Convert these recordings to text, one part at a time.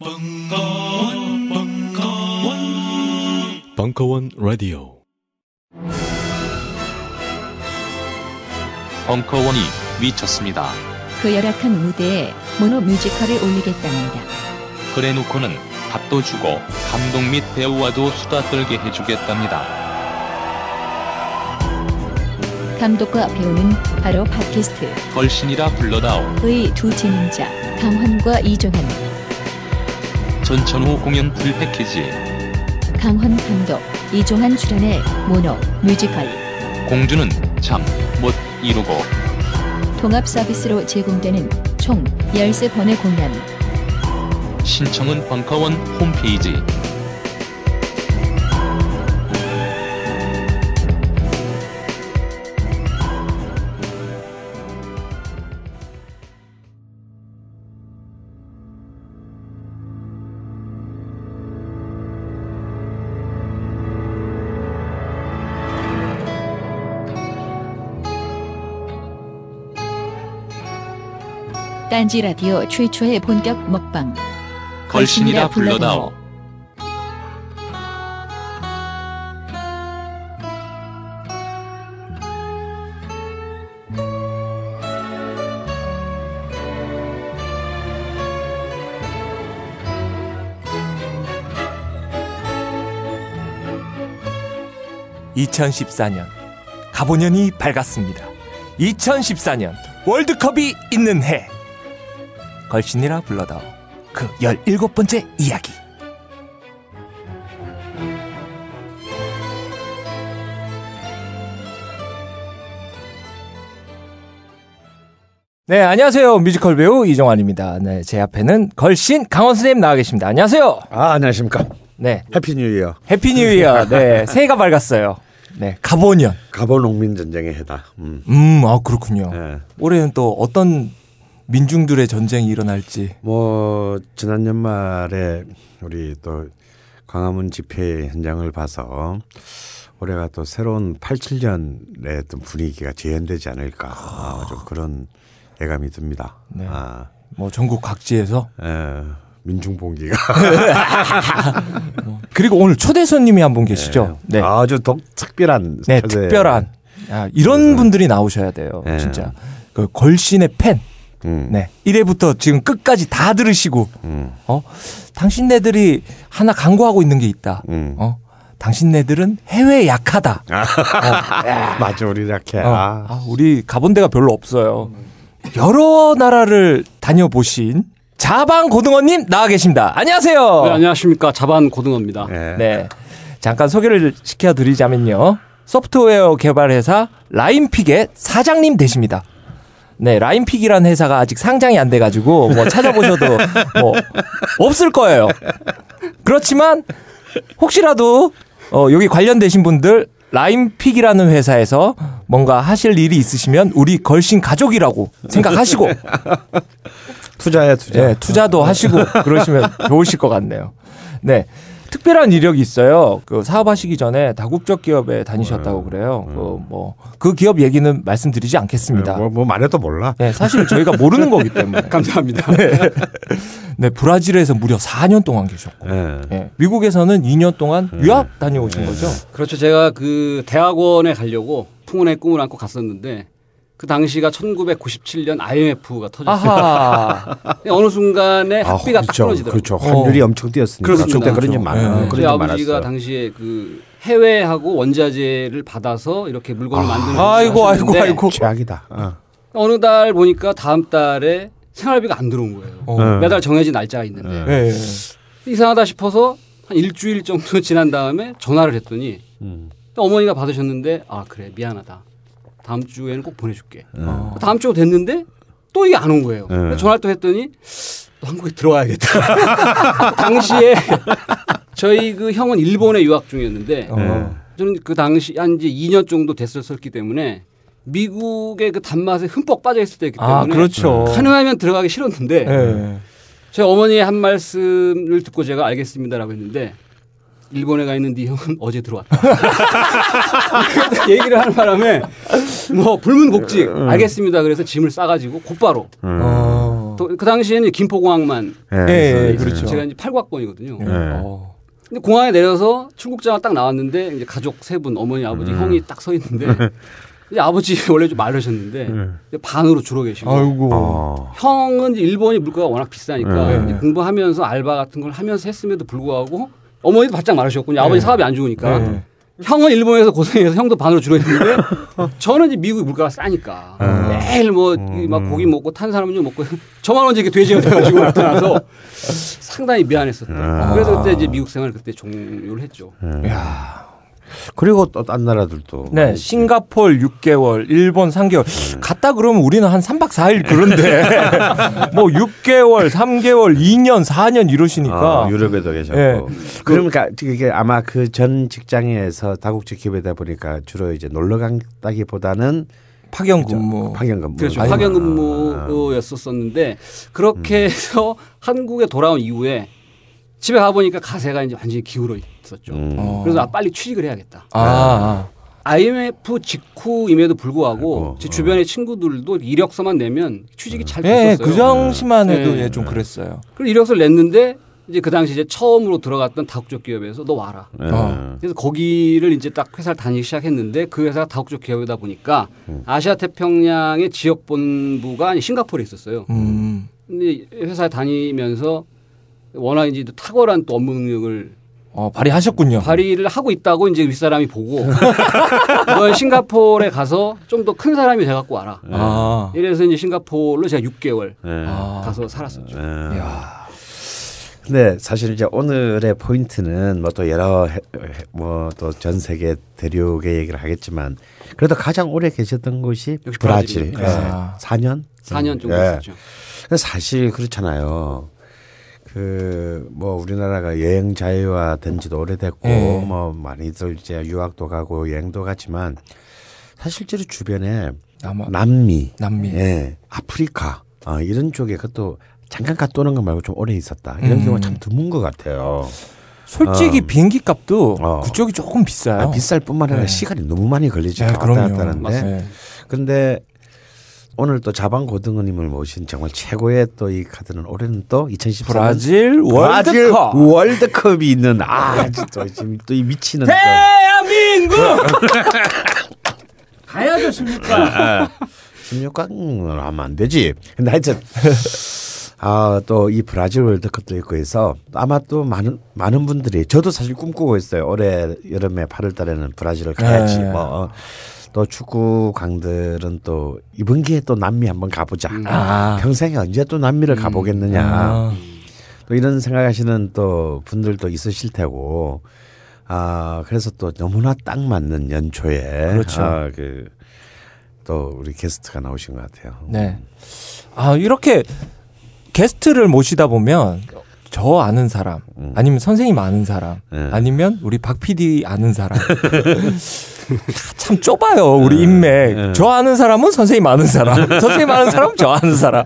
벙커원, 벙커원, 벙커원 라디오. 벙커원이 미쳤습니다. 그 열악한 무대에 모노 뮤지컬을 올리겠답니다. 그래놓고는 밥도 주고 감독 및 배우와도 수다 떨게 해주겠답니다. 감독과 배우는 바로 팟캐스트 걸신이라 불러다오. 의 두 진행자 강환과 이종환, 전천후 공연 full package. 강환 감독, 이종환 출연의 모노 뮤지컬 공주는 잠 못 이루고 통합 서비스로 제공되는 총 13번의 공연 신청은 벙커원 홈페이지. 딴지 라디오 최초의 본격 먹방. 걸신이라 불러다오. (2014년) 가보년이 밝았습니다. (2014년) 월드컵이 있는 해 걸신이라 불러다오 그 열일곱 번째 이야기 네, 안녕하세요. 뮤지컬 배우 이종환입니다. 네, 제 앞에는 걸신 강환 선생님 나와 계십니다. 안녕하세요. 아, 안녕하십니까. 네, Happy New Year. Happy New Year. 네, 새해가 밝았어요. 네, 가보년. 가보 농민 전쟁의 해다. 음. 음, 아, 그렇군요. 예. 올해는 또 어떤 민중들의 전쟁이 일어날지. 뭐 지난 연말에 우리 또 광화문 집회 현장을 봐서 올해가 또 새로운 87년의 어떤 분위기가 재현되지 않을까 아, 좀 그런 예감이 듭니다. 네. 아, 뭐 전국 각지에서. 예, 민중 봉기가 그리고 오늘 초대 손님이 한 분 계시죠? 네. 아주 독 특별한 네, 초대- 특별한. 아, 이런 분들이 나오셔야 돼요. 네. 진짜. 그 걸신의 팬. 음, 네. 1회부터 지금 끝까지 다 들으시고, 음, 어? 당신네들이 하나 강구하고 있는 게 있다. 음. 어? 당신네들은 해외에 약하다. 맞아 우리 이렇게 어. 아, 아, 우리 가본 데가 별로 없어요. 여러 나라를 다녀보신 자방 고등어님 나와 계십니다. 안녕하세요. 네, 안녕하십니까. 자반 고등어입니다. 예. 네. 잠깐 소개를 시켜드리자면요. 소프트웨어 개발 회사 라인픽의 사장님 되십니다. 네, 라인픽이라는 회사가 아직 상장이 안 돼가지고 뭐 찾아보셔도 뭐 없을 거예요. 그렇지만 혹시라도 어, 여기 관련되신 분들 라인픽이라는 회사에서 뭔가 하실 일이 있으시면 우리 걸신 가족이라고 생각하시고 투자야 투자. 네, 투자도 하시고 그러시면 좋으실 것 같네요. 네. 특별한 이력이 있어요. 그 사업하시기 전에 다국적 기업에 다니셨다고 그래요. 그뭐 그 기업 얘기는 말씀드리지 않겠습니다. 뭐, 뭐 말해도 몰라. 네, 사실 저희가 모르는 거기 때문에. 감사합니다. 네, 브라질에서 무려 4년 동안 계셨고, 예. 네, 미국에서는 2년 동안 유학 다녀오신 거죠. 그렇죠. 제가 그 대학원에 가려고 풍운의 꿈을 안고 갔었는데 그 당시가 1997년 IMF가 터졌어요. 아하. 어느 순간에 학비가 딱 그렇죠. 끊어지더라고요. 그렇죠. 환율이 엄청 뛰었으니까. 그렇습니다. 그때 그런 일 그렇죠. 많아. 네. 그런 아버지가 많았어요. 당시에 그 해외하고 원자재를 받아서 이렇게 물건을 만드는 아이고, 아이고, 아이고. 최악이다. 어. 어느 달 보니까 다음 달에 생활비가 안 들어온 거예요. 어. 매달 정해진 날짜가 있는데 네. 이상하다 싶어서 한 일주일 정도 지난 다음에 전화를 했더니 음. 어머니가 받으셨는데 아 그래 미안하다 다음 주에는 꼭 보내줄게 어. 다음 주가 됐는데 또 이게 안 온 거예요 네. 전화를 또 했더니 또 한국에 들어와야겠다 당시에 저희 그 형은 일본에 유학 중이었는데 어. 저는 그 당시 한 이제 2년 정도 됐었기 때문에 미국의 그 단맛에 흠뻑 빠져 있을 때였기 때문에 아, 그렇죠. 가능하면 들어가기 싫었는데 네. 저희 어머니의 한 말씀을 듣고 제가 알겠습니다라고 했는데 일본에 가 있는 네 형은 어제 들어왔다. 얘기를 하는 바람에 뭐 불문곡직 알겠습니다. 그래서 짐을 싸가지고 곧바로 어. 어. 또그 당시에는 김포공항만 예, 예, 그래서 그렇죠. 제가 이제 팔곽권이거든요. 예. 네. 어. 근데 공항에 내려서 출국자가 딱 나왔는데 이제 가족 세 분 어머니 아버지 음. 형이 딱 서 있는데 이제 아버지 원래 좀 마르셨는데 음. 반으로 줄어 계시고 아이고. 어. 형은 이제 일본이 물가가 워낙 비싸니까 네. 이제 공부하면서 알바 같은 걸 하면서 했음에도 불구하고 어머니도 바짝 마르셨군요. 아버지 사업이 안 좋으니까. 네. 형은 일본에서 고생해서 형도 반으로 줄어 있는데 저는 이제 미국이 물가가 싸니까 매일 뭐막 고기 먹고 탄산음료 먹고 저만 혼자 이렇게 돼지가 돼가지고 나타나서 상당히 미안했었던. 아. 그래서 그때 이제 미국 생활 그때 종료를 했죠. 야. 그리고 또 딴 나라들도 네, 많이 싱가폴 6개월, 일본 3개월. 갔다 그러면 우리는 한 3박 4일 그런데 뭐 6개월, 3개월, 2년, 4년 이러시니까 아, 유럽에도 계셨고. 예. 그러니까 이게 아마 그 전 직장에서 다국적 기업이다 보니까 주로 이제 놀러 간다기보다는 파견 근무. 파견 근무. 그렇죠. 파견 근무였었었는데 그렇게 해서 한국에 돌아온 이후에 집에 가 보니까 가세가 이제 완전히 기울어 있었죠. 음. 어. 그래서 아 빨리 취직을 해야겠다. 아, 아. IMF 직후임에도 불구하고 아이고, 제 어. 주변의 친구들도 이력서만 내면 취직이 잘 예, 됐었어요. 그 당시만 해도 네. 예, 좀 그랬어요. 그리고 이력서를 냈는데 이제 그 당시 이제 처음으로 들어갔던 다국적 기업에서 너 와라. 예. 어. 그래서 거기를 이제 딱 회사를 다니기 시작했는데 그 회사가 다국적 기업이다 보니까 음. 아시아 태평양의 지역 본부가 싱가포르에 있었어요. 음. 근데 회사 다니면서 워낙 이제 탁월한 또 업무 능력을 어, 발휘하셨군요. 발휘를 하고 있다고 이제 윗사람이 보고 너 싱가포르에 가서 좀 더 큰 사람이 돼 갖고 와라. 아. 이래서 이제 싱가포르로 제가 6개월 예. 아. 가서 살았었죠. 예. 야. 근데 사실 이제 오늘의 포인트는 뭐 또 여러 뭐 또 전 세계 대륙의 얘기를 하겠지만 그래도 가장 오래 계셨던 곳이 브라질. 예. 아. 4년? 4년 정도 예. 했었죠. 근데 사실 그렇잖아요. 그 뭐 우리나라가 여행 자유화 된 지도 오래됐고 예. 뭐 많이들 이제 유학도 가고 여행도 갔지만 사실제로 주변에 남아, 남미, 남미. 예, 아프리카 아, 이런 쪽에 그것도 잠깐 갔다 오는 거 말고 좀 오래 있었다 이런 음. 경우가 참 드문 것 같아요. 솔직히 어. 비행기 값도 어. 그쪽이 조금 비싸요. 아, 비쌀 뿐만 아니라 네. 시간이 너무 많이 걸리죠. 네, 왔다. 갔다 하는데. 근데 오늘 또 자방 고등어님을 모신 정말 최고의 또 이 카드는 올해는 또 2014년 브라질 브라질 월드컵. 월드컵이 있는 아 진짜 지금 또 이 미치는 또 대한민국 가야죠 십니까? 16강을 하면 안 되지. 근데 하여튼 아또 이 브라질 월드컵도 있고 해서 아마 또 많은 많은 분들이 저도 사실 꿈꾸고 있어요. 올해 여름에 8월 달에는 브라질을 가야지. 네. 뭐 어. 또 축구 강들은 또 이번 기회에 또 남미 한번 가보자. 아. 평생에 언제 또 남미를 가보겠느냐. 아. 또 이런 생각하시는 또 분들도 있으실 테고 아 그래서 또 너무나 딱 맞는 연초에 그렇죠. 아, 그 또 우리 게스트가 나오신 것 같아요. 네. 아 이렇게 게스트를 모시다 보면 저 아는 사람 아니면 선생님 아는 사람 네. 아니면 우리 박 PD 아는 사람 참 좁아요 우리 인맥 네. 저 아는 사람은 선생님 아는 사람 선생님 아는 사람은 저 아는 사람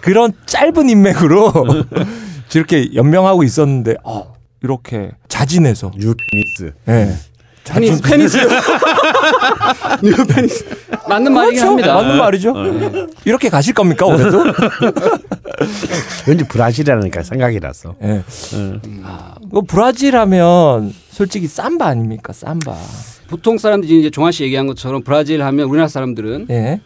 그런 짧은 인맥으로 이렇게 연명하고 있었는데 어, 이렇게 자진해서 뉴피니스. 예. 페니스 페니스 뉴 페니스 맞는 말이긴 그렇죠. 합니다. 맞는 말이죠. 이렇게 가실 겁니까 올해도? 왠지 브라질이라니까 생각이 났어. 예. 아, 그 브라질 하면 솔직히 삼바 아닙니까? 삼바. 보통 사람들이 이제 종환 씨 얘기한 것처럼 브라질 하면 우리나라 사람들은 예.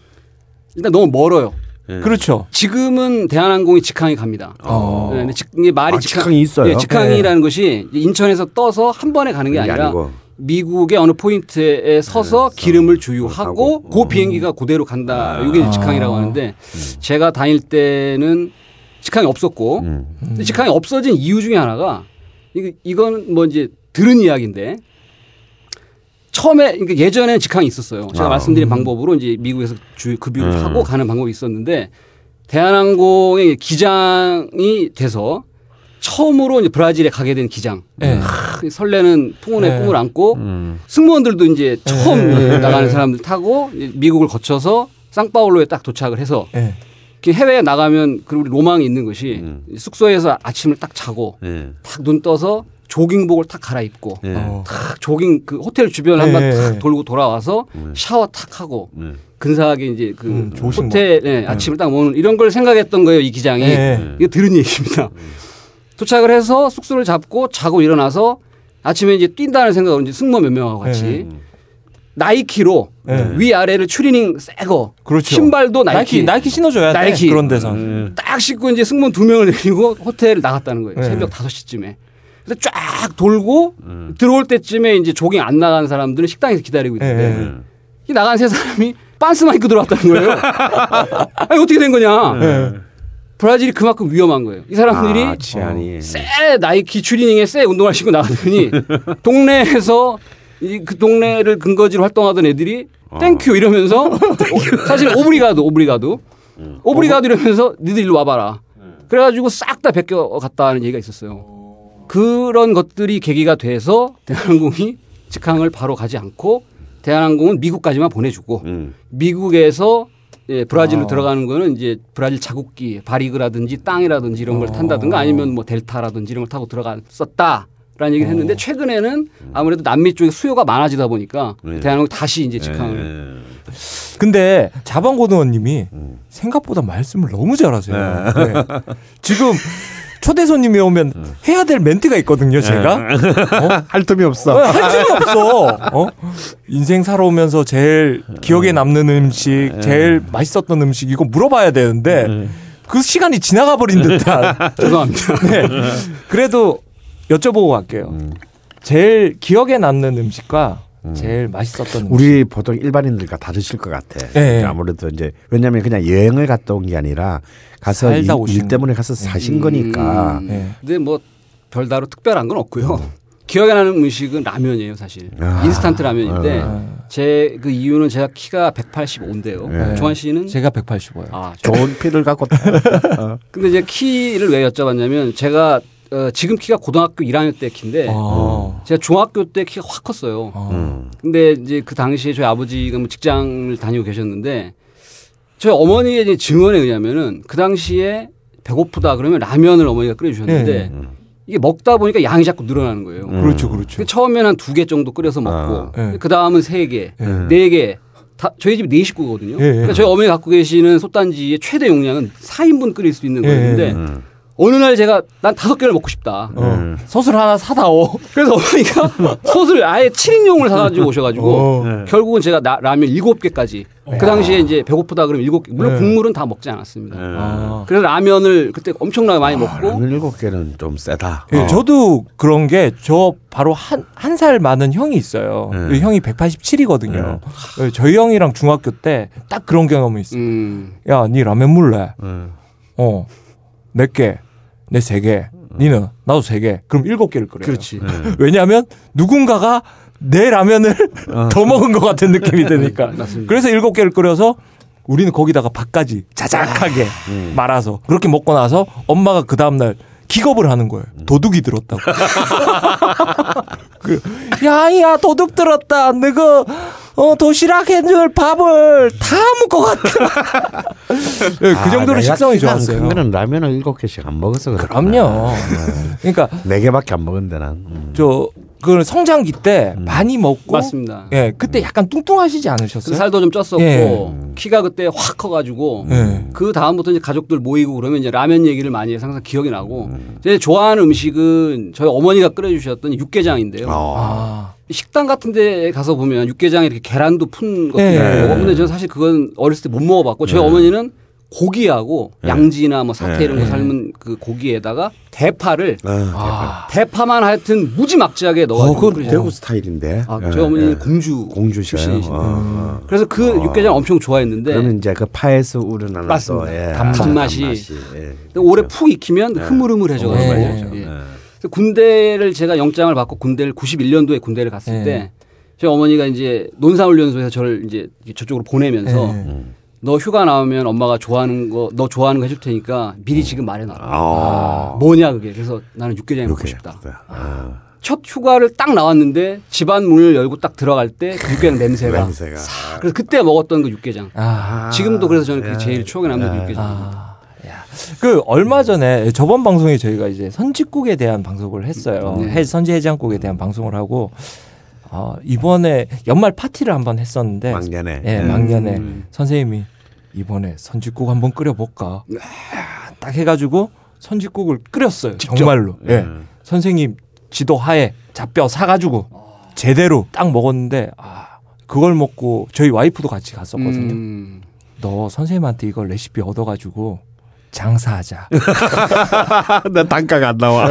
일단 너무 멀어요. 그렇죠. 지금은 대한항공이 직항이 갑니다. 어. 네, 직, 이게 말이 아, 직항 이 있어요? 예, 직항이라는 것이 인천에서 떠서 한 번에 가는 게 아니라 아니고. 미국의 어느 포인트에 서서 네, 기름을 하고. 주유하고 그 어. 비행기가 그대로 간다. 이게 아. 직항이라고 하는데 제가 다닐 때는 직항이 없었고 음. 직항이 없어진 이유 중에 하나가 이거 이건 뭐 이제 들은 이야기인데 처음에 그러니까 예전에는 직항이 있었어요. 제가 아. 말씀드린 방법으로 이제 미국에서 주 급유를 음. 하고 가는 방법이 있었는데 대한항공의 기장이 돼서 처음으로 이제 브라질에 가게 된 기장. 예. 하, 설레는 풍운의 네. 꿈을 안고 음. 승무원들도 이제 처음 네. 나가는 사람들 타고 미국을 거쳐서 상파울로에 딱 도착을 해서 예. 이렇게 해외에 나가면 그리고 로망이 있는 것이 음. 숙소에서 아침을 딱 자고 예. 탁눈 떠서 조깅복을 탁 갈아입고 예. 어. 탁 조깅 그 호텔 주변 한번 네. 탁 돌고 돌아와서 음. 샤워 탁 하고 음. 근사하게 이제 그 음, 좋으신 호텔에 아침을 딱 먹는 이런 걸 생각했던 거예요 이 기장이 네. 이거 들은 얘기입니다. 도착을 해서 숙소를 잡고 자고 일어나서 아침에 이제 뛴다는 생각으로 이제 승무원 몇 명하고 같이 네. 나이키로 네. 위 아래를 추리닝 새거 그렇죠. 신발도 나이키, 나이키 신어줘야 돼. 나이키. 그런 데서. 딱 씻고 이제 승무원 두 명을 데리고 호텔을 나갔다는 거예요. 네. 새벽 5 시쯤에. 그래서 쫙 돌고 들어올 때쯤에 이제 조깅 안 나간 사람들은 식당에서 기다리고 있는데 네. 이 나간 세 사람이 빤스만 입고 들어왔다는 거예요. 아니 어떻게 된 거냐? 네. 브라질이 그만큼 위험한 거예요. 이 사람들이 아, 치안이. 쎄 나이키 추리닝에 쎄 운동화 신고 나가더니 동네에서 이 그 동네를 근거지로 활동하던 애들이 Thank you 이러면서 사실 obrigado obrigado obrigado 이러면서 니들 일로 와봐라. 그래가지고 싹 다 베껴 갔다는 얘기가 있었어요. 그런 것들이 계기가 돼서 대한항공이 직항을 바로 가지 않고 대한항공은 미국까지만 보내주고 음. 미국에서 예, 브라질로 아. 들어가는 거는 이제 브라질 자국기 바리그라든지 땀이라든지 이런 걸 탄다든가 아니면 뭐 델타라든지 이런 걸 타고 들어갔었다 라는 얘기를 했는데 최근에는 아무래도 남미 쪽에 수요가 많아지다 보니까 네. 대한항공이 다시 이제 직항을 네. 근데 자방고등원님이 생각보다 말씀을 너무 잘하세요. 네. 지금 초대 손님이 오면 해야 될 멘트가 있거든요, 제가. 어? 할 틈이 없어. 어, 할 수가 없어. 어? 인생 살아오면서 제일 기억에 남는 음식, 제일 맛있었던 음식 이거 물어봐야 되는데 그 시간이 지나가 버린 듯한. 죄송합니다. 네. 그래도 여쭤보고 갈게요. 제일 기억에 남는 음식과 제일 맛있었던 음식. 우리 보통 일반인들과 다르실 것 같아. 네. 아무래도 이제 왜냐하면 그냥 여행을 갔다 온 게 아니라 가서 일, 일 때문에 가서 사신 음. 거니까. 네. 근데 뭐 별다로 특별한 건 없고요. 기억에 나는 음식은 라면이에요, 사실. 아. 인스턴트 라면인데 아. 제그 이유는 제가 키가 185인데요. 네. 조한 씨는 제가 185요. 아, 저- 좋은 피를 갖고 근데 이제 키를 왜 여쭤봤냐면 제가 어, 지금 키가 고등학교 1학년 때 키인데 아. 제가 중학교 때 키가 확 컸어요. 아. 음. 근데 이제 그 당시에 저희 아버지가 뭐 직장을 다니고 계셨는데 저희 어머니의 이제 증언에 의하면은 그 당시에 배고프다 그러면 라면을 어머니가 끓여주셨는데 네. 이게 먹다 보니까 양이 자꾸 늘어나는 거예요. 음. 그렇죠, 그렇죠. 처음에는 한 두 개 정도 끓여서 먹고 아. 네. 그 다음은 세 개, 네. 네 개. 다 저희 집이 네 식구거든요. 예, 예. 그러니까 저희 어머니 가 갖고 계시는 솥단지의 최대 용량은 4인분 끓일 수 있는 예, 거였는데 음. 어느 날 제가 난 다섯 개를 먹고 싶다. 어. 음. 솥을 하나 사다오. 그래서 어머니가 솥을 아예 7인용을 사가지고 오셔가지고 어. 네. 결국은 제가 나- 라면 7개까지 그 당시에 이제 배고프다 그러면 7개 물론 네. 국물은 다 먹지 않았습니다. 네. 아. 그래서 라면을 그때 엄청나게 많이 아, 먹고 라면 일곱 개는 좀 세다. 예, 어. 저도 그런 게 저 바로 한 한 살 많은 형이 있어요. 네. 그 형이 187이거든요. 저희 형이랑 중학교 때 딱 그런 경험이 있어요. 음, 야, 니 라면 물래? 음. 어, 몇 개? 내 세 개. 니는 나도 세 개. 그럼 일곱 개를 끓여요. 그렇지. 왜냐하면 누군가가 내 라면을 더 먹은 것 같은 느낌이 드니까. 맞습니다. 그래서 일곱 개를 끓여서 우리는 거기다가 밥까지 자작하게 음. 말아서 그렇게 먹고 나서 엄마가 그 다음날 기겁을 하는 거예요. 도둑이 들었다고. 그, 야 야 도둑 들었다. 너가 어, 도시락 해줄 밥을 다 먹고 갔다. 예, 그 아, 정도로 식성이 좋았어요. 그러면 라면을 일곱 개씩 안 먹어서 그래. 그럼요. 그러니까 네 개밖에 안 먹은데 난. 음. 저 그 성장기 때 많이 먹고 맞습니다. 예, 그때 약간 뚱뚱하시지 그 않으셨어요? 살도 좀 쪘었고 예. 키가 그때 확 커가지고 예. 그 다음부터 이제 가족들 모이고 그러면 이제 라면 얘기를 많이 해서 항상 기억이 나고 음. 제가 좋아하는 음식은 저희 어머니가 끓여주셨던 육개장인데요. 어. 아, 식당 같은 데 가서 보면 육개장에 이렇게 계란도 푼 것도 예. 있고 근데 저는 사실 그건 어렸을 때 못 먹어봤고 저희 어머니는 고기하고 양지나 뭐 사태 예. 이런 거 예. 삶은 그 고기에다가 대파를 아, 아, 대파 만 하여튼 무지막지하게 어, 넣어가지고 그건 끓이죠. 대구 스타일인데. 아, 예, 저희 어머니는 예. 공주 공주시요. 출신이신데 어, 어. 그래서 그 육개장 엄청 좋아했는데 그러면 이제 그 파에서 우러나는 맞습니다. 또, 예, 단맛. 단맛이. 예. 오래 푹 익히면 흐물흐물해져가지고 예. 예. 예. 군대를 제가 영장을 받고 군대를 91년도에 군대를 갔을 예. 때 저희 어머니가 이제 논산훈련소에서 저를 이제 저쪽으로 보내면서 예. 음. 너 휴가 나오면 엄마가 좋아하는 거 너 좋아하는 거 해줄 테니까 미리 지금 말해놔. 아. 뭐냐 그게. 그래서 나는 육개장이 먹고. 싶다. 아. 첫 휴가를 딱 나왔는데 집안 문을 열고 딱 들어갈 때 그 육개장 냄새가. 냄새가. 그래서 그때 먹었던 그 육개장. 아, 지금도 그래서 저는 그게 예. 제일 추억에 남는 예. 육개장. 아, 야. 그 얼마 전에 저번 방송에 저희가 이제 선짓국에 대한 방송을 했어요. 네. 해- 선지 해장국에 대한 방송을 하고 아, 이번에 연말 파티를 한번 했었는데 막년에. 예, 음. 막년에 음. 선생님이 이번에 선짓국 한번 끓여볼까. 딱 해가지고 선짓국을 끓였어요. 정말로. 예. 음. 선생님 지도하에 잡뼈 사가지고 제대로 딱 먹었는데 아 그걸 먹고 저희 와이프도 같이 갔었거든요. 음. 너 선생님한테 이걸 레시피 얻어가지고 장사하자. 나 단가가 안 나와.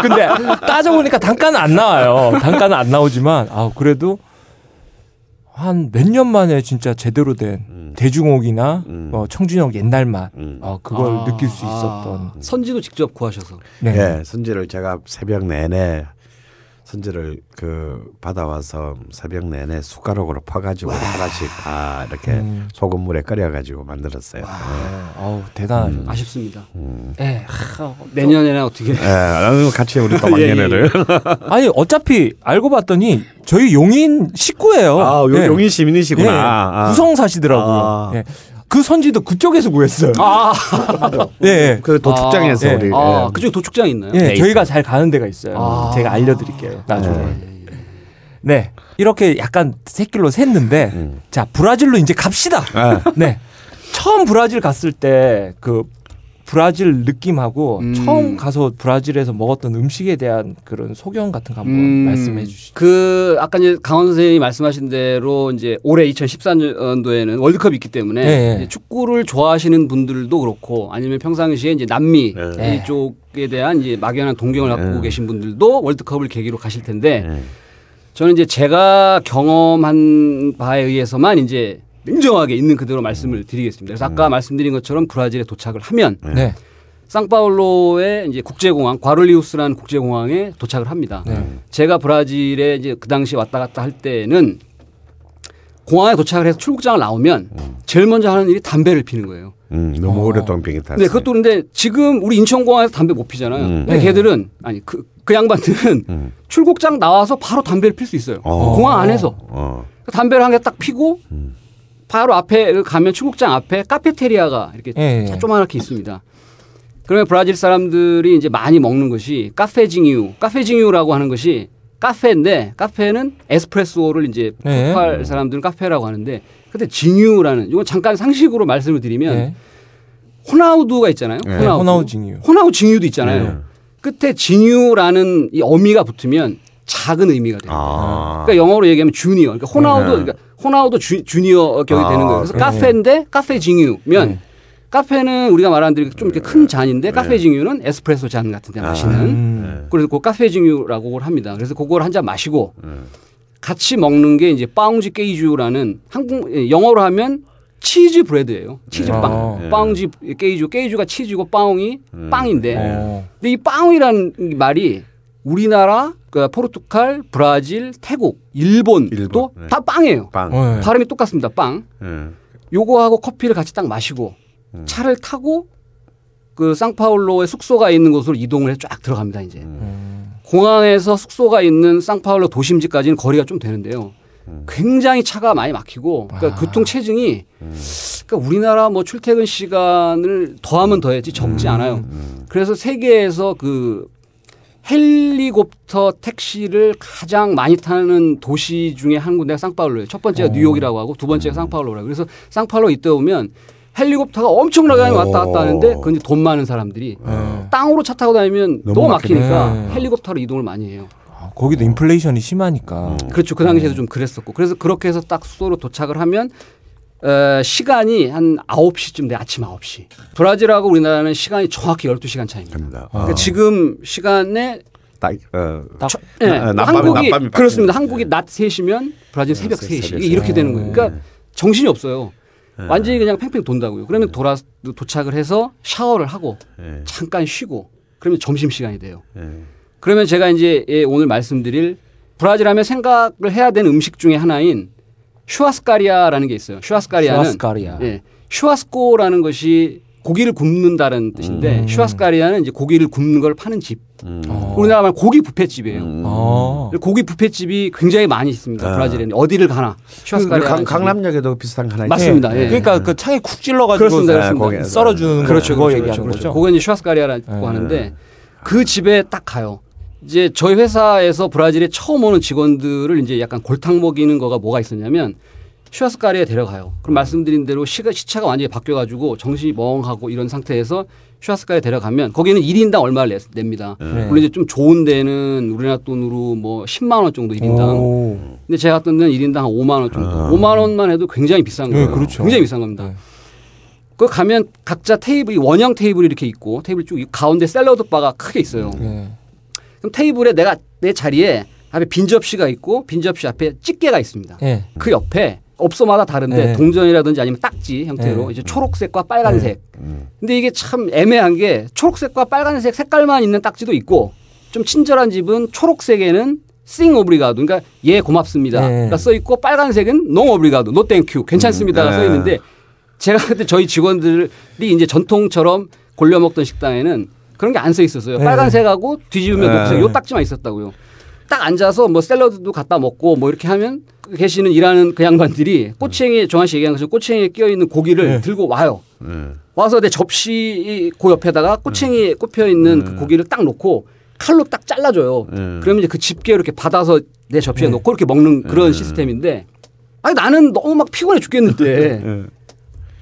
근데 따져보니까 단가는 안 나와요. 단가는 안 나오지만 아 그래도 한 몇 년 만에 진짜 제대로 된 음. 대중옥이나 음. 어, 청진옥 옛날 맛 음. 어, 그걸 아, 느낄 수 아. 있었던 선지도 직접 구하셔서. 네. 예, 선지를 제가 새벽 내내 선지를 그 받아와서 새벽 내내 숟가락으로 퍼가지고 하나씩 다 이렇게 음. 소금물에 끓여가지고 만들었어요. 네. 아우 대단하죠. 음. 아쉽습니다. 음. 예. 하, 내년에나 어떻게. 예, 어, 같이 우리 또 예, 예, 막년회를. 아니 어차피 알고 봤더니 저희 용인 식구예요. 아, 요- 예. 용인 시민이시구나. 예. 아. 구성 사시더라고요. 아. 예. 그 선지도 그쪽에서 구했어요. 아, 예. 예. 그 도축장에서 아, 우리. 아, 예. 그쪽에 도축장이 있나요? 예, 네, 저희가 잘 가는 데가 있어요. 아. 제가 알려드릴게요. 나중에. 네. 네. 이렇게 약간 새길로 샜는데, 음. 자, 브라질로 이제 갑시다. 예. 네. 처음 브라질 갔을 때, 그, 브라질 느낌하고 음. 처음 가서 브라질에서 먹었던 음식에 대한 그런 소견 같은 거 한번 음, 말씀해 주시죠. 그 아까 이제 강원 선생님이 말씀하신 대로 이제 올해 2014년도에는 월드컵이 있기 때문에 네. 축구를 좋아하시는 분들도 그렇고 아니면 평상시에 이제 남미 네. 이쪽에 대한 이제 막연한 동경을 갖고 네. 계신 분들도 월드컵을 계기로 가실 텐데 예. 저는 이제 제가 경험한 바에 의해서만 이제 냉정하게 있는 그대로 말씀을 드리겠습니다. 그래서 아까 말씀드린 것처럼 브라질에 도착을 하면 네. 상파울로의 이제 국제공항 과를리우스라는 국제공항에 도착을 합니다. 네. 제가 브라질에 이제 그 당시 왔다 갔다 할 때는 공항에 도착을 해서 출국장을 나오면 제일 먼저 하는 일이 담배를 피는 거예요. 음, 너무 어. 오랫동안 비행기 탔어요. 근데 그것도 그런데 지금 우리 인천공항에서 담배 못 피잖아요. 음. 근데 네. 걔들은 아니 그, 그 양반들은 음. 출국장 나와서 바로 담배를 필 수 있어요. 어. 공항 안에서 어. 담배를 한 개 딱 피고 음. 바로 앞에 가면 출국장 앞에 카페테리아가 이렇게 예, 예. 조그맣게 있습니다. 그러면 브라질 사람들이 이제 많이 먹는 것이 카페징유, 카페징유라고 하는 것이 카페인데 카페는 에스프레소를 이제 네. 할 사람들은 카페라고 하는데 근데 징유라는 이건 잠깐 상식으로 말씀을 드리면 네. 호나우두가 있잖아요. 네, 호나우두. 호나우 징유. 호나우 징유도 있잖아요. 네. 끝에 징유라는 이 어미가 붙으면 작은 의미가 돼요. 아. 그러니까 영어로 얘기하면 주니어. 그러니까 호나우도 네. 그러니까 호나우도 주, 주니어 격이 아, 되는 거예요. 그래서 네. café인데 cafezinho면 네. café는 우리가 말하는 대로 좀 이렇게 큰 잔인데 cafezinho는 에스프레소 잔 같은 데 아. 마시는. 음. 그래서 그 cafezinho라고 그걸 합니다. 그래서 그걸 한 잔 마시고 음. 같이 먹는 게 이제 pão de queijo라는 한국 예, 영어로 하면 cheese bread예요. 치즈빵. 아. Pão de queijo. Queijo가 치즈고 빠웅이 음. 빵인데 어. 근데 이 빵이라는 말이 우리나라, 그 포르투갈, 브라질, 태국, 일본도 일본, 네. 다 빵이에요. 빵. 네. 발음이 똑같습니다. 빵. 예. 요거하고 커피를 같이 딱 마시고 음. 차를 타고 그 상파울로의 숙소가 있는 곳으로 이동을 해서 쫙 들어갑니다. 이제 음. 공항에서 숙소가 있는 상파울로 도심지까지는 거리가 좀 되는데요. 음. 굉장히 차가 많이 막히고 그러니까 아. 교통 체증이 음. 그러니까 우리나라 뭐 출퇴근 시간을 더하면 더했지 적지 않아요. 음. 그래서 세계에서 그 헬리콥터 택시를 가장 많이 타는 도시 중에 한 군데가 상파울로예요. 첫 번째가 어. 뉴욕이라고 하고 두 번째가 상파울로라고. 그래서 상파울로 이때 오면 헬리콥터가 엄청나게 많이 왔다 갔다 하는데 그건 이제 돈 많은 사람들이 네. 땅으로 차 타고 다니면 너무 막히네. 막히니까 네. 헬리콥터로 이동을 많이 해요. 아, 거기도 인플레이션이 심하니까. 그렇죠. 그 네. 당시에도 좀 그랬었고. 그래서 그렇게 해서 딱 숙소로 도착을 하면 어, 시간이 한 9시쯤 돼. 아침 9시. 브라질하고 우리나라는 시간이 정확히 12시간 차이입니다. 그러니까 지금 시간에 딱, 어, 딱 예, 아, 낮밤이- 한국이 낮밤이 그렇습니다. 한국이 낮 3시면 브라질 새벽 새- 3시. 새벽 이게 이렇게 세- 되는 거예요. 그러니까 정신이 없어요. 예. 완전히 그냥 팽팽 돈다고요. 그러면 돌아 도착을 해서 샤워를 하고 예. 잠깐 쉬고 그러면 점심 시간이 돼요. 예. 그러면 제가 이제 예, 오늘 말씀드릴 브라질 하면 생각을 해야 되는 음식 중에 하나인 churrascaria라는 게 있어요. churrascaria는 churrascaria. 예, churrasco라는 것이 고기를 굽는다는 뜻인데 음. churrascaria는 이제 고기를 굽는 걸 파는 집. 음. 어. 우리나라 말 고기 뷔페집이에요. 음. 어. 고기 뷔페집이 굉장히 많이 있습니다. 아. 브라질에는 어디를 가나 그 churrascaria 강, 강남역에도 비슷한 거 하나? 맞습니다. 예. 그러니까 그 창에 쿡 찔러가지고 그렇습니다, 네, 그렇습니다. 썰어주는 그렇죠, 거 그렇죠, 얘기하는 그렇죠, 거죠. 그거 이제 슈아스카리아라고 네. 하는데 그 집에 딱 가요. 이제 저희 회사에서 브라질에 처음 오는 직원들을 이제 약간 골탕 먹이는 거가 뭐가 있었냐면 슈아스카리에 데려가요. 그럼 말씀드린 대로 시가, 시차가 완전히 바뀌어가지고 정신이 멍하고 이런 상태에서 슈아스카리에 데려가면 거기는 1인당 얼마를 내, 냅니다. 네. 물론 이제 좀 좋은 데는 우리나라 돈으로 뭐 10만 원 정도 1인당. 오. 근데 제가 갔던 데는 1인당 한 5만 원 정도. 5만 원만 해도 굉장히 비싼 거예요. 네, 그렇죠. 굉장히 비싼 겁니다. 네. 그 가면 각자 테이블이 원형 테이블이 이렇게 있고 테이블 쭉 가운데 샐러드 바가 크게 있어요. 네. 그럼 테이블에 내가 내 자리에 앞에 빈 접시가 있고 빈 접시 앞에 집게가 있습니다. 예. 그 옆에 업소마다 다른데 네. 동전이라든지 아니면 딱지 형태로 네. 이제 초록색과 빨간색. 음. 근데 이게 참 애매한 게 초록색과 빨간색 색깔만 있는 딱지도 있고 좀 친절한 집은 초록색에는 sim obrigado 그러니까 예 고맙습니다. 네. 가 써 있고 빨간색은 não obrigado no thank you 괜찮습니다가 음, 써 네. 있는데 제가 그때 저희 직원들이 이제 전통처럼 골려 먹던 식당에는 그런 게 안 써 있었어요. 네. 빨간색하고 뒤집으면 네. 녹색 요 딱지만 있었다고요. 딱 앉아서 뭐 샐러드도 갖다 먹고 뭐 이렇게 하면 그 계시는 일하는 그 양반들이 꼬챙이에 종환 씨 얘기한 것처럼 꼬챙이에 끼어 있는 고기를 네. 들고 와요. 네. 와서 내 접시 그 옆에다가 꼬챙이에 꼽혀 있는 그 고기를 딱 놓고 칼로 딱 잘라줘요. 음. 그러면 이제 그 집게 이렇게 받아서 내 접시에 네. 놓고 이렇게 먹는 그런 음. 시스템인데 아니 나는 너무 막 피곤해 죽겠는데 예.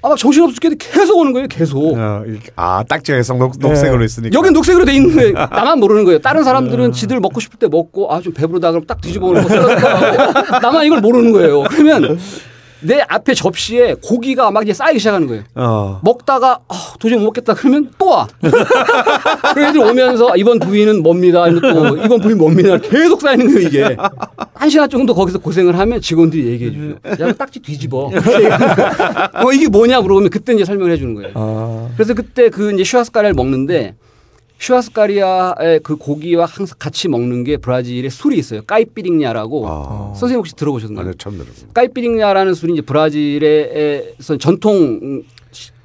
아막 정신없어 죽겠는데 계속 오는 거예요 계속. 어, 이렇게- 아 딱지가 녹, 녹색으로 있으니까. 여긴 녹색으로 돼 있는 거예요. 나만 모르는 거예요. 다른 사람들은 지들 먹고 싶을 때 먹고 아 좀 배부르다 그럼 딱 뒤집어 놓고 나만 이걸 모르는 거예요. 그러면 내 앞에 접시에 고기가 막 이제 쌓이기 시작하는 거예요. 어. 먹다가 아, 도저히 못 먹겠다 그러면 또 와. 그래서 애들 오면서 이번 부위는 뭡니다. 또 이번 부위 뭡니다. 계속 쌓이는 거예요 이게. 한 시간 정도 거기서 고생을 하면 직원들이 얘기해 주죠. 야 딱지 뒤집어. 어 이게 뭐냐 물어보면 그때 이제 설명을 해주는 거예요. 아. 그래서 그때 그 이제 슈아스카리아를 먹는데 슈아스카리아의 그 고기와 항상 같이 먹는 게 브라질의 술이 있어요. 까이피링냐라고 아. 선생님 혹시 들어보셨나요? 아니요 처음 들었습니다. 까이피링냐라는 술이 이제 브라질에서 전통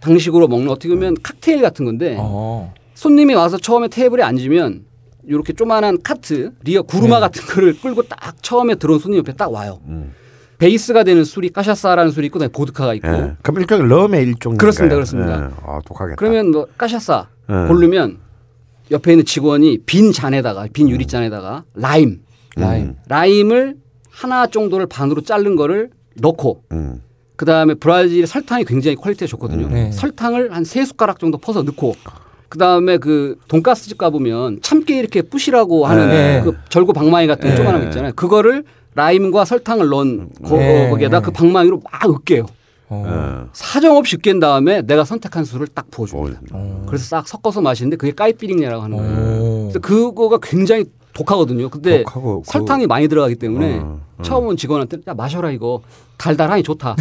방식으로 먹는 어떻게 보면 칵테일 같은 건데 어. 손님이 와서 처음에 테이블에 앉으면 이렇게 조만한 카트 리어 구르마 네. 같은 거를 끌고 딱 처음에 들어온 손님 옆에 딱 와요. 음. 베이스가 되는 술이 cachaça라는 술이 있고 보드카가 있고 예. 그럼 일종의 럼의 일종. 그렇습니다, 그렇습니다. 아 독하겠다. 그러면 뭐 cachaça 예. 고르면 옆에 있는 직원이 빈 잔에다가 빈 유리잔에다가 라임 라임. 라임을 하나 정도를 반으로 자른 거를 넣고 음. 그 다음에 브라질 설탕이 굉장히 quality가 좋거든요. 네. 설탕을 한 세 숟가락 정도 퍼서 넣고 그 다음에 그 돈가스 집 가보면 참깨 이렇게 뿌시라고 하는 네. 그 절구 방망이 같은 네. 조그만한 거 있잖아요. 그거를 라임과 설탕을 넣은 거, 네. 거기에다 그 방망이로 막 으깨요. 어. 어. 사정없이 으깬 다음에 내가 선택한 술을 딱 뭐, 부어줍니다. 어. 그래서 싹 섞어서 마시는데 그게 caipirinha라고 하는 거예요. 어. 그래서 그거가 굉장히 독하거든요. 근데 독하고 그- 설탕이 많이 들어가기 때문에 어, 어. 처음 온 직원한테 야 마셔라 이거 달달하니 좋다.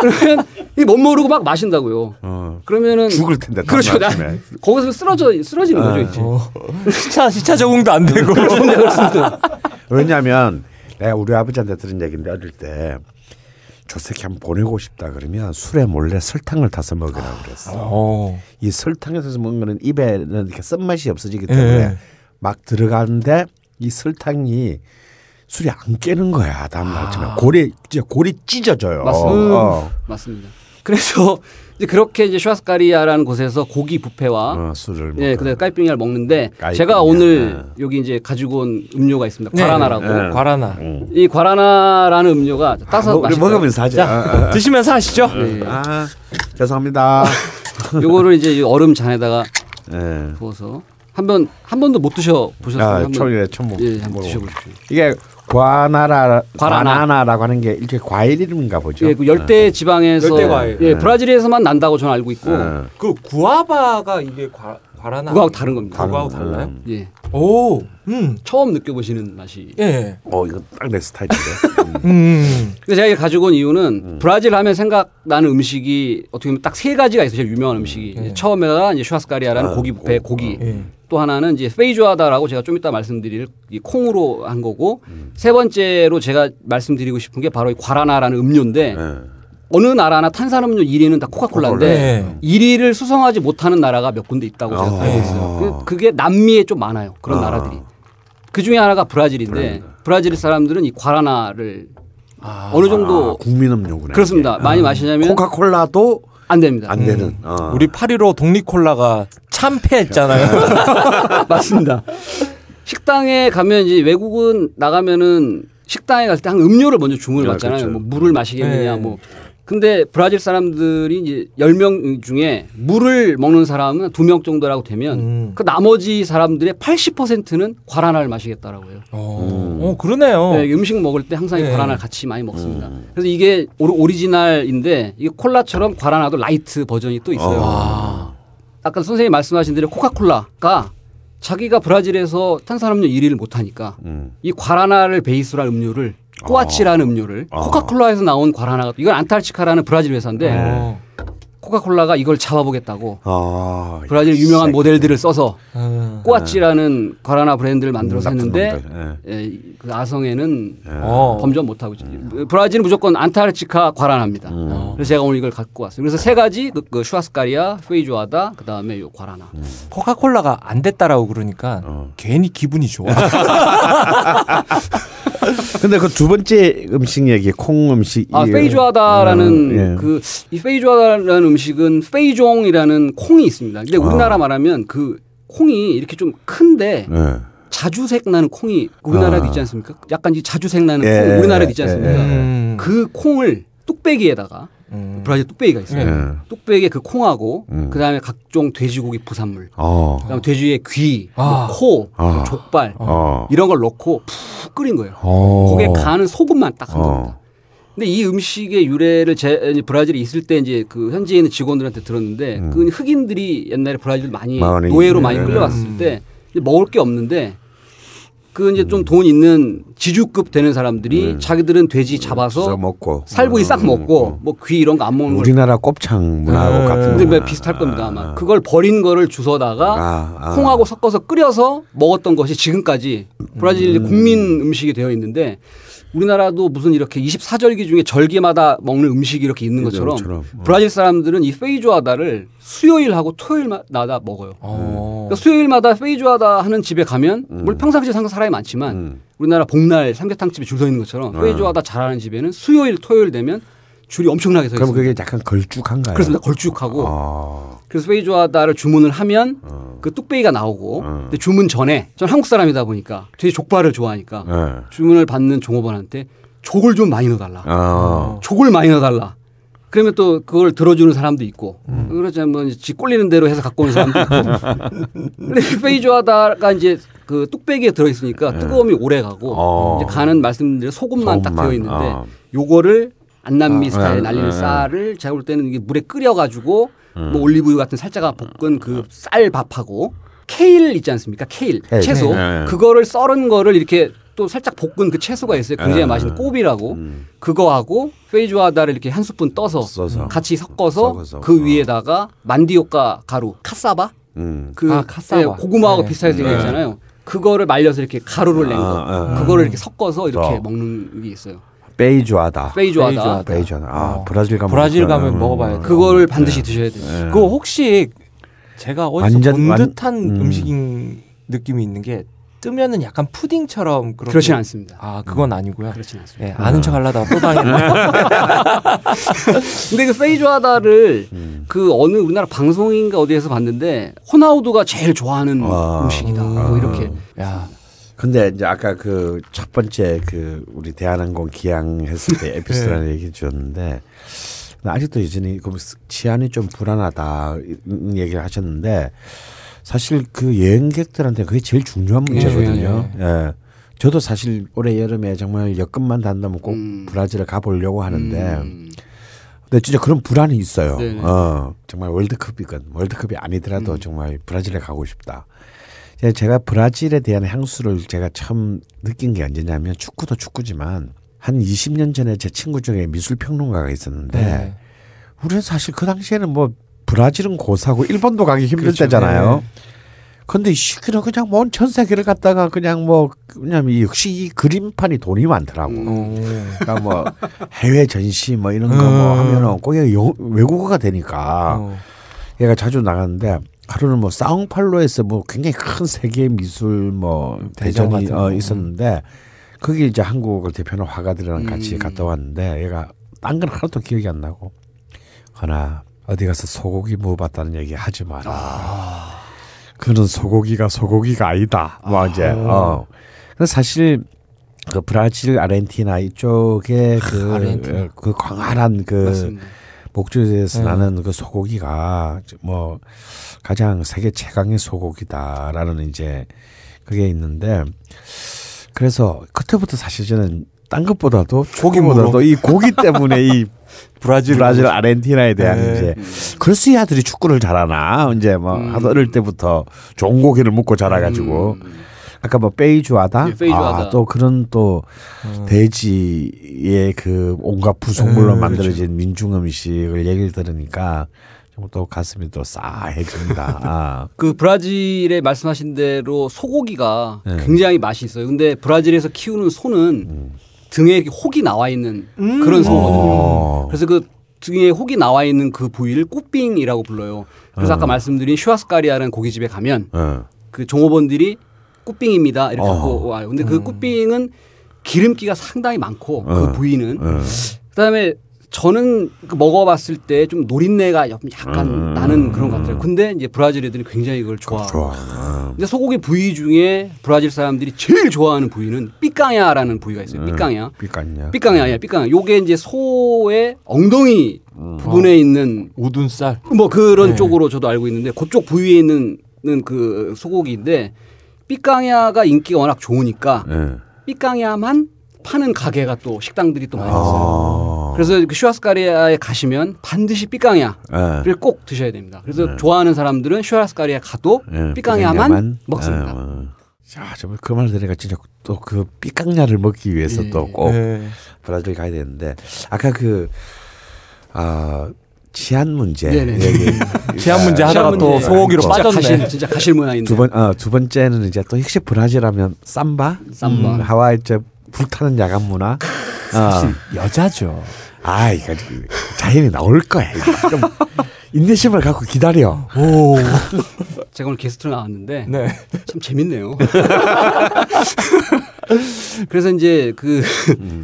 그러면 이못 모르고 막 마신다고요. 어. 그러면 죽을 텐데. 다음 그렇죠. 나. 거기서 쓰러져 쓰러지는 거죠 이제. 어. 시차 시차 적응도 안 되고. 그렇습니다. 왜냐하면 내가 우리 아버지한테 들은 얘기인데 어릴 때 조새끼 한번 보내고 싶다 그러면 술에 몰래 설탕을 타서 먹으라고 그랬어. 어. 이 설탕을 타서 먹는 거는 입에는 이렇게 쓴맛이 없어지기 때문에 예. 막 들어가는데 이 설탕이 술이 안 깨는 거야 다음 날 아. 아침에 골이 이제 골이 찢어져요. 맞습니다. 어, 맞습니다. 그래서 이제 그렇게 이제 슈아스카리아라는 곳에서 고기 뷔페와 어, 술을 예, 먹어. 그다음에 까이빙야를 먹는데 까이빙야. 제가 오늘 네. 여기 이제 가지고 온 음료가 있습니다. 네. 과라나라고. 네. 과라나. 응. 이 과라나라는 음료가 따서 뭐, 마실 먹으면서 하자. 자, 드시면서 하시죠. 예. 아, 죄송합니다. 요거를 이제 이 얼음 잔에다가 예. 부어서 한 번 한 번도 못 드셔 보셨어요? 아, 처음 먹. 예, 한번 먹어. 드셔 보십시오. 이게 과나라 guaraná. guaraná라고 하는 게 일종의 과일 이름인가 보죠. 예, 그 열대 지방에서 열대 과일. 예, 네. 브라질에서만 난다고 저는 알고 있고 예. 그 구아바가 이게 과, guaraná. 그거하고 다른 겁니다. 그거하고 달라요? 음. 예, 오. 음. 처음 느껴보시는 맛이. 예. 어 이거 딱 내 스타일인데. 음. 음. 근데 제가 이거 가지고 온 이유는 브라질 하면 생각나는 음식이 어떻게 보면 딱 세 가지가 있어요. 제일 유명한 음식이 예. 이제 처음에가 이제 churrascaria라는 아, 고기 뷔페 고- 고기. 예. 또 하나는 이제 페이주아다라고 제가 좀 이따 말씀드릴 이 콩으로 한 거고 세 번째로 제가 말씀드리고 싶은 게 바로 이 과라나라는 음료인데 예. 어느 나라나 탄산음료 1위는 다 코카콜라인데 네. 1위를 수성하지 못하는 나라가 몇 군데 있다고 제가 아. 알고 있어요. 그- 그게 남미에 좀 많아요. 그런 아. 나라들이. 그 중에 하나가 브라질인데 브라질. 브라질 사람들은 이 과라나를 아. 어느 정도 아, 국민 음료구나. 그렇습니다. 많이 마시냐면 코카콜라도 안 됩니다. 안 되는. 어. 우리 8.15 독립콜라가 참패했잖아요. 맞습니다. 식당에 가면 이제 외국은 나가면은 식당에 갈때 항상 음료를 먼저 주문을 아, 받잖아요. 그렇죠. 뭐 물을 마시겠느냐 네. 뭐. 근데 브라질 사람들이 이제 10명 중에 물을 먹는 사람은 2명 정도라고 되면 음. 그 나머지 사람들의 80%는 guaraná를 마시겠다라고 해요. 어, 어, 그러네요. 네, 음식 먹을 때 항상 이 네. guaraná 같이 많이 먹습니다. 그래서 이게 오리- 오리지널인데 이게 콜라처럼 guaraná도 라이트 버전이 또 있어요. 아. 아까 선생님이 말씀하신 대로 코카콜라가 자기가 브라질에서 탄산음료 1위를 못하니까 음. 이 guaraná를 베이스로 한 음료를 Kuat라는 음료를 아. 코카콜라에서 나온 guaraná가 이건 Antarctica라는 브라질 회사인데 어. 코카콜라가 이걸 잡아보겠다고 아, 브라질 유명한 색. 모델들을 써서 어. Kuat라는 guaraná 브랜드를 만들어서 나쁜 했는데 놈들. 예. 예, 그 아성에는 어. 범접 못하고 있죠. 브라질은 무조건 Antarctica guaraná입니다. 음. 그래서 제가 오늘 이걸 갖고 왔어요. 그래서 세 가지 그, 그 churrascaria, feijoada, 그 다음에 요 guaraná. 코카콜라가 안 됐다라고 그러니까 어. 괜히 기분이 좋아. 근데 그 두 번째 음식 얘기 콩 음식 아 이- feijoada라는 어, 예. 그이 feijoada라는 음식은 feijão이라는 콩이 있습니다. 근데 우리나라 말하면 그 콩이 이렇게 좀 큰데 예. 자주색 나는 콩이 우리나라에도 아. 있지 않습니까? 약간 이 자주색 나는 예, 콩 우리나라에도 있지 예, 않습니까? 음. 그 콩을 뚝배기에다가 음. 브라질 뚝배기가 있어요. 예. 뚝배기에 그 콩하고 음. 그다음에 각종 돼지고기 부산물, 어. 그다음에 돼지의 귀, 아. 뭐 코, 아. 뭐 족발 어. 이런 걸 넣고 푹 끓인 거예요. 어. 거기에 간은 소금만 딱한 어. 겁니다. 근데 이 음식의 유래를 제 이제 브라질에 있을 때 이제 그 현지에 있는 직원들한테 들었는데 음. 그 흑인들이 옛날에 브라질 많이 많이 노예로 많이 네. 끌려왔을 때 이제 먹을 게 없는데 그 이제 좀 돈 있는 지주급 되는 사람들이 음. 자기들은 돼지 써 잡아서 먹고 살부이 싹 음, 먹고 음. 뭐귀 이런 거 안 먹는 걸 우리나라 곱창 문화하고 네. 같은 근데. 비슷할 겁니다 아마 아. 그걸 버린 거를 주워다가 아, 아. 콩하고 섞어서 끓여서 먹었던 것이 지금까지 브라질 국민 음식이 되어 있는데 우리나라도 무슨 이렇게 24절기 중에 절기마다 먹는 음식이 이렇게 있는 것처럼. 어. 브라질 사람들은 이 페이조아다를 수요일하고 토요일마다 먹어요. 어. 그러니까 수요일마다 페이조아다 하는 집에 가면 물론 평상시에 상상 사람이 많지만 음. 우리나라 복날 삼계탕 집에 줄 서 있는 것처럼 어. 페이조아다 잘하는 집에는 수요일 토요일 되면 줄이 엄청나게 서 그럼 있습니다. 그게 약간 걸쭉한가요? 그렇습니다. 걸쭉하고 어. 그래서 페이조아다를 주문을 하면 어. 그 뚝배기가 나오고 어. 근데 주문 전에 전 한국 사람이다 보니까 되게 족발을 좋아하니까 예. 주문을 받는 종업원한테 족을 좀 많이 넣어달라. 어. 족을 많이 넣어달라. 그러면 또 그걸 들어주는 사람도 있고 음. 그러지 뭐지 꼴리는 대로 해서 갖고 오는 사람도 있고 근데 페이조아다가 이제 그 뚝배기에 들어있으니까 뜨거움이 오래 가고 네. 어. 이제 간은 말씀드린 소금만 딱 소금만, 되어 있는데 어. 요거를 안남미 아, 스타일 네, 날리는 네, 쌀을 제가 볼 때는 이게 물에 끓여가지고 음. 뭐 올리브유 같은 살짝 볶은 그 쌀밥하고 케일 있지 않습니까? 케일, 케일. 채소 네. 그거를 썰은 거를 이렇게 또 살짝 볶은 그 채소가 있어요. 굉장히 네. 맛있는 couve라고 음. 그거하고 feijoada를 이렇게 한 스푼 떠서 써서. 같이 섞어서 섞어서. 그 어. 위에다가 mandioca 가루 카사바 음. 그 아, 카사바. 예, 고구마하고 네. 비슷하게 생겨 네. 있잖아요. 그거를 말려서 이렇게 가루를 낸 거, 아, 아. 그거를 이렇게 섞어서 이렇게 어. 먹는 게 있어요. 베이조아다. 페이조아다. 페이조아다. 베이조아다. 아, 어. 브라질 가면 브라질 가면 먹어봐야 돼. 그거를 반드시 드셔야 돼요. 네. 그거 혹시 제가 어디서 완전- 본 완- 듯한 음. 음. 식인 느낌이 있는 게 뜨면은 약간 푸딩처럼 그렇게 그렇진 않습니다. 아 그건 아니고요. 그렇진 않습니다. 예, 아는 척 하려다가 또 당했네. 근데 그 페이조아다를 음. 그 어느 우리나라 방송인가 어디에서 봤는데 호나우두가 제일 좋아하는 아. 음식이다. 음. 뭐 이렇게 야, 근데 이제 아까 그 첫 번째 그 우리 대한항공 기항 했을 때 에피소드라는 얘기 주셨는데 근데 아직도 여전히 그 치안이 좀 불안하다 얘기를 하셨는데 사실 그 여행객들한테 그게 제일 중요한 문제거든요. 예. 저도 사실 올해 여름에 정말 여건만 단다면 꼭 음. 브라질을 가보려고 하는데 음. 근데 진짜 그런 불안이 있어요. 네네. 어, 정말 월드컵이건 월드컵이 아니더라도 음. 정말 브라질에 가고 싶다. 제가- 제가 브라질에 대한 향수를 제가 처음 느낀 게 언제냐면 축구도 축구지만 한 20년 전에 제 친구 중에 미술 평론가가 있었는데 네. 우리는 사실 그 당시에는 뭐 브라질은 고사고 일본도 가기 힘들 그렇죠. 때잖아요. 네. 근데 이 시기는 그냥 먼 전 세계를 갔다가 그냥 뭐이 역시 이 그림판이 돈이 많더라고. 음. 그러니까 뭐 해외 전시 뭐 이런 거뭐 음. 하면은 꼭 영- 외국어가 되니까 어. 얘가 자주 나갔는데 하루는 뭐 사우팔로에서 뭐 굉장히 큰 세계 미술 뭐 대전 대전이 어, 거. 있었는데 거기 이제 한국을 대표하는 화가들이랑 같이 음. 갔다 왔는데 얘가 딴 건 하나도 기억이 안 나고 하나 어디 가서 소고기 먹어봤다는 얘기 하지 마라. 그는 소고기가 소고기가 아니다. 뭐 이제 어. 근데 사실 그 브라질, 아르헨티나 이쪽에 그, 아르헨티나. 그 광활한 그 맞습니다. 목줄에서 네. 나는 그 소고기가 뭐 가장 세계 최강의 소고기다라는 이제 그게 있는데 그래서 그때부터 사실 저는 딴 것보다도 고기보다도 이 고기 때문에 이 브라질 브라질, 아르헨티나에 대한 네. 이제 그래서 이 아들이 축구를 잘하나 이제 뭐 음. 하도 어릴 때부터 좋은 고기를 먹고 자라가지고 음. 아까 뭐 페이주하다 예, 페이주하다. 아, 또 그런 또 돼지의 그 온갖 부속물로 음, 만들어진 민중 음식을 얘기를 들으니까 좀또 가슴이 또 싸해집니다. 아. 그 브라질에 말씀하신 대로 소고기가 네. 굉장히 맛이 있어요. 근데 브라질에서 키우는 소는 음. 등에 혹이 나와 있는 그런 소거든요. 어. 그래서 그 등에 혹이 나와 있는 그 부위를 cupim이라고 불러요. 그래서 아까 말씀드린 churrascaria라는 고깃집에 가면 어. 그 종업원들이 꽃빙입니다. 이렇게 어. 갖고 와요. 근데 그 꽃빙은 기름기가 상당히 많고 어. 그 부위는 어. 그다음에 저는 그 먹어봤을 때 좀 노린내가 약간 음. 나는 그런 것 같아요. 근데 이제 브라질 애들이 굉장히 이걸. 좋아. 어. 근데 소고기 부위 중에 브라질 사람들이 제일 좋아하는 부위는 삐깡야라는 부위가 있어요. 음. 삐깡야. 삐깡야 아니야. 삐깡야. 요게 이제 소의 엉덩이 음. 부분에 있는 우둔살. 뭐 그런 네. 쪽으로 저도 알고 있는데 그쪽 부위에 있는 그 소고기인데 삐깡야가 인기가 워낙 좋으니까 예. 삐깡야만 파는 가게가 또 식당들이 또 많이 있어요. 아. 그래서 그 슈아스카리아에 가시면 반드시 삐깡야를 예. 꼭 드셔야 됩니다. 그래서 좋아하는 사람들은 슈아스카리아에 가도 예, 삐깡야만 먹습니다. 예, 어. 자, 정말 그말 들으니까 진짜 또 그 삐깡야를 먹기 위해서 예. 또꼭 네. 브라질 가야 되는데 아까 그 아, 치안 문제 네네. 치안 문제 시험 하다가 또 문제. 소고기로 진짜 빠졌네. 가실, 진짜 가실 모양인데. 두 번, 어, 두 번째는 이제 또 역시 브라질 하면 삼바, 삼바. 음, 하와이 저 불타는 야간 문화. 어. 여자죠. 아, 이거 자연이 나올 거야. 좀 인내심을 갖고 기다려. 오. 제가 오늘 게스트로 나왔는데 네. 참 재밌네요. 그래서 이제 그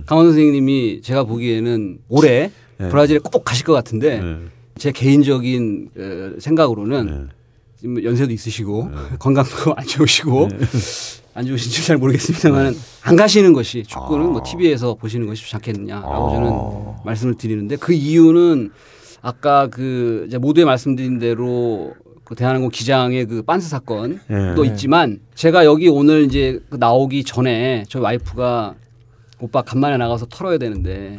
강원 선생님이 제가 보기에는 올해 네. 브라질에 꼭 가실 것 같은데 네. 제 개인적인 어, 생각으로는 네. 지금 연세도 있으시고 건강도 안 좋으시고 안 좋으신지 잘 모르겠습니다만 안 가시는 것이 축구는 뭐 TV에서 보시는 것이 좋지 않겠느냐라고 저는 말씀을 드리는데 그 이유는 아까 그 이제 모두에 말씀드린 대로 그 대한항공 기장의 그 빤스 사건도 네. 있지만 제가 여기 오늘 이제 그 나오기 전에 저희 와이프가 오빠 간만에 나가서 털어야 되는데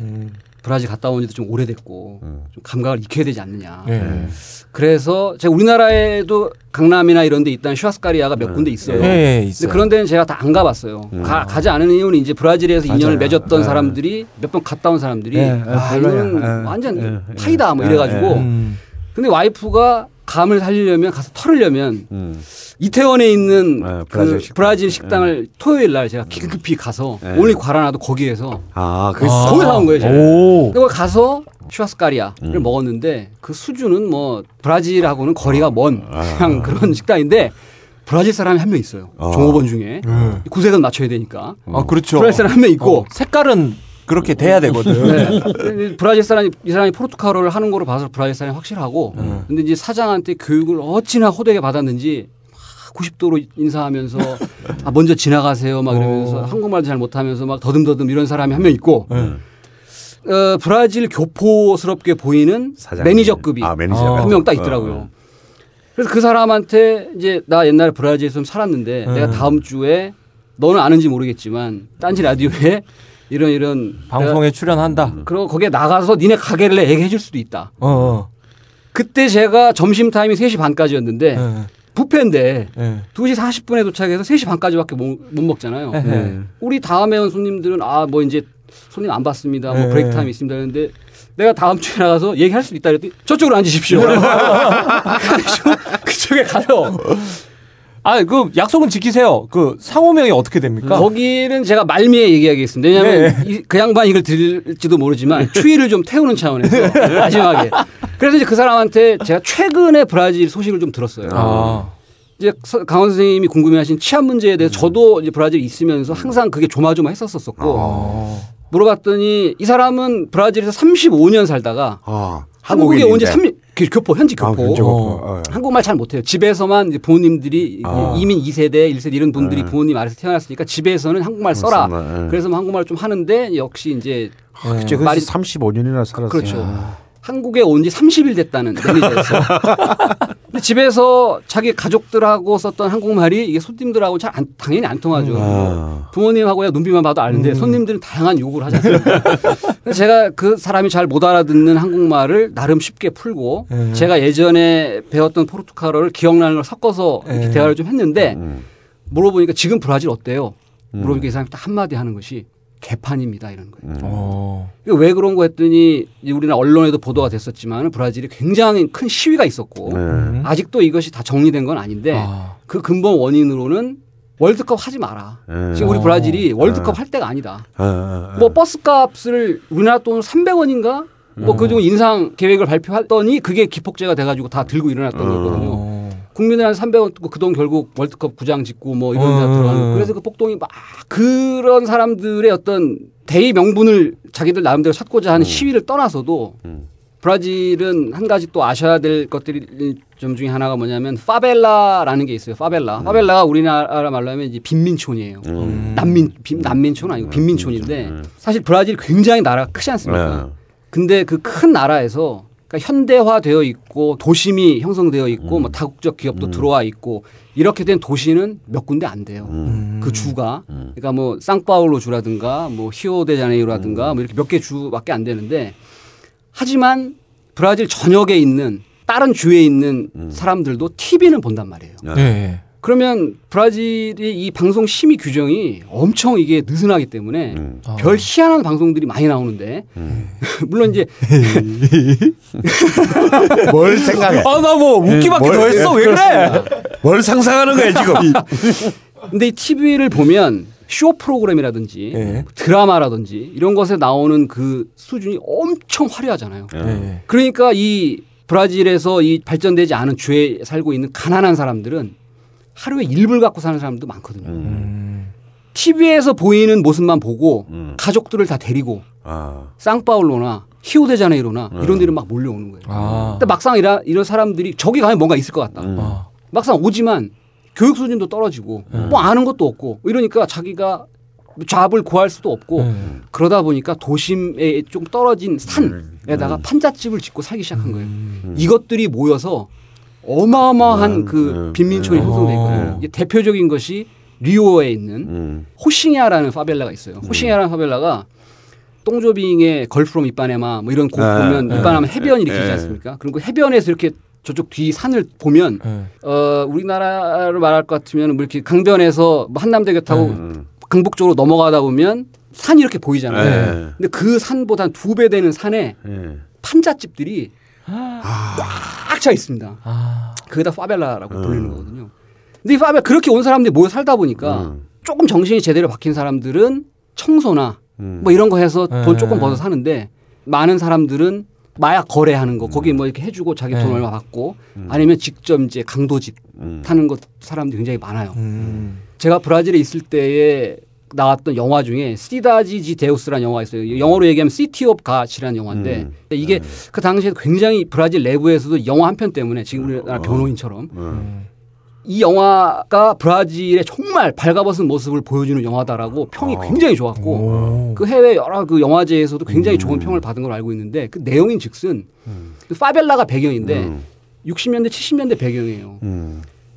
브라질 갔다 온 지도 좀 오래됐고 좀 감각을 익혀야 되지 않느냐. 네. 그래서 제가 우리나라에도 강남이나 이런 데 있다는 슈아스카리아가 몇 군데 있어요. 네, 근데 있어요. 그런 데는 제가 다 안 가봤어요. 가, 가지 않은 이유는 이제 브라질에서 인연을 맞아요. 맺었던 네. 사람들이 몇 번 갔다 온 사람들이 네, 아, 네, 별로야. 이거는 네, 완전 네, 네. 파이다 뭐 네, 이래가지고 네. 음. 근데 와이프가 감을 살리려면 가서 털으려면 음. 이태원에 있는 네, 그 브라질 식당. 브라질 식당을 토요일 날 제가 긴급히 가서 네. 오늘 관하나도 거기에서 아, 그 아. 거기 사온 거예요. 제가. 거기 가서 churrascaria를 음. 먹었는데 그 수준은 뭐 브라질하고는 거리가 먼 아. 그냥 그런 식당인데 브라질 사람이 한 명 있어요. 아. 종업원 중에 음. 구색은 맞춰야 되니까 아, 그렇죠. 브라질 사람 한 명 있고 어, 색깔은 그렇게 돼야 되거든. 네. 브라질 사람이 이 사람이 포르투갈어를 하는 거로 봐서 브라질 사람이 확실하고 음. 근데 이제 사장한테 교육을 어찌나 호되게 받았는지 막 90도로 인사하면서 아, 먼저 지나가세요 막 이러면서 어. 한국말도 잘 못하면서 막 더듬더듬 이런 사람이 한 명 있고 네. 어, 브라질 교포스럽게 보이는 사장님. 매니저급이 아, 매니저. 아. 한명 딱 있더라고요. 그래서 그 사람한테 이제 나 옛날에 브라질에서 좀 살았는데 음. 내가 다음 주에 너는 아는지 모르겠지만 딴지 라디오에 이런 이런 방송에 출연한다. 그리고 거기에 나가서 니네 가게를 내 얘기해 줄 수도 있다. 어. 어. 그때 제가 점심 타임이 3시 반까지였는데 네. 뷔페인데 네. 2시 40분에 도착해서 3시 반까지밖에 못, 못 먹잖아요. 네. 우리 다음에 온 손님들은 아 뭐 이제 손님 안 받습니다. 뭐 네. 브레이크 타임 있습니다. 그런데 내가 다음 주에 나가서 얘기할 수 있다 그랬더니 저쪽으로 앉으십시오. 그쪽에 가서 아, 그 약속은 지키세요. 그 상호명이 어떻게 됩니까? 거기는 제가 말미에 얘기하겠습니다. 왜냐하면 이- 그 양반 이걸 들을지도 모르지만 추위를 좀 태우는 차원에서 마지막에. 그래서 이제 그 사람한테 제가 최근에 브라질 소식을 좀 들었어요. 아. 이제 서- 강원 선생님이 궁금해하신 치안 문제에 대해서 저도 이제 브라질에 있으면서 항상 그게 조마조마했었었고 어. 물어봤더니 이 사람은 브라질에서 35년 살다가 아, 한국에 온지 한국인인데. 그 교포 현지 아, 교포. 현지 어. 교포. 어. 한국말 잘 못해요. 집에서만 이제 부모님들이 아. 이민 2세대, 1세대 이런 분들이 네. 부모님 아래서 태어났으니까 집에서는 한국말 써라. 네. 그래서 뭐 한국말 좀 하는데 역시 이제 그치, 말이- 그래서 35년이나 살았어요. 그렇죠. 한국에 온 지 30일 됐다는 매니저였어. 근데 집에서 자기 가족들하고 썼던 한국말이 이게 손님들하고 잘 안- 당연히 안 통하죠. 아. 부모님하고야 눈빛만 봐도 아는데 음. 손님들은 다양한 요구를? 그래서 제가 그 사람이 잘 못 알아듣는 한국말을 나름 쉽게 풀고 네. 제가 예전에 배웠던 포르투갈어를 기억나는 걸 섞어서 네. 대화를 좀 했는데 음. 물어보니까 지금 브라질 어때요? 물어보니까 이 사람이 딱 한마디 하는 것이 개판입니다 이러는 거예요. 어. 이거 왜 그런 거 했더니 우리나라 언론에도 보도가 됐었지만 브라질이 굉장히 큰 시위가 있었고 네. 아직도 이것이 다 정리된 건 아닌데 아. 그 근본 원인으로는 월드컵 하지 마라. 네. 지금 우리 어. 브라질이 월드컵 네. 할 때가 아니다. 아, 아, 아. 뭐 버스 값을 우리나라 돈 300원인가? 뭐그 정도 인상 계획을 발표했더니 그게 기폭제가 돼가지고 다 들고 일어났던 거거든요. 어. 국민들한 300원 그돈 결국 월드컵 구장 짓고 뭐 이런 데 어. 들어가는 거. 그래서 그 폭동이 막 그런 사람들의 어떤 대의 명분을 자기들 나름대로 찾고자 하는 시위를 떠나서도 음. 브라질은 한 가지 또 아셔야 될 것들이 좀 중에 하나가 뭐냐면 파벨라라는 게 있어요. 파벨라. 파벨라가 우리나라 말로 하면 이제 빈민촌이에요. 음. 난민 빈, 난민촌 아니고 빈민촌인데 사실 브라질 굉장히 나라가 크지 않습니까? 네. 근데 그 큰 나라에서 그러니까 현대화되어 있고 도심이 형성되어 있고 뭐 다국적 기업도 들어와 있고 이렇게 된 도시는 몇 군데 안 돼요. 그 주가. 그러니까 뭐 상파울로 주라든가 뭐 히오데자네이로라든가 뭐 이렇게 몇 개 주밖에 안 되는데 하지만 브라질 전역에 있는 다른 주에 있는 사람들도 TV는 본단 말이에요. 네. 그러면 브라질의 이 방송 심의 규정이 엄청 이게 느슨하기 때문에 음. 별 희한한 방송들이 많이 나오는데 물론 이제 뭘 생각해? 아, 나 뭐 웃기밖에 뭘- 더 했어. 왜 그래? 뭘 상상하는 거야 지금? 근데 이 TV를 보면 쇼 프로그램이라든지 네. 드라마라든지 이런 것에 나오는 그 수준이 엄청 화려하잖아요. 네. 그러니까 이 브라질에서 이 발전되지 않은 주에 살고 있는 가난한 사람들은 하루에 일불 갖고 사는 사람도 많거든요. 음. TV에서 보이는 모습만 보고 음. 가족들을 다 데리고 아. 상파울로나 히오데자네이로나 이런 데를 막 몰려오는 거예요. 아. 근데 막상 이런, 이런 사람들이 저기 가면 뭔가 있을 것 같다. 음. 아. 막상 오지만 교육 수준도 떨어지고 뭐 아는 것도 없고 이러니까 자기가 잡을 구할 수도 없고 네. 그러다 보니까 도심에 좀 떨어진 산에다가 판잣집을 짓고 살기 시작한 거예요. 이것들이 모여서 어마어마한 음, 그 음, 빈민촌이 음. 형성돼 있거든요. 음. 이게 대표적인 것이 리오에 있는 음. 호싱야라는 파벨라가 있어요. 호싱야라는 파벨라가 똥조빙의 걸프롬 이빠네마 뭐 이런 곡 네, 보면 네, 이빠나면 해변이 이렇게 네. 있지 않습니까? 그리고 해변에서 이렇게 저쪽 뒤 산을 보면 네. 어 우리나라로 말할 것 같으면 뭐 이렇게 강변에서 뭐 한남대교 타고 음. 강북 쪽으로 넘어가다 보면 산이 이렇게 보이잖아요. 네. 근데 그 산보다 두 배 되는 산에 예. 판잣집들이 아. 꽉 차 있습니다. 아. 그게 다 파벨라라고 불리는 거거든요. 근데 이 파벨 그렇게 온 사람들이 모여 살다 보니까 음. 조금 정신이 제대로 박힌 사람들은 청소나 음. 뭐 이런 거 해서 돈 네. 조금 벌어 사는데 많은 사람들은 마약 거래하는 거 거기 뭐 이렇게 해주고 자기 돈 네. 얼마 받고 아니면 직접 이제 강도짓 음. 하는 사람들이 굉장히 많아요. 음. 제가 브라질에 있을 때에 나왔던 영화 중에 Cidade de Deus라는 영화가 있어요. 영어로 얘기하면 City of God이라는 영화인데 음. 이게 그 당시에 굉장히 브라질 내부에서도 영화 한 편 때문에 지금 우리나라 변호인처럼 음. 이 영화가 브라질의 정말 발가벗은 모습을 보여주는 영화다라고 평이 굉장히 좋았고 오. 그 해외 여러 그 영화제에서도 굉장히 좋은 평을 받은 걸 알고 있는데 그 내용인 즉슨 그 파벨라가 배경인데 음. 60년대 70년대 배경이에요.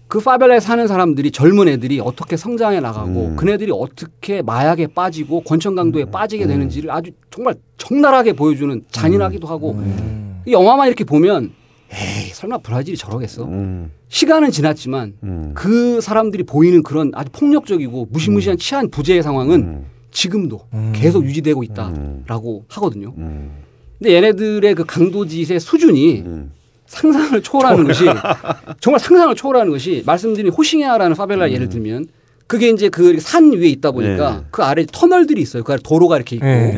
음. 그 파벨라에 사는 사람들이 젊은 애들이 어떻게 성장해 나가고 음. 그네들이 어떻게 마약에 빠지고 권총 강도에 빠지게 되는지를 아주 정말 적나라하게 보여주는 잔인하기도 하고 음. 이 영화만 이렇게 보면 에이 설마 브라질이 저러겠어? 음. 시간은 지났지만 음. 그 사람들이 보이는 그런 아주 폭력적이고 무시무시한 치안 부재의 상황은 지금도 음. 계속 유지되고 있다라고 하거든요. 음. 근데 얘네들의 그 강도짓의 수준이 음. 상상을 초월하는 것이 정말 상상을 초월하는 것이 말씀드린 호싱야라는 파벨라 예를 들면 그게 이제 그 산 위에 있다 보니까 네. 그 아래 터널들이 있어요. 그 아래 도로가 이렇게 있고 네.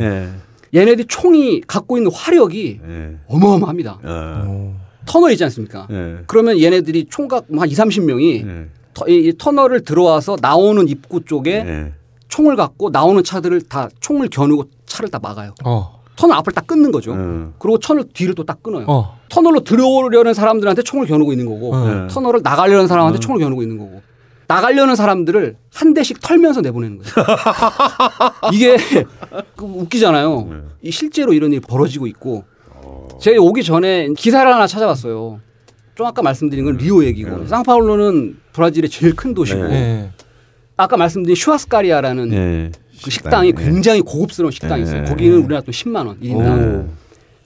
예. 얘네들이 총이 갖고 있는 화력이 예. 어마어마합니다. 어. 오. 터널 있지 않습니까? 예. 그러면 얘네들이 총각 한 2, 30명이 예. 이 터널을 들어와서 나오는 입구 쪽에 예. 총을 갖고 나오는 차들을 다 총을 겨누고 차를 다 막아요. 어. 터널 앞을 딱 끊는 거죠. 음. 그리고 터널 뒤를 또 딱 끊어요. 어. 터널로 들어오려는 사람들한테 총을 겨누고 있는 거고 어. 터널을 나가려는 사람한테 총을 겨누고 있는 거고 나가려는 사람들을 한 대씩 털면서 내보내는 거예요. 이게 그 웃기잖아요. 이 실제로 이런 일이 벌어지고 있고 제가 오기 전에 기사를 하나 찾아봤어요. 좀 아까 말씀드린 건 리오 얘기고 상파울로는 브라질의 제일 큰 도시고 네. 아까 말씀드린 churrascaria라는 예. 그 식당이 예. 굉장히 고급스러운 식당이 있어요. 네. 거기는 우리나라 돈 10만 원 1인당.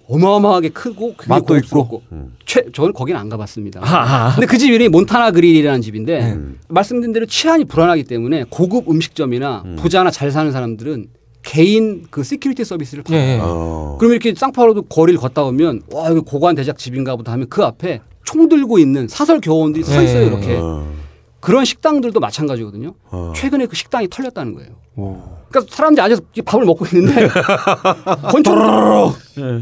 어마어마하게 크고 굉장히 맛도 고급스럽고 음. 최, 저는 거기는 안 가봤습니다. 아, 근데 그 집 이름이 몬타나 그릴이라는 집인데 네. 말씀드린 대로 치안이 불안하기 때문에 고급 음식점이나 부자나 잘 사는 사람들은 개인 그 security 서비스를 받아요. 예. 어. 그러면 이렇게 쌍파울로도 거리를 걷다 보면 와 여기 고관 대작 집인가 보다 하면 그 앞에 총 들고 있는 사설 경호원들이 서 있어요 네. 이렇게 어. 그런 식당들도 마찬가지거든요. 어. 최근에 그 식당이 털렸다는 거예요. 그러니까 사람들이 앉아서 밥을 먹고 있는데 권총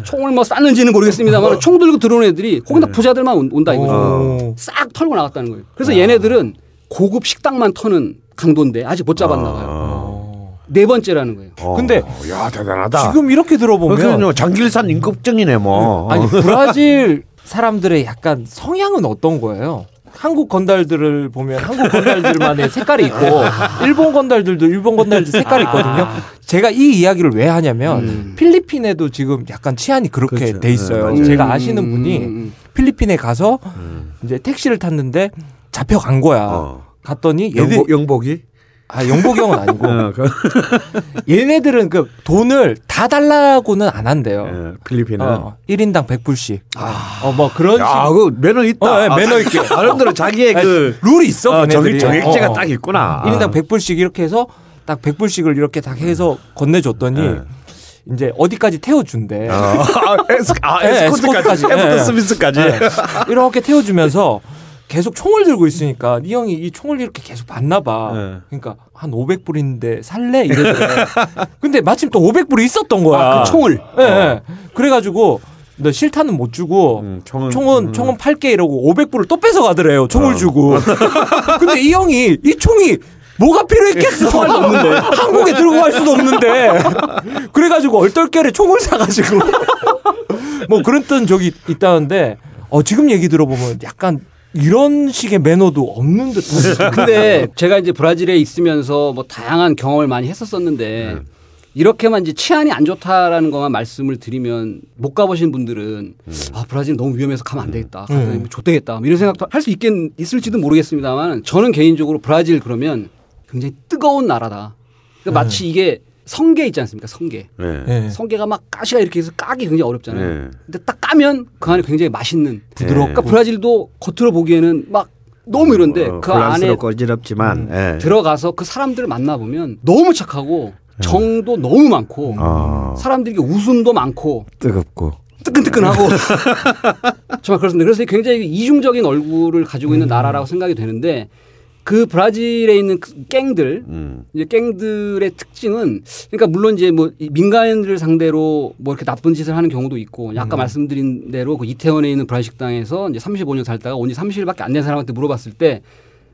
총을 뭐 쐈는지는 모르겠습니다만 총 들고 들어오는 애들이 거기다 부자들만 온- 온다 이거죠. 오. 싹 털고 나갔다는 거예요. 그래서 얘네들은 고급 식당만 터는 강도인데 아직 못 잡았나 봐요. 어. 네 번째라는 거예요. 어. 근데 야 대단하다. 지금 이렇게 들어보면 그러니까 장길산 임급증이네 뭐. 아니 브라질 사람들의 약간 성향은 어떤 거예요? 한국 건달들을 보면 한국 건달들만의 색깔이 있고 일본 건달들도 일본 건달들 색깔이 있거든요. 제가 이 이야기를 왜 하냐면 음. 필리핀에도 지금 약간 치안이 그렇게 그렇죠. 돼 있어요. 네. 제가 아시는 분이 음, 음. 필리핀에 가서 이제 택시를 탔는데 잡혀간 거야. 어. 갔더니 영복 영복이. 아 영복이 형은 아니고 어, 그, 얘네들은 그 돈을 다 달라고는 안 한대요. 예, 필리핀은. 어, 1인당 100불씩. 어, 뭐 그런 식. 야, 그 매너 있다. 어, 예, 매너 있게. 사람들은 자기의 그 룰이 있어. 어. 정액, 정액제가 어, 어. 딱 있구나. 1인당 100불씩 이렇게 해서 딱 100불씩을 이렇게 딱 해서 건네줬더니 네. 이제 어디까지 태워준대. 어. 아, 에스, 아, 네, 에스코트까지. 에스코트까지. 에스코트 네. 스미스까지. 네. 이렇게 태워주면서 계속 총을 들고 있으니까 이 형이 이 총을 이렇게 계속 봤나 봐. 네. 그러니까 한 500불인데 살래? 이러더래. 근데 마침 또 500불이 있었던 거야. 아, 그 총을. 예, 예. 그래가지고 너 실탄은 못 주고 음, 총은- 총은 음. 총은 팔게 이러고 500불을 또 뺏어 가더래요. 총을 어. 주고. 근데 이 형이 이 총이 뭐가 필요했겠어? 한국에 들고 갈 수도 없는데. 그래가지고 얼떨결에 총을 사가지고 뭐 그랬던 적이 있다는데 어, 지금 얘기 들어보면 약간 이런 식의 매너도 없는 듯한. 근데 제가 이제 브라질에 있으면서 뭐 다양한 경험을 많이 했었었는데 이렇게만 이제 치안이 안 좋다라는 것만 말씀을 드리면 못 가보신 분들은 아 브라질 너무 위험해서 가면 안 되겠다. 갔더니 뭐 좆되겠다. 뭐 이런 생각도 할 수 있겠 있을지도 모르겠습니다만 저는 개인적으로 브라질 그러면 굉장히 뜨거운 나라다. 그러니까 마치 이게 성게 있지 않습니까? 성게. 네. 예. 성게가 막 가시가 이렇게 해서 까기 굉장히 어렵잖아요. 네. 근데 딱 까면 그 안에 굉장히 맛있는 부드럽고. 그러니까 브라질도 겉으로 보기에는 막 너무 이런데 어, 그 안에 혼란스럽고 어지럽지만. 예. 들어가서 그 사람들을 만나 보면 너무 착하고 정도 너무 많고 어, 사람들이 웃음도 많고 뜨겁고. 뜨끈뜨끈하고 정말 그렇습니다. 그래서 굉장히 이중적인 얼굴을 가지고 있는 나라라고 생각이 되는데 그 브라질에 있는 그 갱들 음. 이제 갱들의 특징은 그러니까 물론 이제 뭐이 민간인들을 상대로 뭐 이렇게 나쁜 짓을 하는 경우도 있고 아까 말씀드린 대로 그 이태원에 있는 브라질 식당에서 이제 35년 살다가 온지 30일밖에 안 된 사람한테 물어봤을 때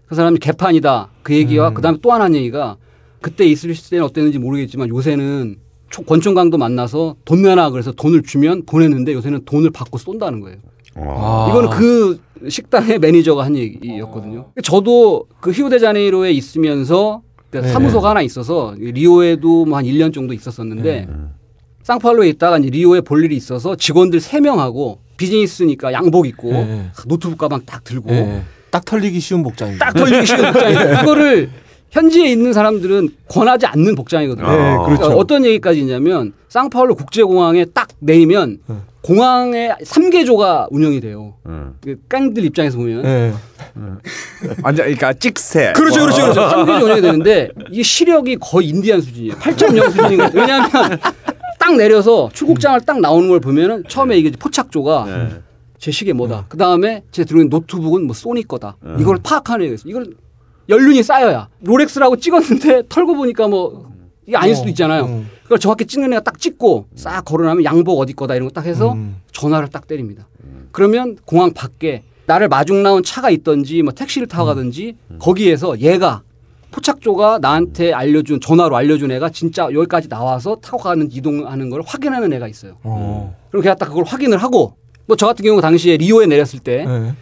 그 치안이 개판이다 그 얘기와 그다음에 또 하나 얘기가 그때 있을 때는 어땠는지 모르겠지만 요새는 초- 권총강도 만나서 돈 내놔 그래서 돈을 주면 보냈는데 요새는 돈을 받고 쏜다는 거예요. 어. 아. 이거는 그 식당의 매니저가 한 얘기였거든요. 저도 그 히오데자네이로에 있으면서 그 네. 사무소가 하나 있어서 리오에도 뭐 한 1년 정도 있었었는데 네. 상파울로에 있다가 이제 리오에 볼 일이 있어서 직원들 3명하고 비즈니스니까 양복 입고 네. 노트북 가방 딱 들고 예. 딱 털리기 쉬운 복장이죠. 딱 걸리기 쉬운 복장이에요. 그거를 현지에 있는 사람들은 권하지 않는 복장이거든요. 네, 그렇죠. 그러니까 어떤 얘기까지 있냐면 쌍파울로 국제공항에 딱 내리면 네. 공항에 3개조가 운영이 돼요. 음. 그 깡들 입장에서 보면. 예. 완전 그러니까 찍새. 그렇죠, 그렇죠, 그렇죠. 3개조 운영이 되는데 이게 시력이 거의 인디안 수준이에요. 8.0 수준인 거예요. 왜냐하면 딱 내려서 출국장을 딱 나오는 걸 보면은 처음에 이게 포착조가 네. 제 시계 뭐다. 그 다음에 제 들고 있는 노트북은 뭐 소니 거다. 이걸 파악하는 거예요. 이걸 연륜이 쌓여야. 롤렉스라고 찍었는데 털고 보니까 뭐 이게 아닐 수도 있잖아요. 음. 그걸 정확히 찍는 애가 딱 찍고 싹 걸어나면 양복 어디 거다 이런 거 딱 해서 음. 전화를 딱 때립니다. 그러면 공항 밖에 나를 마중 나온 차가 있던지 뭐 택시를 타고 가든지 거기에서 얘가 포착조가 나한테 알려준 전화로 알려준 애가 진짜 여기까지 나와서 타고 가는 이동하는 걸 확인하는 애가 있어요. 어. 그럼 걔가 딱 그걸 확인을 하고 뭐 저 같은 경우 당시에 리오에 내렸을 때 네.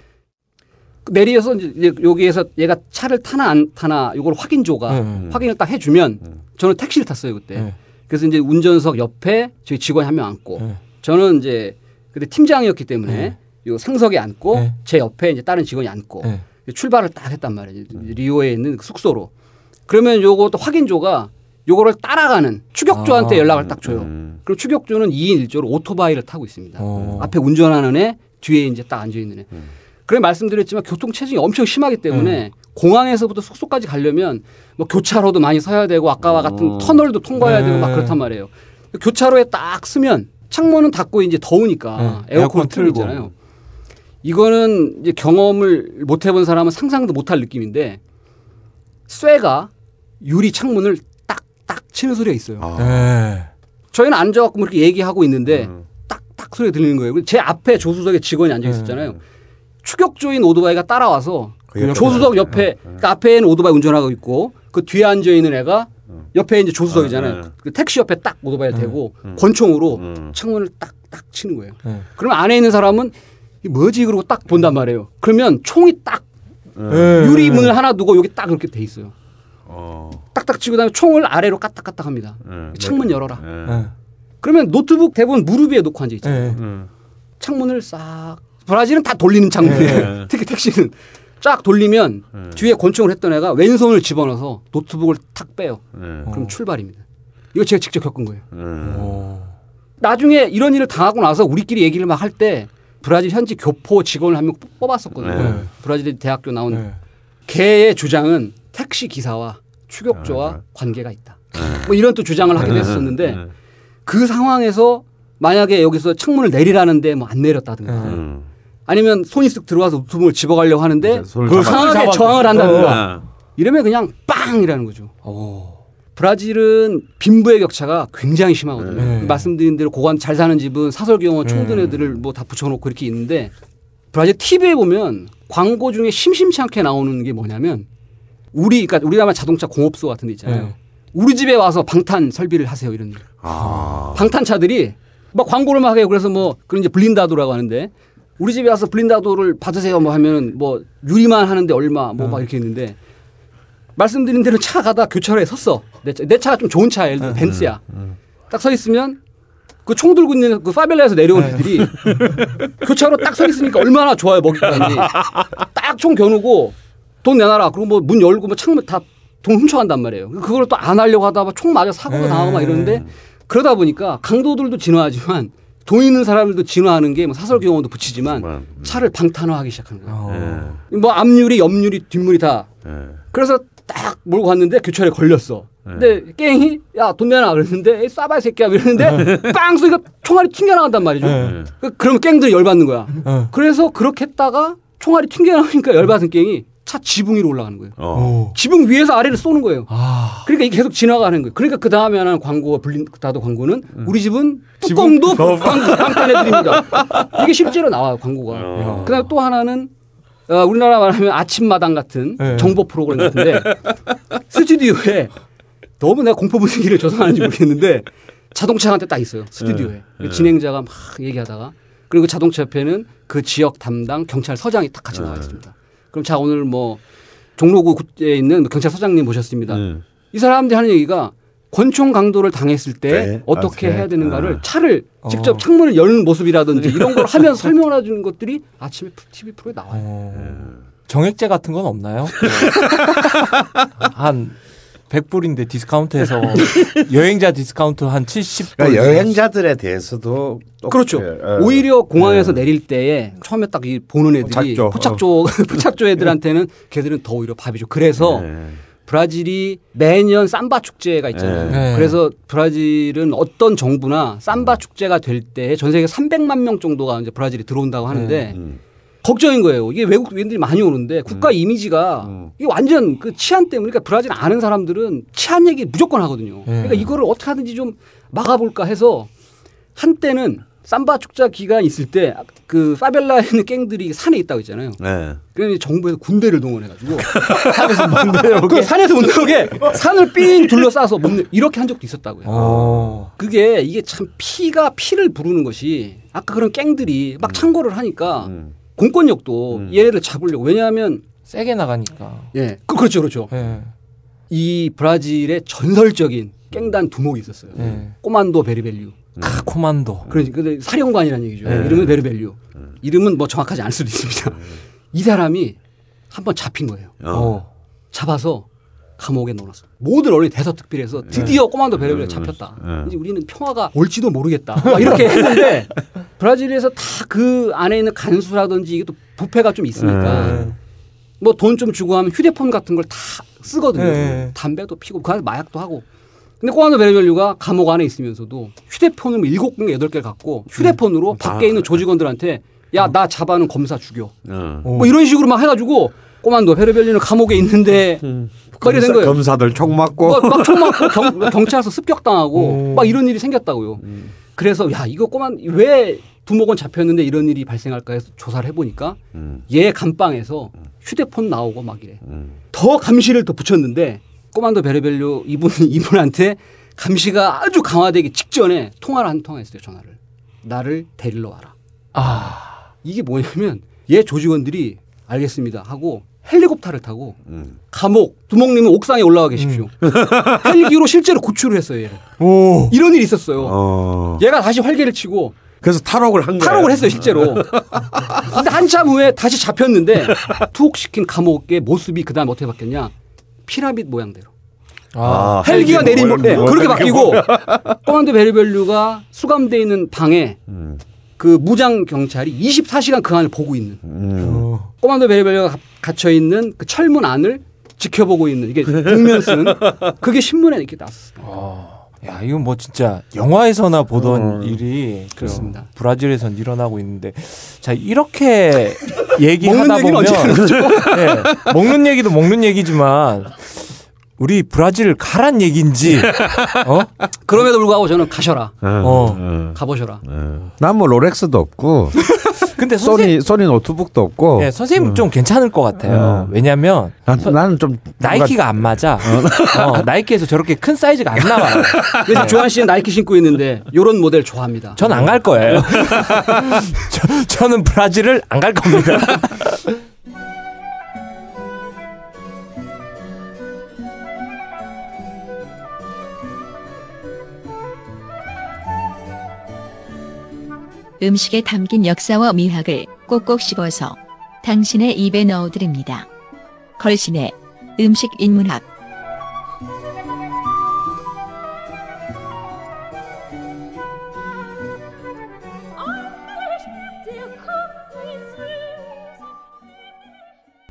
내리에서 이제 여기에서 얘가 차를 타나 안 타나 이걸 확인조가 네. 확인을 딱 해주면 저는 택시를 탔어요 그때. 네. 그래서 이제 운전석 옆에 저희 직원이 한 명 앉고 네. 저는 이제 그때 팀장이었기 때문에 네. 요 상석에 앉고 네. 제 옆에 이제 다른 직원이 앉고 네. 출발을 딱 했단 말이에요. 리오에 있는 그 숙소로. 그러면 요것도 확인조가 요거를 따라가는 추격조한테 아. 연락을 딱 줘요. 음. 그럼 추격조는 2인 1조로 오토바이를 타고 있습니다. 어. 앞에 운전하는 애, 뒤에 이제 딱 앉아 있는 애. 음. 그래 말씀드렸지만 교통 체증이 엄청 심하기 때문에 공항에서부터 숙소까지 가려면 뭐 교차로도 많이 서야 되고 아까와 같은 어. 터널도 통과해야 되고 막 네. 그렇단 말이에요. 교차로에 딱 쓰면 창문은 닫고 이제 더우니까 네. 에어컨 에어컨. 있잖아요. 이거는 이제 경험을 못 해본 사람은 상상도 못할 느낌인데 쇠가 유리 창문을 딱딱 치는 소리가 있어요. 아. 네. 저희는 앉아갖고 뭐 이렇게 얘기하고 있는데 음. 딱딱 소리가 들리는 거예요. 제 앞에 조수석에 직원이 앉아 있었잖아요. 추격조인 오토바이가 따라와서 그 옆에 조수석 옆에 그 앞에는 오토바이 운전하고 있고 그 뒤에 앉아 있는 애가 옆에 이제 조수석이잖아요. 음. 그 택시 옆에 딱 오토바이 음. 대고 권총으로 음. 창문을 딱딱 치는 거예요. 네. 그러면 안에 있는 사람은 뭐지 그러고 딱 본단 말이에요. 그러면 총이 딱 네. 유리 문을 하나 두고 여기 딱 이렇게 돼 있어요. 어. 딱딱 치고 다음에 총을 아래로 까딱까딱 합니다. 음. 창문 열어라. 음. 네. 그러면 노트북 대부분 무릎 위에 놓고 앉아 있잖아요. 네. 음. 창문을 싹 브라질은 다 돌리는 창문이에요. 네. 특히 택시는 쫙 돌리면 네. 뒤에 권총을 했던 애가 왼손을 집어넣어서 노트북을 탁 빼요. 음. 그럼 출발입니다. 이거 제가 직접 겪은 거예요. 나중에 이런 일을 당하고 나서 우리끼리 얘기를 막 할 때 브라질 현지 교포 직원을 한 명 뽑았었거든요. 네. 브라질 대학교 나온 네. 걔의 주장은 택시 기사와 추격조와 아, 관계가 있다. 뭐 이런 또 주장을 하기도 했었는데 음. 그 상황에서 만약에 여기서 창문을 내리라는데 뭐 안 내렸다든가 음. 아니면 손이 쓱 들어와서 노트북을 집어가려고 하는데 손을 그걸 상하게 저항을 한다든가 아. 이러면 그냥 빵이라는 거죠. 어. 브라질은 빈부의 격차가 굉장히 심하거든요. 네. 말씀드린 대로 고관 잘 사는 집은 사설경원 총든 네. 애들을 뭐 다 붙여놓고 이렇게 있는데 브라질 TV에 보면 광고 중에 심심치 않게 나오는 게 뭐냐면 우리 그러니까 우리나라 자동차 공업소 같은 데 있잖아요. 네. 우리 집에 와서 방탄 설비를 하세요 이런 일. 아. 방탄차들이 막 광고를 막 해요. 그래서 뭐 그런 이제 블린다도라고 하는데 우리 집에 와서 블린다도를 받으세요 뭐 하면은 뭐 유리만 하는데 얼마 뭐막 이렇게 있는데 말씀드린 대로 차 가다 교차로에 섰어. 내, 차, 내 차가 좀 좋은 차야. 예를 들어 벤츠야. 딱 서 있으면 그 총 들고 있는 그 파벨라에서 내려온 애들이 교차로 딱 서 있으니까 얼마나 좋아요 먹기까지. 딱 총 겨누고 돈 내놔라. 그리고 뭐 문 열고 뭐 창문 다 돈 훔쳐간단 말이에요. 그걸 또 안 하려고 하다가 총 맞아 사고가 당하고 막 이러는데 그러다 보니까 강도들도 진화하지만 돈 있는 사람들도 진화하는 게 뭐 사설 경험도 붙이지만 음. 차를 방탄화하기 시작하는 거예요. 어. 뭐 앞유리, 옆유리, 뒷유리 다. 예. 그래서 딱 몰고 갔는데 교차로에 걸렸어. 근데 깽이 야돈 내놔 그랬는데 에이, 쏴봐 이 새끼야 이러는데 빵 소리가 총알이 튕겨나간단 말이죠. 네. 그, 그러면 깽들이 열받는 거야. 어. 그래서 그렇게 했다가 총알이 튕겨나가니까 열받은 깽이 차 지붕 위로 올라가는 거예요. 어. 지붕 위에서 아래를 쏘는 거예요. 아. 그러니까 이게 계속 지나가는 거예요. 그러니까 그 다음에 하는 광고가 불린 다도 광고는 우리 집은 뚜껑도 광고 방탄해 드립니다. 이게 실제로 나와요 광고가. 어. 그다음에 또 하나는 어, 우리나라 말하면 아침마당 같은 네. 정보 프로그램 같은데 스튜디오에 너무 내가 공포 분위기를 조성하는지 모르겠는데 자동차한테 딱 있어요 스튜디오에 네. 진행자가 막 얘기하다가 그리고 자동차 옆에는 그 지역 담당 경찰서장이 딱 같이 네. 나와 있습니다. 그럼 자 오늘 뭐 종로구에 있는 경찰서장님 모셨습니다. 음. 이 사람들이 하는 얘기가 권총 강도를 당했을 때 네. 어떻게 아, 해야 되는 아. 가를 차를 어. 직접 창문을 여는 모습이라든지 이런 걸 하면서 설명해 주는 것들이 아침에 TV 프로에 나와요. 어. 정액제 같은 건 없나요? 한 100불인데 discount해서 여행자 discount 한 70불. 그러니까 여행자들에 대해서도 똑같아요. 그렇죠. 예. 오히려 공항에서 네. 내릴 때에 처음에 딱 이 보는 애들이 포착조. 포착조 포착조 애들한테는 걔들은 더 오히려 밥이 죠. 그래서 네. 브라질이 매년 삼바 축제가 있잖아요. 네. 네. 그래서 브라질은 어떤 정부나 삼바 축제가 될 때 전 세계 300만 명 정도가 이제 브라질에 들어온다고 하는데 음. 걱정인 거예요. 이게 외국인들이 많이 오는데 국가 이미지가 음. 이게 완전 그 치안 때문에 그러니까 브라질 아는 사람들은 치안 얘기 무조건 하거든요. 네. 그러니까 이거를 어떻게 하든지 좀 막아볼까 해서 한때는 삼바 축제 기간 있을 때 그 파벨라에 있는 갱들이 산에 있다고 했잖아요. 네. 그러니 정부에서 군대를 동원해가지고 산에서 못 내려오게 산에서 못 내려오게 산을 삥 둘러싸서 못 내, 이렇게 한 적도 있었다고요. 어. 그게 이게 참 피가 피를 부르는 것이 아까 그런 갱들이 막 창궐을 하니까 음. 공권력도 얘를 잡으려고 왜냐하면 세게 나가니까. 예 그, 그렇죠 그렇죠 예. 이 브라질의 전설적인 갱단 두목이 있었어요. 예. Comando Vermelho. 카 comando. 그러니 근데 사령관이라는 얘기죠. 네. 이름은 Vermelho. 이름은 뭐 정확하지 않을 수도 있습니다. 이 사람이 한번 잡힌 거예요. 어. 잡아서 감옥에 넣어놨어. 모든 언론이 대서특필해서 드디어 Comando Vermelho 잡혔다. 네. 이제 우리는 평화가 올지도 모르겠다. 막 이렇게 했는데 브라질에서 다 그 안에 있는 간수라든지 이게 또 부패가 좀 있으니까 네. 뭐돈 좀 주고 하면 휴대폰 같은 걸 다 쓰거든요. 네. 담배도 피고 그 안에 마약도 하고. 근데 꼬만도 베르벨류가 감옥 안에 있으면서도 휴대폰을 뭐 일곱 개, 여덟 개를 갖고 휴대폰으로 음. 밖에 있는 조직원들한테 야, 나 잡아는 검사 죽여. 어. 뭐 이런 식으로 막 해가지고 꼬만도 베르벨류는 감옥에 있는데 거리 된 거예요. 검사들 총 맞고 막, 막총 맞고 경, 경찰서 습격당하고 오. 막 이런 일이 생겼다고요. 그래서 야 이거 꼬만 왜 두목은 잡혔는데 이런 일이 발생할까 해서 조사를 해보니까 음. 얘 감방에서 휴대폰 나오고 막 이래. 음. 더 감시를 더 붙였는데 꼬만도 베르벨류 이분 이분한테 감시가 아주 강화되기 직전에 통화를 한통 했어요 전화를 나를 데리러 와라. 아. 이게 뭐냐면 얘 조직원들이 알겠습니다 하고 헬리콥터를 타고 음. 감옥 두목님은 옥상에 올라와 계십시오. 헬기로 실제로 구출을 했어요 얘를. 오. 이런 일이 있었어요. 어. 얘가 다시 활개를 치고 그래서 탈옥을 한 거야. 탈옥을 했어요 실제로. 근데 한참 후에 다시 잡혔는데 투옥시킨 감옥의 모습이 그다음 어떻게 바뀌었냐? 피라밋 모양대로. 아. 헬기가 헬기 내린 모양, 네, 모양 그렇게 바뀌고 Comando Vermelho가 수감돼 있는 방에 음. 그 무장 경찰이 24시간 그 안을 보고 있는 음. 어. Comando Vermelho가 갇혀 있는 그 철문 안을 지켜보고 있는 이게 국면 쓴 그게 신문에 이렇게 났어요. 어. 야, 이건 뭐 진짜 영화에서나 보던 어. 일이 그렇습니다. 브라질에선 일어나고 있는데 자 이렇게 얘기하다 먹는 보면 거죠? 네, 먹는 얘기도 먹는 얘기지만 우리 브라질 가란 얘기인지 어? 그럼에도 불구하고 저는 가셔라. 어. 어. 가보셔라. 난 뭐 롤렉스도 없고 근데 선생 소니 소니 노트북도 없고 네, 선생님 좀 괜찮을 것 같아요. 어. 왜냐면 난, 나는 좀 나이키가 안 맞아. 어, 나이키에서 저렇게 큰 사이즈가 안 나와요. 그래서 조한 씨는 나이키 신고 있는데 이런 모델 좋아합니다. 전 안 갈 거예요. 저, 저는 브라질을 안 갈 겁니다. 음식에 담긴 역사와 미학을 꼭꼭 씹어서 당신의 입에 넣어드립니다. 걸신의 음식 인문학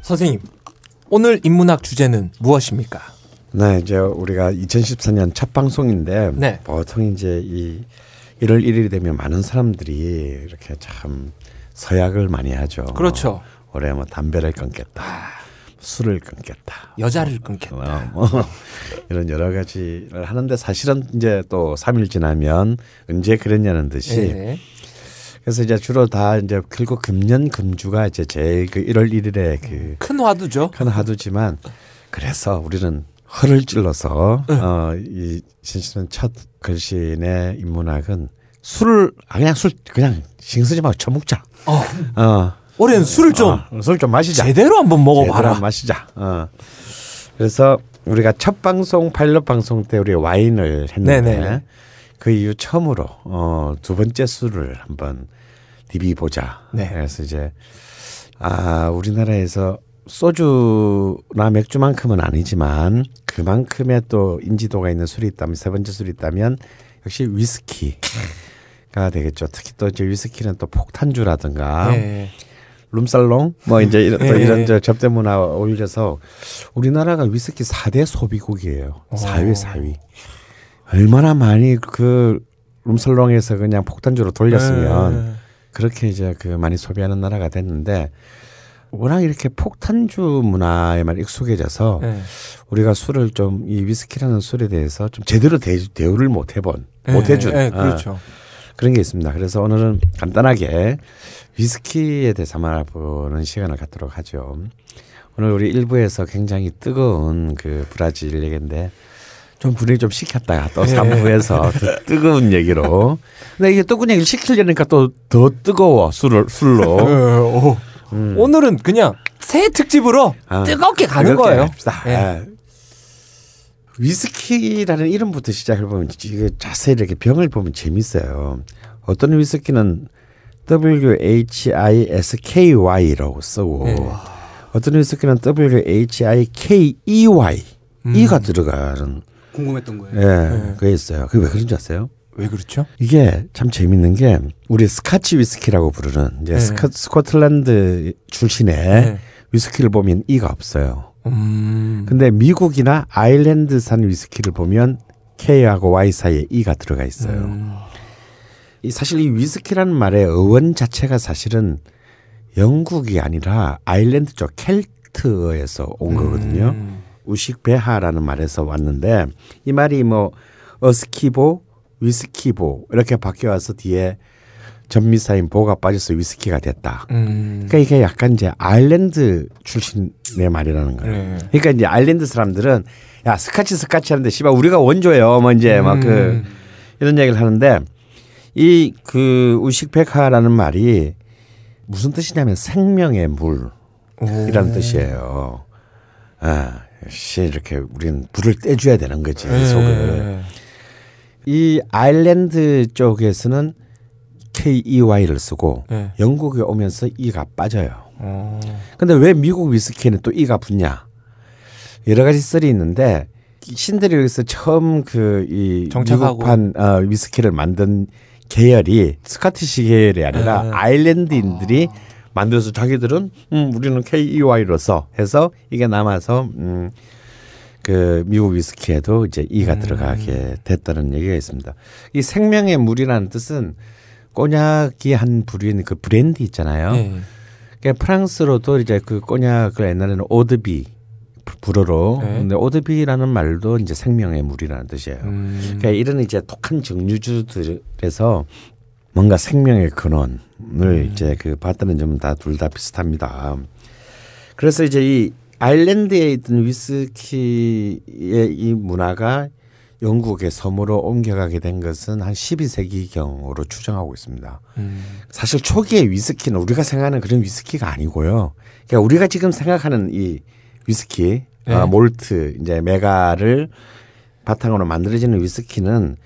선생님, 오늘 인문학 주제는 무엇입니까? 네, 이제 우리가 2014년 첫 방송인데 네. 보통 이제 이 1월 1일이 되면 많은 사람들이 이렇게 참 서약을 많이 하죠. 그렇죠. 올해 뭐 담배를 끊겠다. 술을 끊겠다. 여자를 끊겠다. 어, 뭐 이런 여러 가지를 하는데 사실은 이제 또 3일 지나면 언제 그랬냐는 듯이 네. 그래서 이제 주로 다 이제 그리고 금년 금주가 이제 제일 그 1월 1일에 그 큰 화두죠. 큰 하두지만 그래서 우리는 허를 찔러서 네. 어이 신씨는 첫 글씨의 인문학은 술을 아 그냥 술 그냥 신경 쓰지 말고 처먹자. 어, 어. 올해는 술을 좀술좀 마시자. 제대로 한번 제대로 먹어봐라. 한번 마시자. 어. 그래서 우리가 첫 방송 파일럿 방송 때 우리 와인을 했는데 네네. 그 이후 처음으로 어, 두 번째 술을 한번 디비 보자. 네. 그래서 이제 아 우리나라에서 소주나 맥주만큼은 아니지만 그만큼의 또 인지도가 있는 술이 있다면 세 번째 술이 있다면 역시 위스키가 되겠죠. 특히 또 이제 위스키는 또 폭탄주라든가 네. 룸살롱 뭐 이제 이런 또 예. 이런 저 접대 문화 어울려서 우리나라가 위스키 4대 소비국이에요. 4위 4위. 얼마나 많이 그 룸살롱에서 그냥 폭탄주로 돌렸으면 네. 그렇게 이제 그 많이 소비하는 나라가 됐는데 워낙 이렇게 폭탄주 문화에만 익숙해져서 네. 우리가 술을 좀 이 위스키라는 술에 대해서 좀 제대로 대, 대우를 못 해본 못 해준 네, 어. 그렇죠. 그런 게 있습니다. 그래서 오늘은 간단하게 위스키에 대해서 한번 알아보는 시간을 갖도록 하죠. 오늘 우리 일부에서 굉장히 뜨거운 그 브라질 얘기인데 좀 분위기 좀 식혔다가 또 네. 3부에서 더 뜨거운 얘기로. 근데 이게 뜨거운 얘기를 식히려니까 또 더 뜨거워 술을 술로. 오. 음. 오늘은 그냥 새 특집으로 아, 뜨겁게 가는 거예요. 예. 예. 위스키라는 이름부터 시작해 보면 이게 자세히 이렇게 병을 보면 재밌어요. 어떤 위스키는 W H I S K Y라고 쓰고 네. 어떤 위스키는 W H I K E Y 음. E가 들어가는 궁금했던 거예요. 예, 네. 그게 있어요. 그게 왜 그런지 아세요? 왜 그렇죠? 이게 참 재밌는 게 우리 스카치 위스키라고 부르는 이제 네. 스코, 스코틀랜드 출신의 네. 위스키를 보면 E가 없어요. 음. 근데 미국이나 아일랜드산 위스키를 보면 K하고 Y 사이에 E가 들어가 있어요. 음. 이 사실 이 위스키라는 말의 어원 자체가 사실은 영국이 아니라 아일랜드 쪽 켈트어에서 온 거거든요. 음. 우식 배하라는 말에서 왔는데 이 말이 뭐 어스키보, 위스키보 이렇게 바뀌어와서 뒤에 전미사인 보가 빠져서 위스키가 됐다. 음. 그러니까 이게 약간 이제 아일랜드 출신의 말이라는 거예요. 네. 그러니까 이제 아일랜드 사람들은 야 스카치 스카치 하는데 씨발 우리가 원조예요. 뭐 이제 막그 음. 이런 얘기를 하는데 이 그 우식백화라는 말이 무슨 뜻이냐면 생명의 물이라는 오. 뜻이에요. 아, 역시 이렇게 우리는 불을 떼줘야 되는 거지 네. 속을. 이 아일랜드 쪽에서는 KEY를 쓰고 네. 영국에 오면서 E가 빠져요. 어. 근데 왜 미국 위스키는 또 E가 붙냐? 여러 가지 썰이 있는데 신들이 여기서 처음 그이. 미국판 어, 위스키를 만든 계열이 스카티시 계열이 아니라 네. 아일랜드인들이 만들어서 자기들은 음 우리는 KEY로서 해서 이게 남아서 음. 그 미국 위스키에도 이제 E가 들어가게 됐다는 얘기가 있습니다. 이 생명의 물이라는 뜻은 꼬냑이 한 부류인 그 브랜디 있잖아요. 네. 그러니까 프랑스로도 이제 그 꼬냑을 옛날에는 오드비 불어로 네. 근데 오드비라는 말도 이제 생명의 물이라는 뜻이에요. 음. 그러니까 이런 이제 독한 정류주들에서 뭔가 생명의 근원을 음. 이제 그 봤다는 점은 다 둘 다 비슷합니다. 그래서 이제 이 아일랜드에 있던 위스키의 이 문화가 영국의 섬으로 옮겨가게 된 것은 한 12세기경으로 추정하고 있습니다. 음. 사실 초기의 위스키는 우리가 생각하는 그런 위스키가 아니고요. 그러니까 우리가 지금 생각하는 이 위스키, 네. 아, 몰트, 이제 메가를 바탕으로 만들어지는 위스키는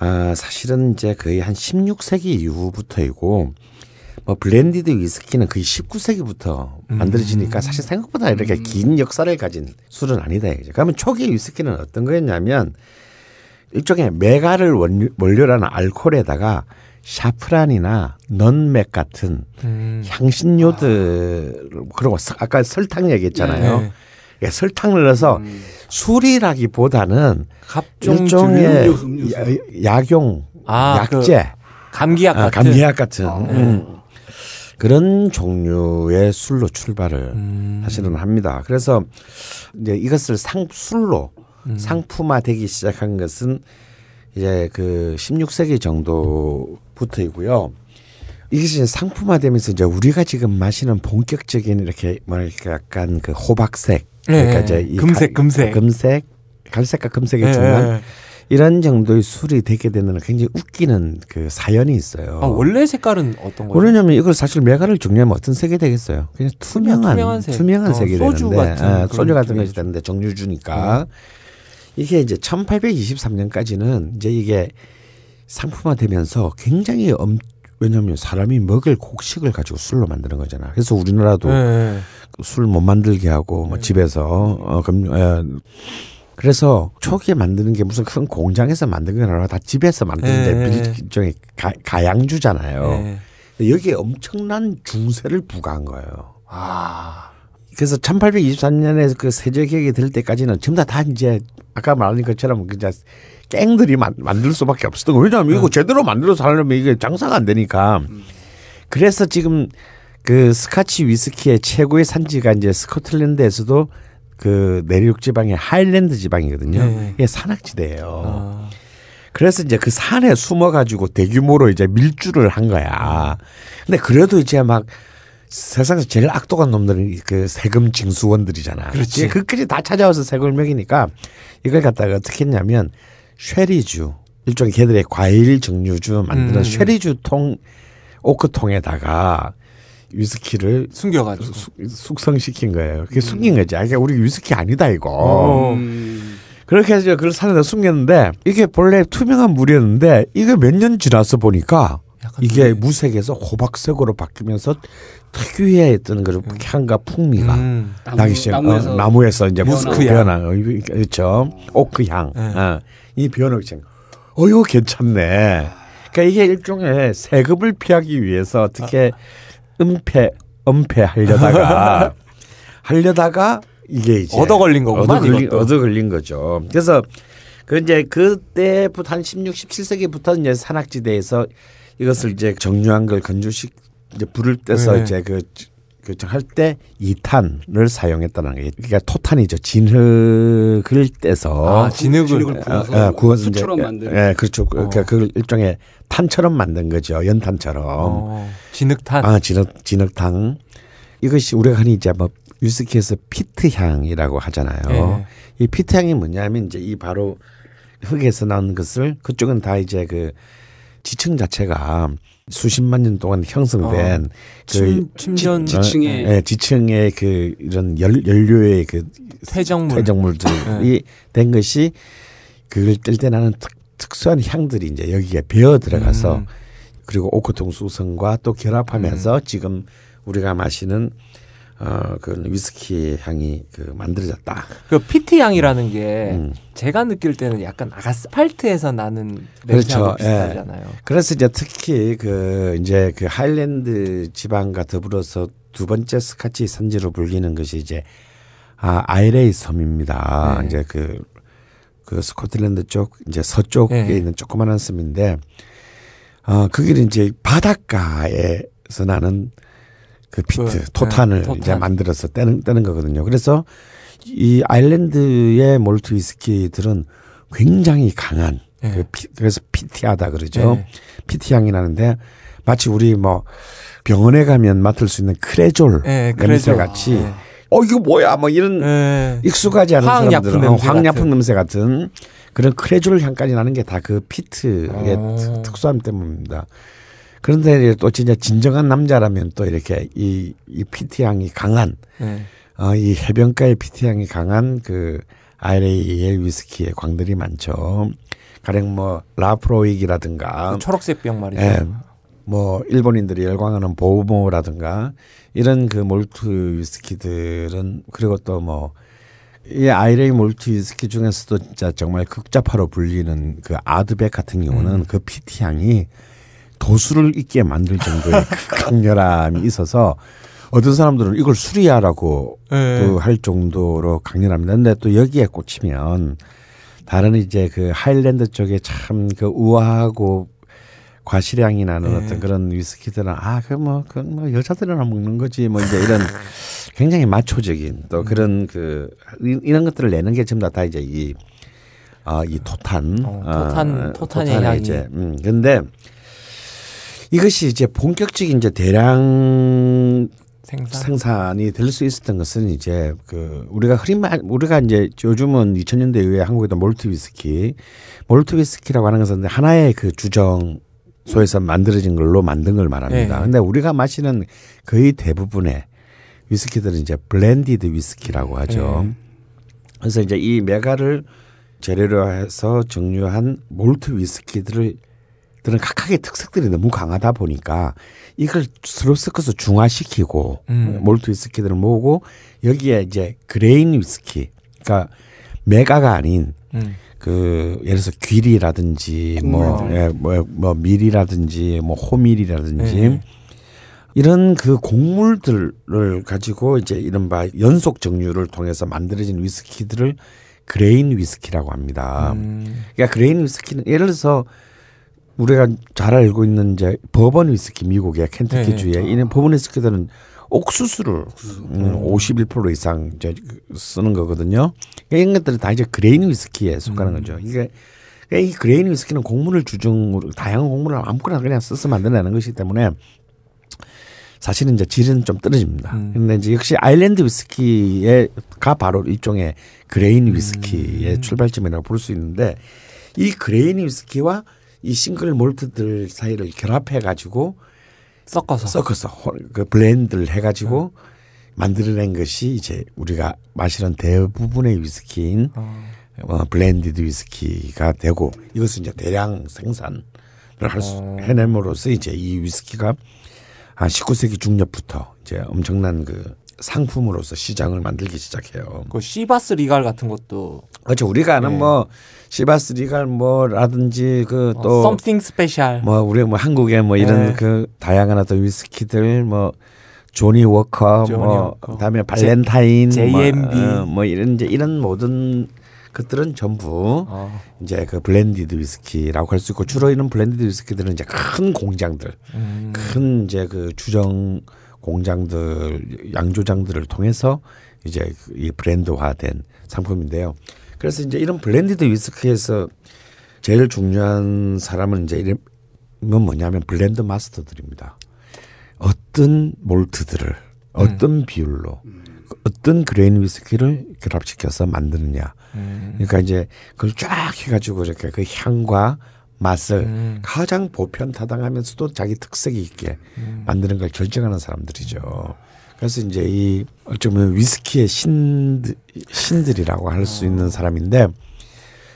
아, 사실은 이제 거의 한 16세기 이후부터이고 뭐 blended 위스키는 거의 19세기부터 만들어지니까 사실 생각보다 이렇게 긴 역사를 가진 술은 아니다 이거죠. 그러면 초기 위스키는 어떤 거였냐면 일종의 맥아를 원료- 원료로 하는 알코올에다가 사프란이나 nutmeg 같은 음. 향신료들 그리고 서- 아까 설탕 얘기했잖아요. 네. 예, 설탕을 넣어서 술이라기보다는 갑종류 일종의 약용 아, 약제 감기약 아, 같은. 감기약 같은 음. 그런 종류의 술로 출발을 음. 사실은 합니다. 그래서 이제 이것을 상 술로 음. 상품화되기 시작한 것은 이제 그 16세기 정도부터이고요. 이것이 상품화되면서 이제 우리가 지금 마시는 본격적인 이렇게 뭐랄까 약간 그 호박색 그러니까 네, 이제 이 금색, 가- 금색. 금색 갈색과 금색의 네. 중간 이런 정도의 술이 되게 되는 굉장히 웃기는 그 사연이 있어요. 아, 원래 색깔은 어떤 거예요? 왜냐면 이걸 사실 메가를 정리하면 어떤 색이 되겠어요? 그냥 투명한 투명한 색. 투명한 어, 색이 소주 되는데 같은 아, 소주 같은. 것이 되는데 정류주니까 이게 이제 1823년까지는 이제 이게 상품화되면서 굉장히 엄 왜냐하면 사람이 먹을 곡식을 가지고 술로 만드는 거잖아. 그래서 우리나라도 네. 술못 만들게 하고 뭐 집에서 어 그럼 예. 그래서 초기에 만드는 게 무슨 큰 공장에서 만든 게 아니라 다 집에서 만드는 네. 게 일종의 가, 가양주잖아요. 네. 여기에 엄청난 중세를 부과한 거예요. 아. 그래서 1823년에 그 세제 개혁이 될 때까지는 전부 다, 다 이제 아까 말한 것처럼 그냥 깽들이 만, 만들 수밖에 없었던 거예요. 왜냐하면 이거 제대로 만들어서 하려면 이게 장사가 안 되니까. 그래서 지금 그 스카치 위스키의 최고의 산지가 이제 스코틀랜드에서도 그 내륙 지방의 하일랜드 지방이거든요. 네. 이게 산악지대예요. 아. 그래서 이제 그 산에 숨어 가지고 대규모로 이제 밀주를 한 거야. 근데 그래도 이제 막 세상에서 제일 악독한 놈들은 그 세금 징수원들이잖아. 그렇지. 그까지 다 찾아와서 세금을 매기니까 이걸 갖다가 어떻게 했냐면 쉐리주 일종의 걔들의 과일 정류주 만드는 음. 쉐리주 통 오크통에다가 위스키를 숨겨가지고. 숙- 숙성시킨 거예요. 그게 숨긴 거지. 아, 이게 우리 위스키 아니다 이거. 어. 음. 그렇게 해서 그걸 산에다 숨겼는데 이게 본래 투명한 물이었는데 이게 몇 년 지나서 보니까 이게 좀- 무색에서 호박색으로 바뀌면서 특유의 어떤 그런 향과 풍미가 음. 나기 시작. 나무에서 어, 나무에서 이제 무스크 향. 변화, 그렇죠. 오크 향. 네. 어, 이 변하기 시작. 어 이거 괜찮네. 그러니까 이게 일종의 세급을 피하기 위해서 어떻게 은폐 은폐 하려다가 하려다가 이게 이제 얻어 걸린 거구만, 얻어 걸린. 얻어 걸린 거죠. 그래서 그 이제 그때부터 한 16, 17세기부터 이제 산악지대에서 이것을 이제 정류한 걸 건조식 이제 불을 떼서 네. 이제 그 그할때 이탄을 사용했다는 거예요. 그러니까 토탄이죠. 진흙을 떼서 아, 진흙을. 진흙을 구워서 어, 어, 구워서 이제 숯처럼 만든. 예, 그렇죠. 그러니까 그걸 일종의 탄처럼 만든 거죠. 연탄처럼. 어, 진흙탄. 아, 진흙 진흙탕. 이것이 우리가 흔히 이제 뭐 위스키에서 피트 향이라고 하잖아요. 예. 이 피트 향이 뭐냐면 이제 이 바로 흙에서 나온 것을 그쪽은 다 이제 그 지층 자체가 수십만 년 동안 형성된 어, 그 침- 지, 지층의- 예, 지층의 그 이런 열, 연료의 그 퇴적물. 퇴적물들이 된 것이 그걸 뗄때 나는 특, 특수한 향들이 이제 여기에 배어 들어가서 음. 그리고 오크통 수성과 또 결합하면서 지금 우리가 마시는 어, 그 위스키 향이 그 만들어졌다. 그 피트 향이라는 게 음. 제가 느낄 때는 약간 아스팔트에서 나는 그렇죠. 냄새하고 예. 비슷하잖아요. 그래서 이제 특히 그 이제 그 하일랜드 지방과 더불어서 두 번째 스카치 산지로 불리는 것이 이제 아 아일레이 섬입니다. 네. 이제 그, 그 스코틀랜드 쪽 이제 서쪽에 네. 있는 조그마한 섬인데 어 거기는 이제 바닷가에서 나는 그 peat 그, 토탄을 네, 토탄. 이제 만들어서 때는 때는 거거든요. 그래서 이 아일레이의 몰트 위스키들은 굉장히 강한 네. 그 피, 그래서 피티하다 그러죠. 네. 피티 향이 나는데 마치 우리 뭐 병원에 가면 맡을 수 있는 크레졸 예, 냄새 같이 예. 어 이거 뭐야 뭐 이런 예. 익숙하지 않은 사람들은 어, 냄새 화학약품 같은. 냄새 같은 그런 크레졸 향까지 나는 게 다 그 피트의 어. 특- 특수함 때문입니다. 그런데 또 진짜 진정한 남자라면 또 이렇게 이, 이 피트 향이 강한 예. 어, 이 해변가의 peat 향이 강한 그 아일레이의 위스키의 광들이 많죠. 가령 뭐 라프로익이라든가 그 초록색 병 말이죠. 예, 뭐 일본인들이 열광하는 보모어라든가 이런 그 몰트 위스키들은 그리고 또 뭐 이 아일레이 몰트 위스키 중에서도 진짜 정말 극좌파로 불리는 그 아드벡 같은 경우는 음. 그 peaty 향이 도수를 있게 만들 정도의 그 강렬함이 있어서 어떤 사람들은 이걸 수리하라고 예. 그할 정도로 강렬합니다. 근데 또 여기에 꽂히면 다른 이제 그 하일랜드 쪽에 참 그 우아하고 과실향이 나는 네. 어떤 그런 위스키들은 아 그 뭐 그 뭐 여자들이나 먹는 거지 뭐 이제 이런 굉장히 마초적인 또 그런 그 이- 이런 것들을 내는 게 전부 다, 다 이제 이 아, 이 토탄, 어, 토탄- 토탄의 토탄의 향이. 이제, 음, 근데 이것이 이제 본격적인 이제 대량 생산. 생산 이 될 수 있었던 것은 이제 그 우리가 흔히 말 우리가 이제 요즘은 2000년대 이후에 한국에도 몰트 위스키, 몰트 위스키라고 하는 것은 하나의 그 주정소에서 만들어진 걸로 만든 걸 말합니다. 네. 근데 우리가 마시는 거의 대부분의 위스키들은 이제 blended 위스키라고 하죠. 네. 그래서 이제 이 맥아를 재료로 해서 증류한 몰트 위스키들을 들은 각각의 특색들이 너무 강하다 보니까 이걸 서로 섞어서 중화시키고 음. 몰트 위스키들을 모으고 여기에 이제 grain 위스키 그러니까 맥아가 아닌 음. 그 예를 들어서 귀리라든지 뭐, 예, 뭐, 뭐 밀이라든지 뭐 호밀이라든지 네. 이런 그 곡물들을 가지고 이제 이른바 연속 증류를 통해서 만들어진 위스키들을 grain 위스키라고 합니다. 음. 그러니까 grain 위스키는 예를 들어서 우리가 잘 알고 있는 이제 버번 위스키 미국의 켄터키 네. 주에 이런 버번 위스키들은 옥수수를 음, 51% 이상 이제 쓰는 거거든요. 그러니까 이런 것들은 다 이제 그레인 위스키에 속하는 음. 거죠. 이게 그러니까 이 그레인 위스키는 곡물을 주종으로 다양한 곡물을 아무거나 그냥 써서 만들어내는 것이기 때문에 사실은 이제 질은 좀 떨어집니다. 음. 근데 이제 역시 아일랜드 위스키가 바로 일종의 그레인 위스키의 음. 출발점이라고 볼 수 있는데 이 그레인 위스키와 이 싱글 몰트들 사이를 결합해 가지고 섞어서. 섞어서 호- 그 blend를 해 가지고 만들어낸 것이 이제 우리가 마시는 대부분의 위스키인 어. 어, blended 위스키가 되고 이것은 이제 대량 생산을 할 수, 어. 해냄으로써 이제 이 위스키가 한 19세기 중엽부터 이제 엄청난 그 상품으로서 시장을 만들기 시작해요. 그 Chivas Regal 같은 것도 그렇죠. 우리가 아는 네. 뭐 Chivas Regal 뭐라든지 그 어, 또 Something Special. 뭐 우리 뭐 한국의 뭐 이런 네. 그 다양한 어떤 위스키들 뭐 Johnnie Walker Johnnie 뭐 워커. 그다음에 Ballantine J&B. 뭐, 어, 뭐 이런 이제 이런 모든 것들은 전부 어. 이제 그 blended 위스키라고 할 수 있고 주로 이런 blended 위스키들은 이제 큰 공장들, 음. 큰 이제 그 주정 공장들, 양조장들을 통해서 이제 그 이 브랜드화된 상품인데요. 그래서 이제 이런 blended 위스키에서 제일 중요한 사람은 이제 이런 뭐냐면 blend master들입니다. 어떤 몰트들을 어떤 비율로 어떤 그레인 위스키를 결합시켜서 만드느냐. 음. 그러니까 이제 그걸 쫙 해가지고 이렇게 그 향과 맛을 음. 가장 보편타당하면서도 자기 특색이 있게 음. 만드는 걸 결정하는 사람들이죠. 그래서 이제 이 어쩌면 위스키의 신들, 신들이라고 할 수 있는 사람인데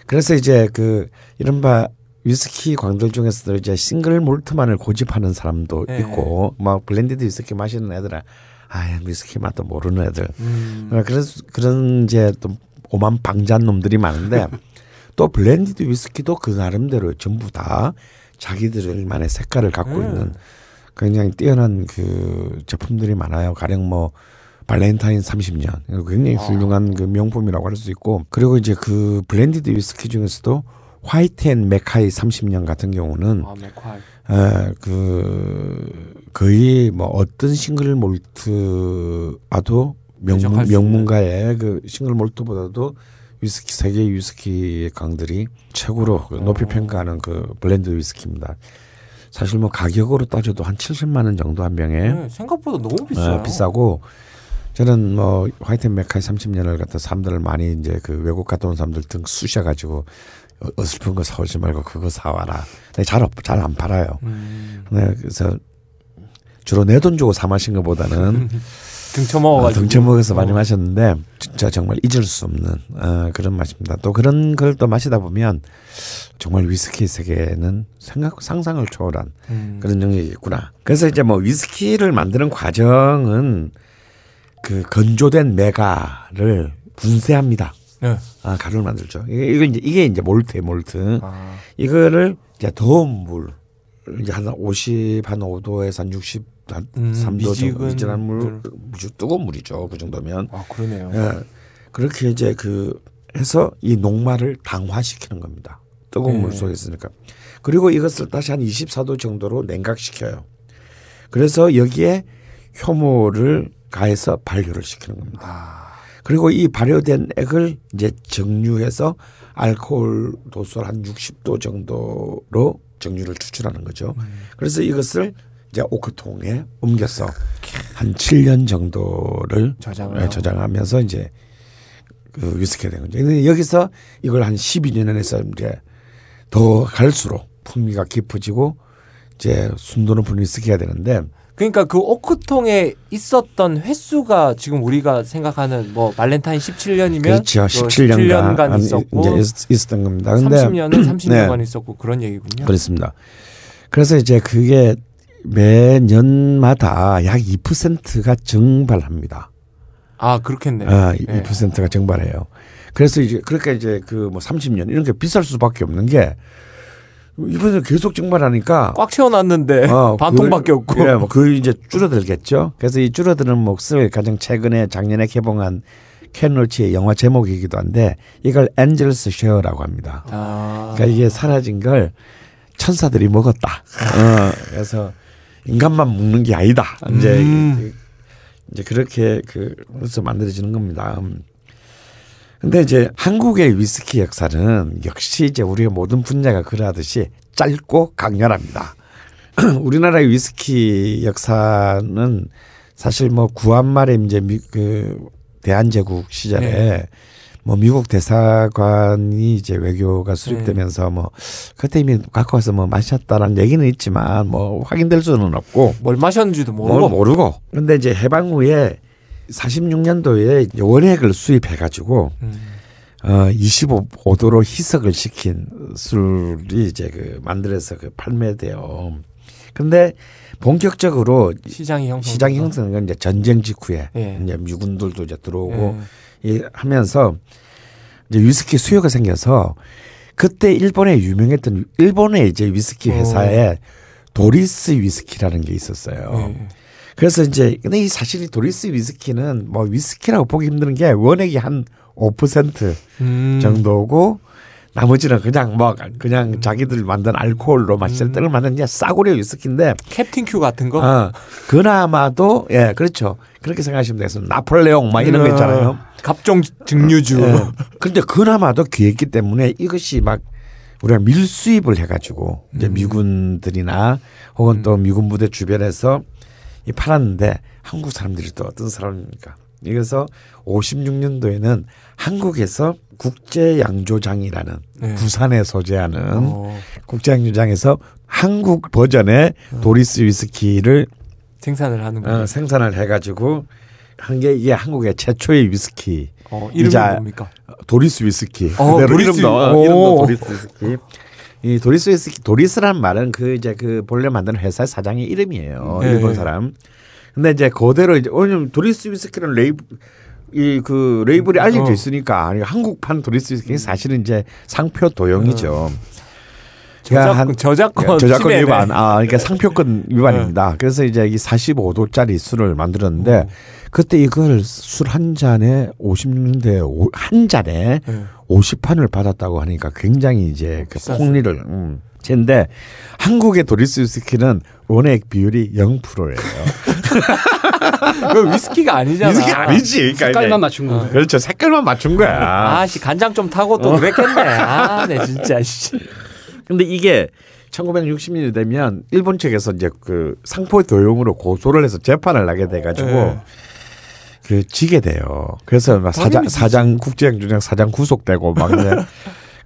그래서 이제 그 이른바 위스키 광들 중에서도 이제 싱글 몰트만을 고집하는 사람도 네. 있고 막 blended 위스키 마시는 애들은 아 위스키 맛도 모르는 애들 음. 어, 그래서 그런 이제 또 오만방자한 놈들이 많은데 또 blended 위스키도 그 나름대로 전부 다 자기들만의 색깔을 갖고 음. 있는 굉장히 뛰어난 그 제품들이 많아요. 가령 뭐 Ballantine 30년 이거 굉장히 훌륭한 그 명품이라고 할 수 있고 그리고 이제 그 blended 위스키 중에서도 Whyte & Mackay 30년 같은 경우는 아. 에, 그 거의 뭐 어떤 싱글 몰트하고도 대적할 명문, 수 명문가의 그 싱글 몰트보다도 위스키 세계 위스키 광들이 최고로 그 높이 평가하는 그 blend 위스키입니다. 사실 뭐 가격으로 따져도 한 70만 원 정도 한 병에 네, 생각보다 너무 비싸요. 어, 비싸고 저는 뭐 Whyte & Mackay 30년을 갖다 사람들을 많이 이제 그 외국 갔다 온 사람들 등 쑤셔 가지고 어, 어설픈 거 사오지 말고 그거 사와라. 근데 잘잘 안 팔아요. 음. 네, 그래서 주로 내 돈 주고 사 마신 것보다는 등쳐 먹어가지고. 등쳐 먹어서 많이 어. 마셨는데 진짜 정말 잊을 수 없는 어, 그런 맛입니다. 또 그런 걸 또 마시다 보면 정말 위스키 세계는 생각 상상을 초월한 음. 그런 영역이 있구나. 그래서 이제 뭐 위스키를 만드는 과정은 그 건조된 메가를 분쇄합니다. 네. 아, 가루를 만들죠. 이게, 이게 이제 이게 이제 몰트에 몰트. 아. 이거를 이제 더운 물 이제 한 50, 한 5도에서 한 60, 한 음, 3도 정도 미지근 미지근한 물, 물. 무지 뜨거운 물이죠. 그 정도면. 아 그러네요. 예. 그렇게 이제 그 해서 이 녹말을 당화시키는 겁니다. 뜨거운 네. 물 속에 있으니까. 그리고 이것을 다시 한 24도 정도로 냉각시켜요. 그래서 여기에 효모를 가해서 발효를 시키는 겁니다. 아. 그리고 이 발효된 액을 이제 정류해서 알코올 도수를 한 60도 정도로 정류를 추출하는 거죠. 그래서 이것을 이제 오크통에 옮겨서 한 7년 정도를 저장을 네. 저장하면서 이제 그 위스키가 된 거죠. 근데 여기서 이걸 한 12년에서 이제 더 갈수록 풍미가 깊어지고 이제 순도 높은 위스키가 되는데 그러니까 그 오크통에 있었던 횟수가 지금 우리가 생각하는 뭐 발렌타인 17년이면 그렇죠. 17년간, 17년간 있었고 이제 있- 있었던 겁니다. 근데 30년은 30년간 네. 있었고 그런 얘기군요. 그렇습니다. 그래서 이제 그게 매년마다 약 2%가 증발합니다. 아 그렇겠네요. 아, 네. 2%가 증발해요. 그래서 이제 그렇게 이제 그 뭐 30년 이런 게 비쌀 수밖에 없는 게 이번에 계속 증발하니까 꽉 채워놨는데 어, 반 그- 통밖에 없고. 예, 뭐그 이제 줄어들겠죠. 그래서 이 줄어드는 몫을 가장 최근에 작년에 개봉한 켄 로치의 영화 제목이기도 한데 이걸 엔젤스 쉐어라고 합니다. 아, 그러니까 이게 사라진 걸 천사들이 먹었다. 어, 그래서 인간만 먹는 게 아니다. 이제 음. 이제 그렇게 그 그래서 만들어지는 겁니다. 음. 근데 이제 한국의 위스키 역사는 역시 이제 우리의 모든 분야가 그러하듯이 짧고 강렬합니다. 우리나라의 위스키 역사는 사실 뭐 구한 말에 이제 미, 그 대한제국 시절에 네. 뭐 미국 대사관이 이제 외교가 수립되면서 뭐 그때 이미 갖고 와서 뭐 마셨다라는 얘기는 있지만 뭐 확인될 수는 없고 뭘 마셨는지도 뭘 모르고. 모르고. 근데 이제 해방 후에 46년도에 원액을 수입해 가지고 음. 어 25도로 희석을 시킨 술이 이제 그 만들어서 그 판매돼요. 근데 본격적으로 시장이 형성. 시장 형성은 이제 전쟁 직후에 예. 이제 미군들도 이제 들어오고 예. 이 하면서 이제 위스키 수요가 생겨서 그때 일본에 유명했던 일본의 이제 위스키 회사에 도리스 위스키라는 게 있었어요. 예. 그래서 이제 근데 이 사실 이 도리스 위스키는 뭐 위스키라고 보기 힘든 게 원액이 한 5% 음. 정도고 나머지는 그냥 뭐 그냥 자기들 만든 알코올로 마실 음. 때를 만든 그냥 싸구려 위스키인데 캡틴 큐 같은 거. 어, 그나마도 예 그렇죠 그렇게 생각하시면 되겠습니다 나폴레옹 막 이런 거 있잖아요. 갑종 증류주. 예. 근데 그나마도 귀했기 때문에 이것이 막 우리가 밀수입을 해가지고 이제 음. 미군들이나 혹은 또 미군 부대 주변에서 이 팔았는데 한국 사람들이 또 어떤 사람입니까? 그래서 56년도에는 한국에서 국제 양조장이라는 네. 부산에 소재하는 어, 국제 양조장에서 한국 버전의 도리스 위스키를 생산을 하는 거. 어, 생산을 해가지고 한 게 이게 한국의 최초의 위스키 어, 이름이 뭡니까? 도리스 위스키. 어, 그대로 도리스 이름도 어, 위- 이름도 오. 도리스 위스키. 이 도리스 위스키 도리스란 말은 그 이제 그 본래 만드는 회사 사장의 이름이에요. 네. 일본 사람. 근데 이제 그대로 이제 왜냐면 도리스 위스키는 레이블 이 그 레이블이 알려져 어. 있으니까 한국판 도리스 위스키 사실은 이제 상표 도용이죠. 저작권, 한- 저작권, 저작권. 위반. 아, 그러니까 상표권 위반입니다. 그래서 이제 이 45도짜리 술을 만들었는데 그때 이걸 술 한 잔에 56년대 한 잔에 네. 50판을 받았다고 하니까 굉장히 이제 그. 폭리를 음. 젠데 한국의 도리스 위스키는 원액 비율이 0%예요. 그 위스키가 아니잖아. 위스키 아니지. 그러니까 색깔만 맞춘 거예요. 그렇죠. 색깔만 맞춘 거야. 아씨 간장 좀 타고 또 그랬겠네. 아, 네 진짜 씨. 근데 이게 1960년이 되면 일본 측에서 이제 그 상포 도용으로 고소를 해서 재판을 나게 돼가지고 네. 그 지게 돼요. 그래서 막 사장. 사장 국제행주장 사장 구속되고 막 이제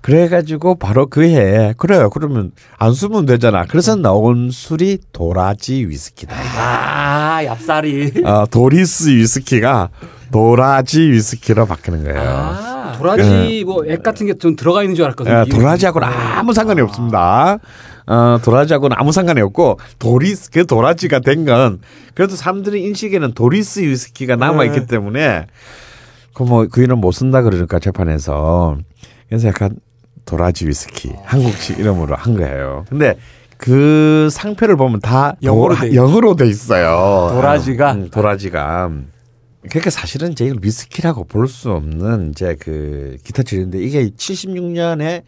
그래가지고 바로 그 해에 그래요. 그러면 안 쓰면 되잖아. 그래서 나온 술이 도라지 위스키다. 아 얍사리. 어, 도리스 위스키가 도라지 위스키로 바뀌는 거예요. 아, 도라지 뭐 액 같은 게 좀 들어가 있는 줄 알았거든요. 예, 도라지하고는 아무 상관이 없습니다. 어, 도라지하고는 아무 상관이 없고 도리스 그 도라지가 된 건 그래도 사람들의 인식에는 도리스 위스키가 남아 있기 네. 때문에 그 뭐 그 이름 못 쓴다 그러니까 재판에서 그래서 약간 도라지 위스키 한국식 이름으로 한 거예요. 근데 그 상표를 보면 다 영어로 도- 돼. 영어로 돼 있어요. 도라지가? 음, 도라지가. 그러니까 사실은 이제 이걸 위스키라고 볼 수 없는 이제 그 기타 질인데 이게 76년에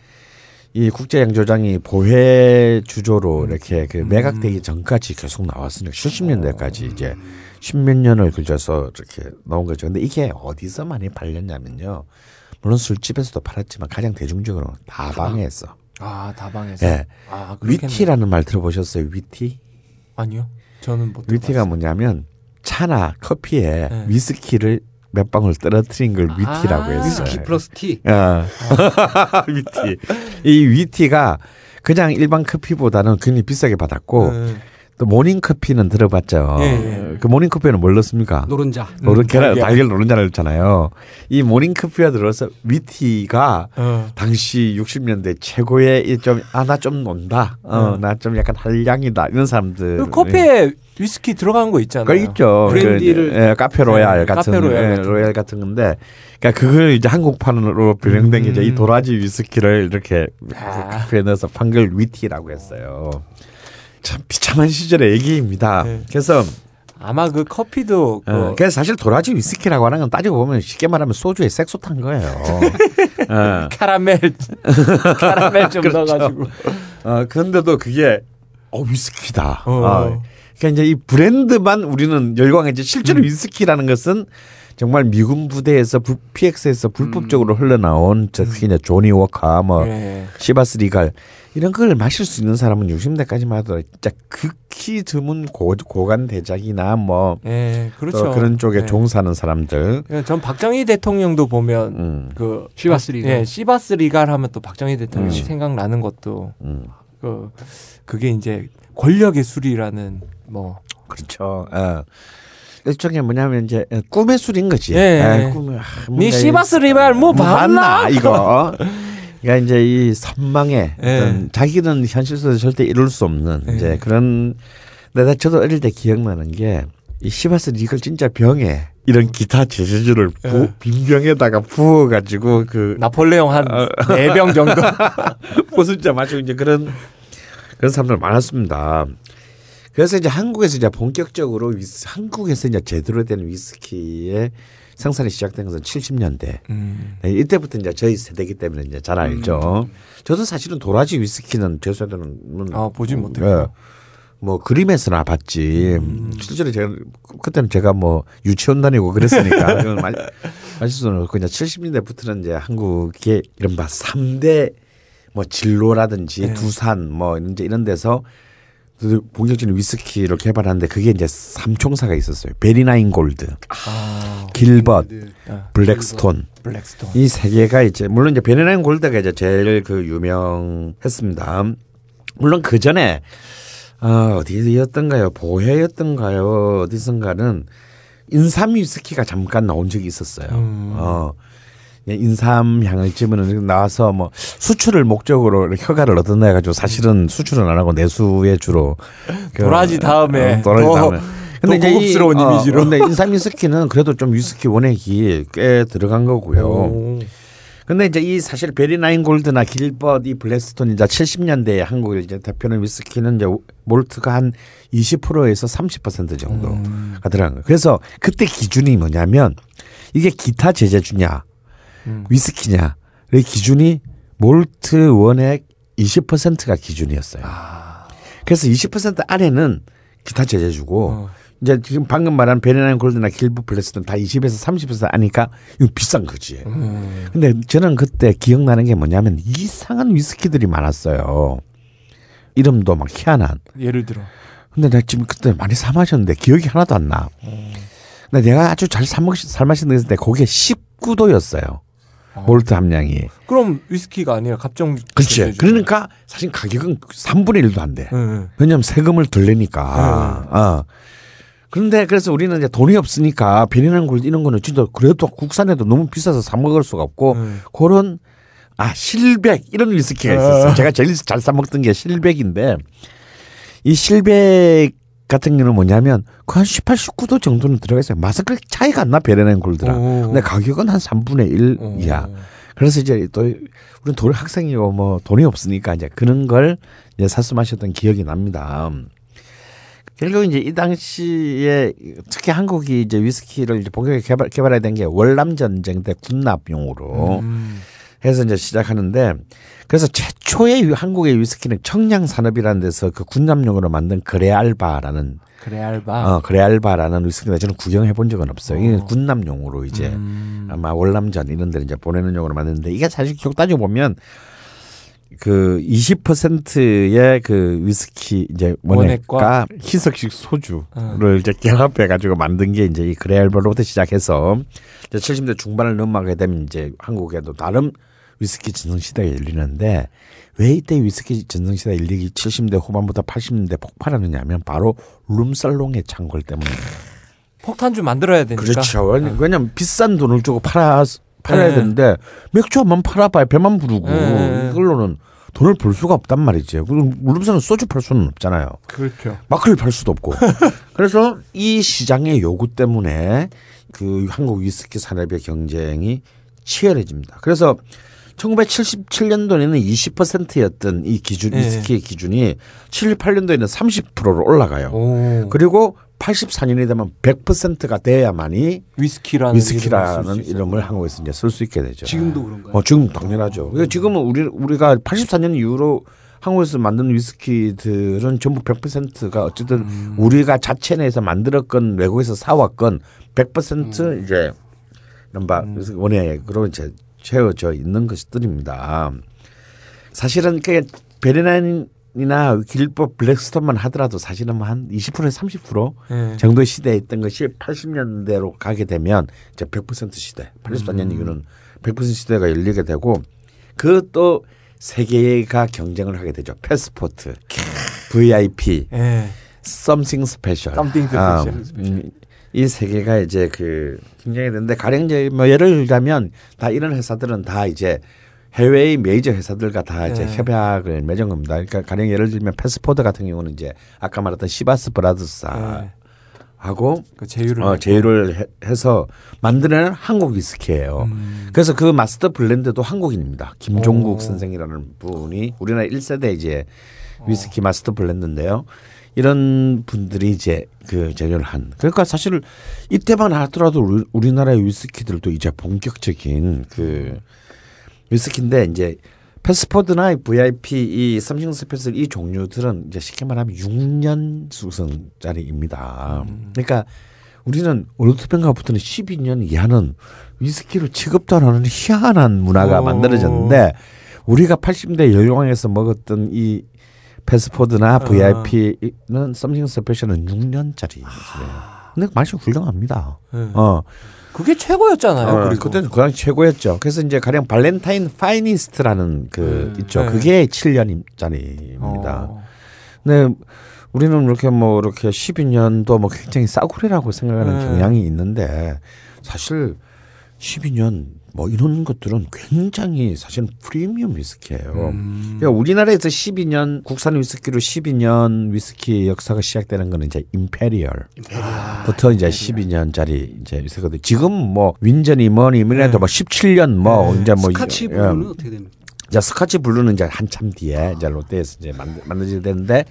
이 국제 양조장이 보혜 주조로 이렇게 그 매각되기 전까지 계속 나왔으니까 70년대까지 이제 십몇 년을 걸쳐서 이렇게 나온 거죠. 근데 이게 어디서 많이 팔렸냐면요. 물론 술집에서도 팔았지만 가장 대중적으로 다방에서. 아 다방에서. 예. 아 그렇겠네. 위티라는 말 들어보셨어요? 위티? 아니요. 저는 못. 위티가 뭐냐면 차나 커피에 네. 위스키를 몇 방울 떨어뜨린 걸 위티라고 아. 했어요. 위스키 플러스 티. 어. 위티. 이 위티가 그냥 일반 커피보다는 굉장히 비싸게 받았고 네. 또 모닝 커피는 들어봤죠. 예, 예. 그 모닝 커피는 뭘 넣습니까? 노른자. 노른 음, 계란 달걀. 달걀 노른자를 넣잖아요. 이 모닝 커피가 들어서 위티가 어. 당시 60년대 최고의 좀 아 나 좀 논다. 어, 음. 나 좀 약간 한량이다. 이런 사람들. 그 커피에 위스키 들어간 거 있잖아요. 그 있죠. 브랜디를- 그, 예, 카페 로얄 네, 같은 카페 로얄 예, 같은 로얄 같은 건데, 그러니까 그걸 이제 한국판으로 변형된 게 이제 이 음. 도라지 위스키를 이렇게 아. 카페에 넣어서 판 걸 위티라고 했어요. 참 비참한 시절의 얘기입니다. 네. 그래서 아마 그 커피도 그 어, 그래서 사실 도라지 위스키라고 하는 건 따지고 보면 쉽게 말하면 소주에 색소 탄 거예요. 어. 카라멜 카라멜 좀 그렇죠. 넣어가지고. 어, 그런데도 그게 어 위스키다. 어. 어. 그러니까 이제 이 브랜드만 우리는 열광했지 실제로 위스키라는 것은 정말 미군 부대에서 불- PX에서 불법적으로 흘러나온 특히 이제 조니 워커 뭐 예. 시바스 리갈 이런 걸 마실 수 있는 사람은 60년대까지만 하더라도 진짜 극히 드문 고, 고관 대작이나 뭐 예, 또 그렇죠. 그런 쪽에 예. 종사하는 사람들 예, 전 박정희 대통령도 보면 음, 그 시바스 리갈. 예, 시바스 리갈 하면 또 박정희 대통령 음. 생각나는 것도 음. 그 그게 이제 권력의 술이라는 뭐 그렇죠. 어. 일종의 뭐냐면 이제 꿈의 술인 거지. 예. 아, 꿈을 아, 니 뭔가 시바스 이- 리발 뭐 봤나? 이거. 그러니까 이제 이 선망의 예. 어떤 자기는 현실 속에서 절대 이룰 수 없는 예. 이제 그런 내가 저도 어릴 때 기억나는 게 이 시바스 리걸 진짜 병에 이런 기타 제재주를 부, 예. 빈병에다가 부어가지고 그 나폴레옹 한네병 정도. 보슬자 마시고 이제 그런 그런 사람들 많았습니다. 그래서 이제 한국에서 이제 본격적으로 위스, 한국에서 이제 제대로 된 위스키의 생산이 시작된 것은 70년대. 음. 네, 이때부터 이제 저희 세대이기 때문에 이제 잘 알죠. 저도 사실은 도라지 위스키는 제 세대는 아, 보진 예. 못했고요. 뭐 그림에서나 봤지. 음. 실제로 제가 그때는 제가 뭐 유치원 다니고 그랬으니까 그건 마- 마실 수는 없고 이제 70년대부터는 이제 한국의 이른바 3대 뭐 진로라든지 네. 두산 뭐 이제 이런 데서 그 본격적인 위스키를 개발하는데 그게 이제 삼총사가 있었어요. 베리나인 골드, 아, 길벗, 네. 블랙스톤. 블랙스톤. 이 세 개가 이제 물론 이제 베리나인 골드가 이제 제일 그 유명했습니다. 물론 그 전에 아 어디였던가요? 보해였던가요? 어디선가는 인삼 위스키가 잠깐 나온 적이 있었어요. 음. 어. 그냥 인삼 향을 집어넣는 나와서 뭐 수출을 목적으로 허가를 얻었나 해가지고 사실은 수출은 안 하고 내수에 주로 그- 도라지 다음에 어, 도라지 더- 다음에 더 이제 이- 고급스러운 어, 이미지로. 근데 인삼 위스키는 그래도 좀 위스키 원액이 꽤 들어간 거고요. 오. 근데 이제 이 사실 베리나인 골드나 길벗 이 블랙스톤 이제 70년대에 한국을 이제 대표하는 위스키는 이제 몰트가 한 20%에서 30% 정도가 음. 들어간 거예요. 그래서 그때 기준이 뭐냐면 이게 기타 제재 주냐 음. 위스키냐 의 기준이 몰트 원액 20%가 기준이었어요. 아. 그래서 20% 안에는 기타 제재주고 어. 이제 지금 방금 말한 베리나인 골드나 길벗 블랙스톤 다 20에서 30% 아니까 이거 비싼 거지. 음. 근데 저는 그때 기억나는 게 뭐냐면 이상한 위스키들이 많았어요. 이름도 막 희한한. 예를 들어. 근데 내가 지금 그때 많이 사 마셨는데 기억이 하나도 안 나. 근데 내가 아주 잘 사 먹, 살 마시는 데 그게 19도였어요. 몰트 함량이. 그럼 위스키가 아니라 갑정. 그렇지. 그러니까 사실 가격은 3분의 1도 안 돼. 응, 왜냐면 세금을 덜 내니까. 어. 그런데 그래서 우리는 이제 돈이 없으니까 베리난 골드 이런 거는 진짜 그래도 국산에도 너무 비싸서 사 먹을 수가 없고 응. 그런 아 실백 이런 위스키가 있었어요. 제가 제일 잘 사 먹던 게 실백인데 이 실백 같은 경우는 뭐냐면 그 한 18, 19도 정도는 들어가 있어요. 맛은 그렇게 차이가 안나 골드랑. 오. 근데 가격은 한 3분의 1 이하. 오. 그래서 이제 또 우리는 돈 학생이고 뭐 돈이 없으니까 이제 그런 걸 이제 사수 마셨던 기억이 납니다. 결국 이제 이 당시에 특히 한국이 이제 위스키를 이제 본격적으로 개발 개발해야 된 게 월남 전쟁 때 군납용으로 음. 해서 이제 시작하는데 그래서 최초의 한국의 위스키는 청량 산업이라는 데서 그 군납용으로 만든 그레알바라는 그래 알바. 어 그레알바라는 위스키인데 저는 구경해 본 적은 없어요. 이게 군납용으로 이제 음. 아마 월남전 이런 데를 이제 보내는 용으로 만드는데 이게 사실 기억 따지고 보면 그 20%의 그 위스키 이제 원액과 원액과 희석식 소주를 어. 이제 결합해 가지고 만든 게 이제 이 그레알바로부터 시작해서 이제 70대 중반을 넘어가게 되면 이제 한국에도 다른 위스키 전성 시대가 열리는데 왜 이때 위스키 전성 시대 열리기 70대 후반부터 80년대 폭발하느냐면 바로 룸살롱의 창궐 때문에 폭탄주 만들어야 되니까. 그렇죠. 왜냐- 왜냐면 비싼 돈을 주고 팔아 팔아야 네. 되는데 맥주 한번 팔아봐야 배만 부르고 네. 이걸로는 돈을 벌 수가 없단. 그리고 물론서는 소주 팔 수는 없잖아요. 그렇죠. 마크를 팔 수도 없고. 그래서 이 시장의 요구 때문에 그 한국 위스키 산업의 경쟁이 치열해집니다. 그래서 1977년도에는 20%였던 이 기준 네. 위스키의 기준이 78년도에는 30%로 올라가요. 오. 그리고 84년이 되면 100%가 돼야만이 위스키라는 위스키라는 이름을 한국에서 이제 쓸 수 있게 되죠. 지금도 그런가요? 어, 지금 당연하죠. 그러니까 지금은 우리 우리가 84년 이후로 한국에서 만든 위스키들은 전부 100%가 어쨌든 음. 우리가 자체 내에서 만들었건 외국에서 사왔건 100% 이제 이런 바 원에 그런 이제 채워져 있는 것들입니다. 사실은 그 베르난이나 길법 블랙스톤만 하더라도 사실은 뭐한 20%에서 30% 네. 정도 시대에 있던 것이 80년대로 가게 되면 이제 100% 시대, 84년 이후는 100% 시대가 열리게 되고 그 또세 개가 경쟁을 하게 되죠. 패스포트, VIP, 예. something special. Something 아. 음, 이 세 개가 이제 그 굉장히 되는데 가령 이제 뭐 예를 들자면 다 이런 회사들은 다 이제 해외의 메이저 회사들과 다 이제 네. 협약을 맺은 겁니다. 그러니까 가령 예를 들면 패스포트 같은 경우는 이제 아까 말했던 시바스 네. 브라더스하고 그 제휴를 어, 제휴를 해, 해서 만드는 한국 위스키예요. 음. 그래서 그 master blender도 한국인입니다. 김종국 오. 선생이라는 분이 우리나라 1세대 이제 위스키 master blender인데요. 이런 분들이 이제 그 제조를 한. 그러니까 사실 이때만 하더라도 우리- 우리나라의 위스키들도 이제 본격적인 그 위스키인데 이제 패스포트나 VIP 이 썸씽 스페셜 이 종류들은 이제 쉽게 말하면 6년 숙성짜리입니다. 그러니까 우리는 언젠가부터는 12년 이하는 위스키를 취급도 안 하는 희한한 문화가 오. 만들어졌는데 우리가 80년대 열광해서 먹었던 이 패스포트나 VIP는 썸씽 스페셜은 6년짜리. 근데 맛이 훌륭합니다. 예. 어. 그게 최고였잖아요. 어, 그때는 그냥 최고였죠. 그래서 이제 가령 발렌타인 파이니스트라는 그 있죠. 네. 그게 7년짜리입니다. 어. 근데 우리는 이렇게 뭐 이렇게 12년도 뭐 굉장히 싸구려라고 생각하는 네. 경향이 있는데 사실 12년 뭐 이런 것들은 굉장히 사실 프리미엄 위스키예요. 음. 그러니까 우리나라에서 12년 국산 위스키로 12년 위스키 역사가 시작되는 거는 이제 임페리얼 부터 이제 12년짜리 이제 위스키거든. 지금 뭐 윈저니 뭐니 뭐니도 뭐 17년 뭐 이제 뭐 스카치 이- 블루는 예. 어떻게 됩니까? 이제 스카치 블루는 이제 한참 뒤에 이제 롯데에서 이제 만들, 만들어지게 되는데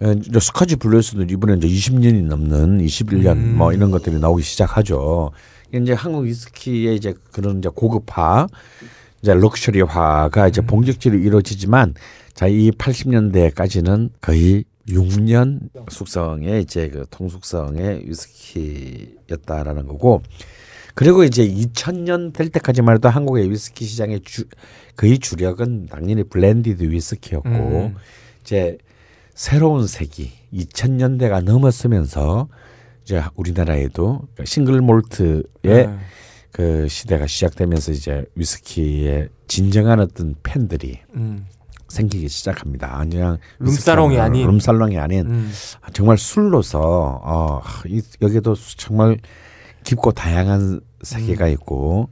어, 이제 스카치 블루에서도 이번에 이제 20년이 넘는 21년 뭐 이런 것들이 나오기 시작하죠. 이제 한국 위스키의 이제 그런 이제 고급화, 이제 럭셔리화가 이제 본격적으로 이루어지지만 자, 이 80년대까지는 거의 6년 숙성의 이제 그 통숙성의 위스키였다라는 거고 그리고 이제 2000년 될 때까지만 해도 한국의 위스키 시장의 주, 거의 주력은 당연히 blended 위스키였고 음. 이제 새로운 세기 2000년대가 넘었으면서 이제 우리나라에도 single malt의 네. 그 시대가 시작되면서 이제 위스키의 진정한 어떤 팬들이 음. 생기기 시작합니다. 그냥 위스키는 아닌. 룸살롱이 아닌 음. 정말 술로서 어, 이, 여기도 정말 깊고 다양한 세계가 있고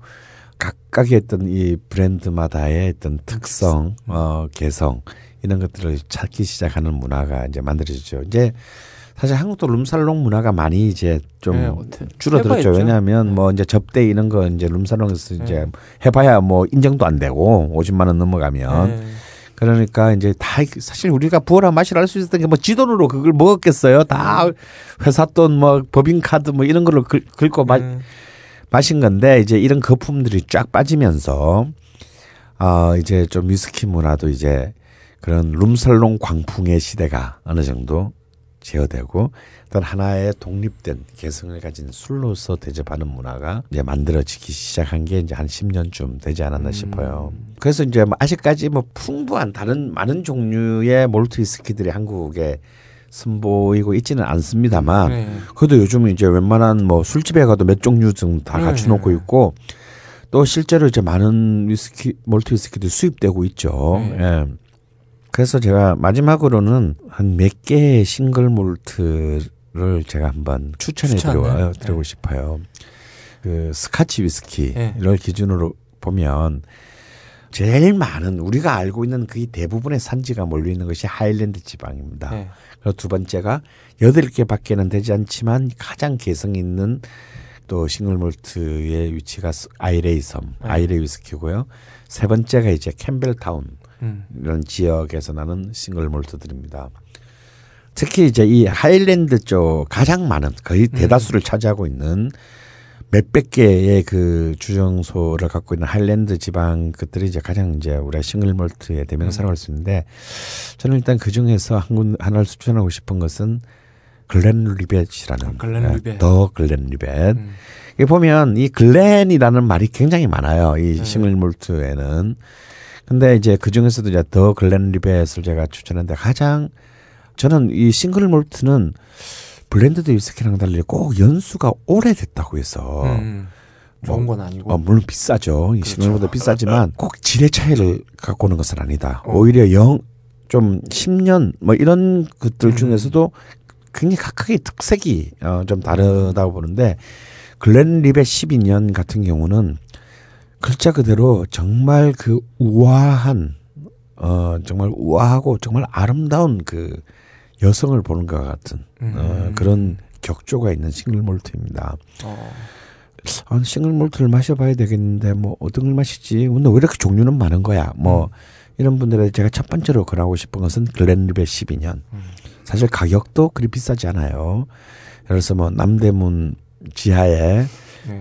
각각의 어떤 이 브랜드마다의 어떤 특성, 어, 개성 이런 것들을 찾기 시작하는 문화가 이제 만들어지죠. 이제 사실 한국도 룸살롱 문화가 많이 이제 좀 네, 줄어들었죠. 왜냐하면 뭐 이제 접대 이런 거 이제 룸살롱에서 이제 해봐야 뭐 인정도 안 되고 50만 원 넘어가면 네. 그러니까 이제 다 사실 우리가 부어라 마시라 할수 있었던 게 뭐 지돈으로 그걸 먹었겠어요. 다 회사 돈 뭐 법인카드 뭐 이런 걸로 긁, 긁고 마, 음. 마신 건데 이제 이런 거품들이 쫙 빠지면서 어 이제 좀 위스키 문화도 이제 그런 룸살롱 광풍의 시대가 어느 정도 제어되고 어떤 하나의 독립된 개성을 가진 술로서 대접하는 문화가 이제 만들어지기 시작한 게 이제 한 10년쯤 되지 않았나 싶어요. 그래서 이제 뭐 아직까지 뭐 풍부한 다른 많은 종류의 몰트 위스키들이 한국에 선보이고 있지는 않습니다만 네. 그래도 요즘은 이제 웬만한 뭐 술집에 가도 몇 종류 좀다 네. 갖춰 놓고 있고 또 실제로 이제 많은 위스키 몰트 위스키도 수입되고 있죠. 네. 예. 그래서 제가 마지막으로는 한 몇 개의 싱글 몰트를 제가 한번 추천해 추천을. 드리고, 드리고 싶어요. 그 스카치 위스키를 네. 기준으로 보면 제일 많은 우리가 알고 있는 거의 대부분의 산지가 몰려 있는 것이 하일랜드 지방입니다. 네. 그리고 두 번째가 여덟 개밖에는 되지 않지만 가장 개성 있는 또 single malt의 위치가 스- 아이레이 섬, 네. 아이레이 위스키고요. 세 번째가 이제 캠벨타운 음. 이런 지역에서 나는 single malt들입니다. 특히 이제 이 하일랜드 쪽 가장 많은 거의 대다수를 차지하고 있는 몇백 개의 그 주정소를 갖고 있는 하일랜드 지방 것들이 이제 가장 이제 우리가 single malt의 대명사라고 할수 있는데 저는 일단 그 중에서 한 군 하나를 추천하고 싶은 것은 글렌 리벳이라는 아, 글렌 예, 리벳. 더 글렌 리벳. 음. 이게 보면 이 글렌이라는 말이 굉장히 많아요. 이 네. single malt에는. 근데 이제 그 중에서도 이제 더 글렌 리벳을 제가 추천했는데 가장 저는 이 single malt는 blended 위스키랑 달리 꼭 연수가 오래됐다고 해서 음. 좋은 건 아니고. 어, 물론 비싸죠. 이 그렇죠. 싱글보다 비싸지만 꼭 질의 차이를 갖고 오는 것은 아니다. 어. 오히려 young 좀 10년 뭐 이런 것들 음. 중에서도 굉장히 각각의 특색이 어, 좀 다르다고 보는데 글렌 리벳 12년 같은 경우는 글자 그대로 정말 그 우아한 어 정말 우아하고 정말 아름다운 그 여성을 보는 것 같은 어, 음. 그런 격조가 있는 싱글 몰트입니다. 어. 아, 싱글 몰트를 마셔봐야 되겠는데 뭐 어떤 걸 마시지? 근데 왜 이렇게 종류는 많은 거야? 뭐 이런 분들에 제가 첫 번째로 권하고 싶은 것은 글렌리벳 12년. 사실 가격도 그리 비싸지 않아요. 예를 들어서 뭐 남대문 지하에 네.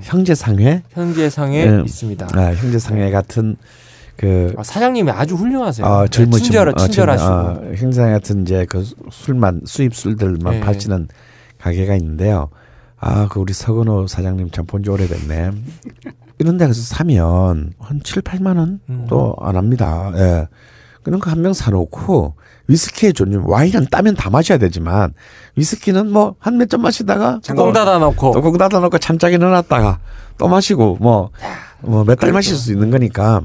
형제상회, 현재상에 네. 있습니다. 아, 형제상회 같은 그 아, 사장님이 아주 훌륭하세요. 어, 젊은 네, 친절, 어, 친절하시고. 어, 형제상회 같은 이제 그 술만 수입 술들만 네. 파시는 가게가 있는데요. 아, 그 우리 서건호 사장님 참 본 지 오래됐네. 이런 데 가서 사면 한 7, 8만 음. 원도 안 합니다. 예. 그런 거한병 사놓고 위스키의 종류, 와인은 따면 다 마셔야 되지만 위스키는 뭐 한 몇 잔 마시다가 뚜껑 닫아 놓고. 뚜껑 닫아 놓고 찬짝에 넣어놨다가 또 마시고 뭐 뭐 몇 달 마실 수 있는 거니까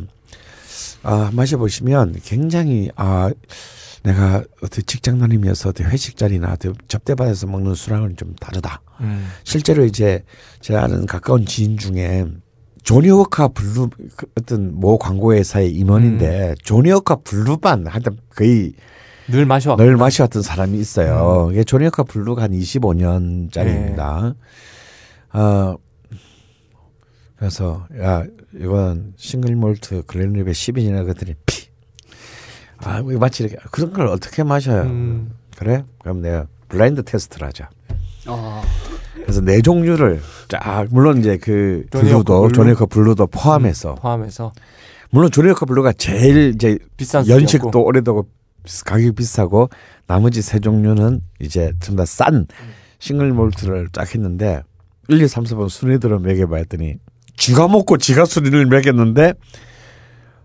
아 마셔보시면 굉장히 아 내가 어떻게 직장 다니면서 어떻게 회식 자리나 접대받아서 먹는 술하고는 좀 다르다. 음. 실제로 이제 제가 아는 가까운 지인 중에 조니 워카 블루 그 어떤 모 광고 회사의 임원인데 조니 워카 블루만 하여튼 거의 늘 마셔. 늘 마셔왔던 사람이 있어요. 이게 조니워카 블루가 한 25년짜리입니다. 어, 그래서 야 이건 single malt 글렌리벳 12년이나 그랬더니 피. 아, 이거 마치 이렇게 그런 걸 어떻게 마셔요? 음. 그래? 그럼 내가 블라인드 테스트를 하자. 아, 그래서 네 종류를 쫙 물론 이제 그 블루도 블루? 조니워커 블루도 포함해서 포함해서 물론 조니워커 블루가 제일 이제 비싼 연식도. 오래되고 가격이 비싸고 나머지 세 종류는 이제 좀더싼 싱글 몰트를 딱 했는데 1, 2, 3, 4번 순위들을 매겨봐 했더니 지가 먹고 지가 순위를 매겼는데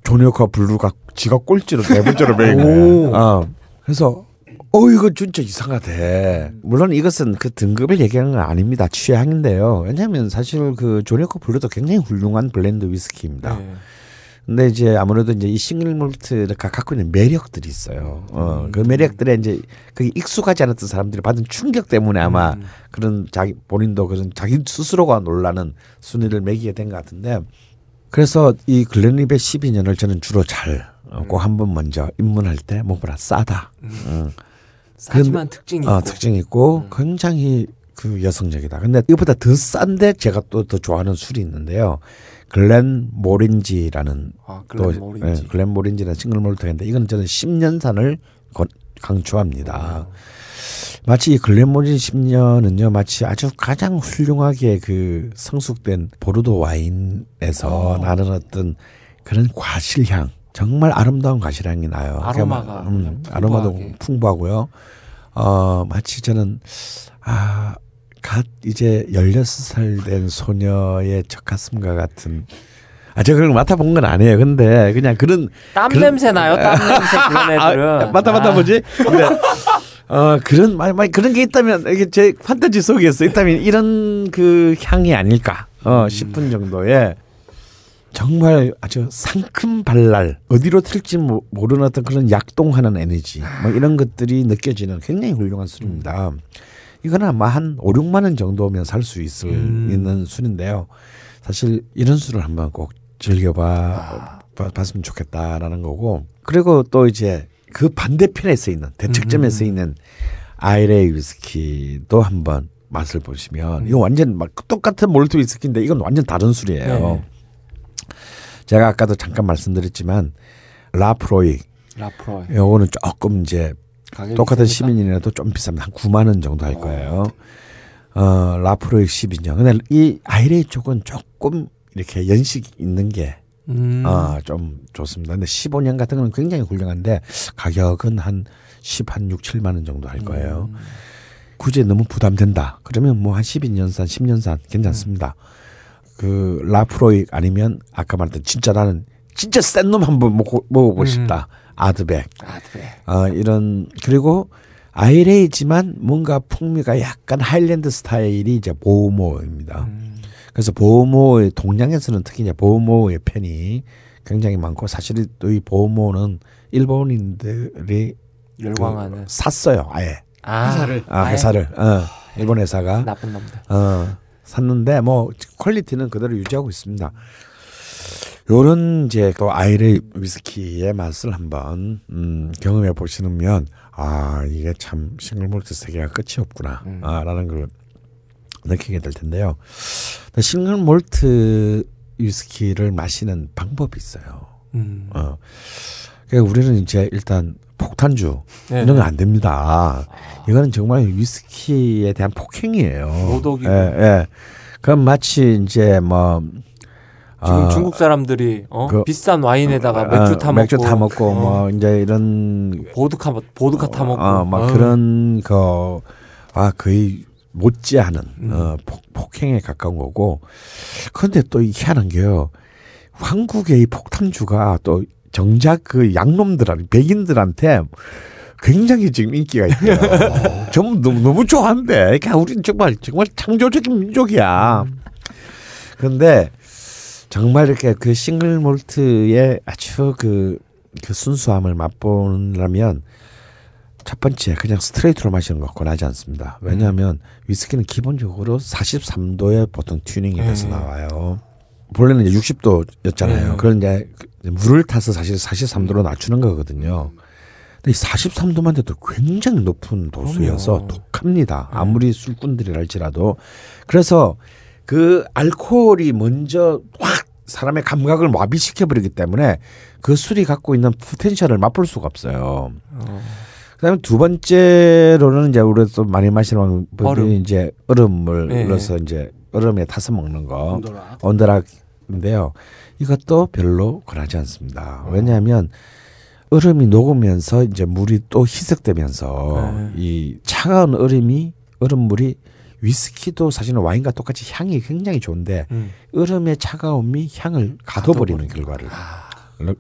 조니워커 블루가 지가 꼴찌로 네 번째로 거야. 어. 그래서 어 이거 진짜 이상하대. 물론 이것은 그 등급을 얘기하는 건 아닙니다. 취향인데요. 왜냐하면 사실 그 조니워커 블루도 굉장히 훌륭한 블렌드 위스키입니다. 네. 근데 이제 아무래도 이제 이 싱글 몰트가 갖고 있는 매력들이 있어요. 어, 그 매력들에 이제 그게 익숙하지 않았던 사람들이 받은 충격 때문에 아마 음. 그런 자기 본인도 그런 자기 스스로가 놀라는 순위를 매기게 된 것 같은데 그래서 이 글렌립의 12년을 저는 주로 잘 어, 꼭 한번 먼저 입문할 때 뭐보다 싸다. 어, 싸지만 특징이 어, 있고. 특징 있고 굉장히 그 여성적이다. 근데 이것보다 더 싼데 제가 또 더 좋아하는 술이 있는데요. 글렌 모린지라는 아, 또 글렌 모린지. 예, 글렌 모린지라는 싱글 몰트인데 이건 저는 10년산을 강추합니다. 마치 이 글렌 모린 10년은요, 마치 아주 가장 훌륭하게 그 성숙된 보르도 와인에서 나는 어떤 그런 과실향, 정말 아름다운 과실향이 나요. 아로마가 음, 그냥 아로마도 풍부하게. 풍부하고요. 어, 마치 저는 아, 갓 이제 16살 된 소녀의 첫 가슴과 같은 아, 제가 그걸 맡아본 건 아니에요. 근데 그냥 그런 땀 그런- 냄새 나요. 땀 냄새 그런 애들은. 아, 맞다 맞다 아, 뭐지? 근데 어 그런 만 그런 게 있다면 이게 제 판타지 속에서 있다면 이런 그 향이 아닐까 어 싶은 정도의 정말 아주 상큼 발랄 어디로 튈지 모- 모르는 어떤 그런 약동하는 에너지 뭐 이런 것들이 느껴지는 굉장히 훌륭한 술입니다. 이거는 아마 한 5, 6만 원 정도면 살 수 있을 음. 있는 술인데요. 사실 이런 술을 한번 꼭 즐겨봐 아. 봐- 봤으면 좋겠다라는 거고 그리고 또 이제 그 반대편에 서 있는 대척점에 서 있는 아이레이 위스키도 한번 맛을 보시면 이거 완전 막 똑같은 몰트 위스키인데 이건 완전 다른 술이에요. 네. 제가 아까도 잠깐 말씀드렸지만 라프로이 라프로. 요거는 조금 이제 똑같은? 12년이라도 좀 비쌉니다. 한 9만 원 정도 할 거예요. 어, 라프로이 12년. 근데 이 아이레이 쪽은 조금 이렇게 연식 있는 게 음. 아, 좀 좋습니다. 근데 15년 같은 건 굉장히 훌륭한데 가격은 한 10, 한 6, 7만 원 정도 할 거예요. 음. 굳이 너무 부담된다. 그러면 뭐 한 12년산, 10년산 괜찮습니다. 그 라프로익 아니면 아까 말했던 진짜 나는 진짜 센 놈 한번 먹고, 먹어보고 싶다. 아드백. 아, 그래. 어, 이런 그리고 아이레이지만 뭔가 풍미가 약간 하일랜드 스타일이 이제 보모입니다. 그래서 보모의 동양에서는 특히 이제 보모의 팬이 굉장히 많고 사실 또 이 보모는 일본인들이 열광하는. 그 샀어요 아예 아, 회사를. 아, 아예? 회사를 어, 일본 회사가 나쁜 놈들. 어, 샀는데 뭐 퀄리티는 그대로 유지하고 있습니다. 요런 이제 그 아이레 위스키의 맛을 한번 음, 경험해 보시면 아 이게 참 싱글몰트 세계가 끝이 없구나 음. 아 라는 걸 느끼게 될 텐데요. 싱글몰트 위스키를 마시는 방법이 있어요. 음. 어. 그러니까 우리는 이제 일단 폭탄주 네. 이런 건 안 됩니다. 이거는 정말 위스키에 대한 폭행이에요. 모독이고. 예, 예. 그럼 마치 이제 뭐 지금 어, 중국 사람들이 어? 그- 비싼 와인에다가 맥주 어, 타 먹고 맥주 타 먹고 어, 뭐 이제 이런 보드카 보드카 타 먹고 어, 막 어. 그런 거 아 거의 못지않은 음. 어, 폭, 폭행에 가까운 거고 그런데 또이 희한한 게요 한국의 이 폭탄주가 또 정작 그 양놈들한테 백인들한테 굉장히 지금 인기가 있대요. 전부 너무, 너무 좋아한대. 그러니까 우리는 정말 정말 창조적인 민족이야. 그런데 정말 이렇게 그 싱글 몰트의 아주 그, 그 순수함을 맛보려면 첫 번째 그냥 스트레이트로 마시는 거 권하지 않습니다. 왜냐하면 위스키는 기본적으로 43도에 보통 튜닝이 돼서 네. 나와요. 원래는 이제 60도였잖아요. 네. 그걸 이제 물을 타서 사실 43도로 낮추는 거거든요. 근데 이 43도만 돼도 굉장히 높은 도수여서 그럼요. 독합니다. 아무리 술꾼들이랄지라도. 그래서 그 알코올이 먼저 확 사람의 감각을 마비시켜 버리기 때문에 그 술이 갖고 있는 포텐셜을 맛볼 수가 없어요. 어. 그다음에 두 번째로는 이제 우리가 또 많이 마시는 분들이 얼음. 이제 얼음을 네. 넣어서 이제 얼음에 타서 먹는 거. 온도라. 온더락인데요. 이것도 별로 권하지 않습니다. 왜냐하면 얼음이 녹으면서 이제 물이 또 희석되면서 네. 이 차가운 얼음이 얼음물이 위스키도 사실은 와인과 똑같이 향이 굉장히 좋은데 음. 얼음의 차가움이 향을 가둬버리는 결과를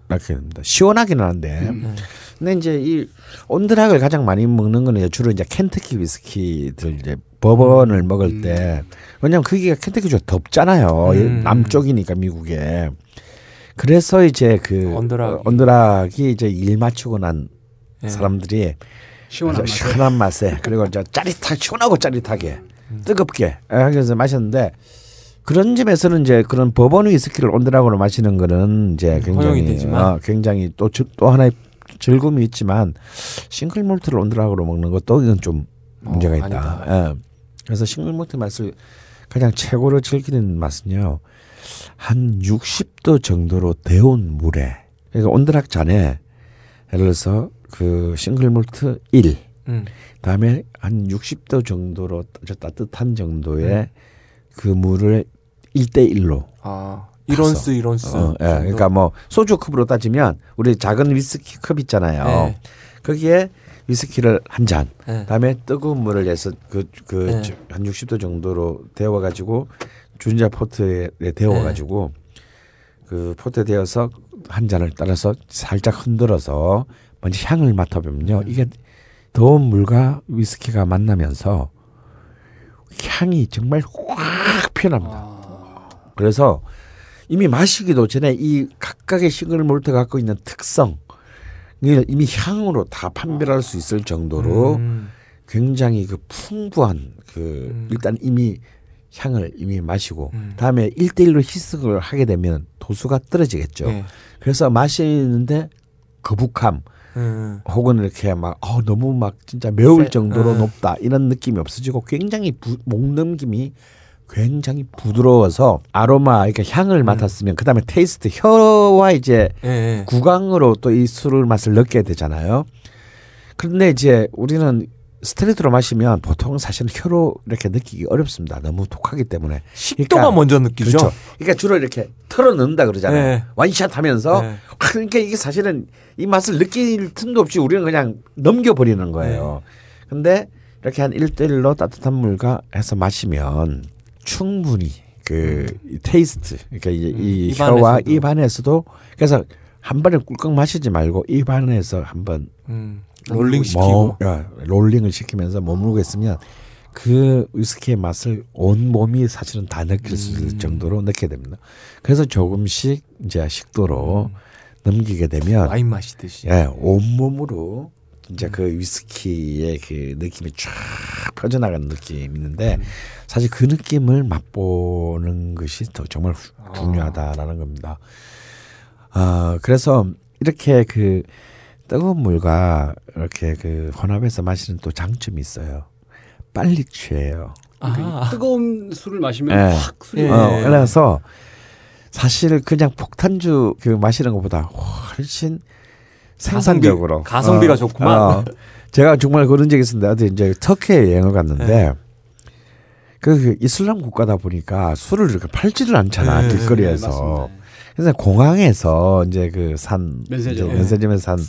낳게 됩니다. 시원하기는 한데. 음. 근데 이제 이 온드락을 가장 많이 먹는 거는 주로 이제 켄터키 위스키들 이제 버번을 먹을 때 왜냐면 거기가 켄터키 좀 덥잖아요. 음. 남쪽이니까 미국에. 그래서 이제 그 언더락이. 어, 언더락이 이제 일 맞추고 난 예. 사람들이 시원한 아주 맛. 시원한 맛에 그리고 이제 짜릿하게 시원하고 짜릿하게 음. 뜨겁게 그래서 마셨는데 그런 점에서는 이제 그런 버번 위스키를 on the rock으로 마시는 거는 이제 음, 굉장히. 어, 굉장히 또 또 하나의 즐거움이 있지만 싱글 몰트를 on the rock으로 먹는 것도 이건 좀 문제가 어, 있다. 아니다. 예. 그래서 싱글 몰트 맛을 가장 최고로 즐기는 맛은요. 한 60도 정도로 데운 물에 그러니까 on the rock 잔에 예를 들어서 그 싱글 몰트 1 음. 다음에 한 60도 정도로 따뜻한 정도의 음. 그 물을 1대 1로 아 1온스 1온스. 어, 예. 그러니까 뭐 소주 컵으로 따지면 우리 작은 위스키 컵 있잖아요. 네. 거기에 위스키를 한 잔, 네. 다음에 뜨거운 물을 내서 그그 네. 한 60도 정도로 데워 가지고 주전자 포트에 데워 네. 가지고 그 포트에 데워서 한 잔을 따라서 살짝 흔들어서 먼저 향을 맡아보면요. 이게 더운 물과 위스키가 만나면서 향이 정말 확 피어납니다. 그래서 이미 마시기도 전에 이 각각의 싱글 몰트 갖고 있는 특성 을 이미 향으로 다 판별할 수 있을 정도로 음. 굉장히 그 풍부한 그 음. 일단 이미 향을 이미 마시고 음. 다음에 일대일로 희석을 하게 되면 도수가 떨어지겠죠. 예. 그래서 마시는데 거북함 음. 혹은 이렇게 막 어, 너무 막 진짜 매울 세- 정도로 음. 높다 이런 느낌이 없어지고 굉장히 부, 목 넘김이 굉장히 부드러워서 아로마 그러니까 향을 맡았으면 그다음에 taste 혀와 이제 예, 예. 구강으로 또 이 술을 맛을 느끼게 되잖아요. 그런데 이제 우리는 스트레이트로 마시면 보통 사실은 혀로 이렇게 느끼기 어렵습니다. 너무 독하기 때문에. 식도가 먼저 느끼죠. 그렇죠. 그러니까 주로 이렇게 털어 넣는다 그러잖아요. 네. 원샷 하면서 네. 그러니까 이게 사실은 이 맛을 느낄 틈도 없이 우리는 그냥 넘겨버리는 거예요. 네. 근데 이렇게 한 1대1로 따뜻한 물과 해서 마시면 충분히 그 taste 그러니까 이 입안에서도. 혀와 입안에서도 그래서 한 번에 꿀꺽 마시지 말고 입안에서 한번 음, 롤링 뭐, 시키고. 야, 롤링을 시키면서 머무르고 있으면 그 위스키의 맛을 온 몸이 사실은 다 느낄 수 있을 음. 정도로 느끼게 됩니다. 그래서 조금씩 이제 식도로 넘기게 되면 와인 마시듯이. 예, 온몸으로 진짜 그 위스키의 그 느낌이 쫙 퍼져나가는 느낌이 있는데 사실 그 느낌을 맛보는 것이 더 정말 후- 중요하다라는 겁니다. 아, 그래서 이렇게 그 뜨거운 물과 이렇게 그 혼합해서 마시는 또 장점이 있어요. 빨리 취해요. 아, 뜨거운 술을 마시면 예. 확 술이 예. 어, 그래서 사실 그냥 폭탄주 그 마시는 것보다 훨씬 생산적으로 가성비가 좋구만. 제가 정말 그런 적이 있었는데 어디 이제 터키에 여행을 갔는데 네. 그, 그 이슬람 국가다 보니까 술을 이렇게 팔지를 않잖아 네, 네, 길거리에서. 맞습니다. 그래서 공항에서 이제 그산 면세점. 이제 면세점에서 산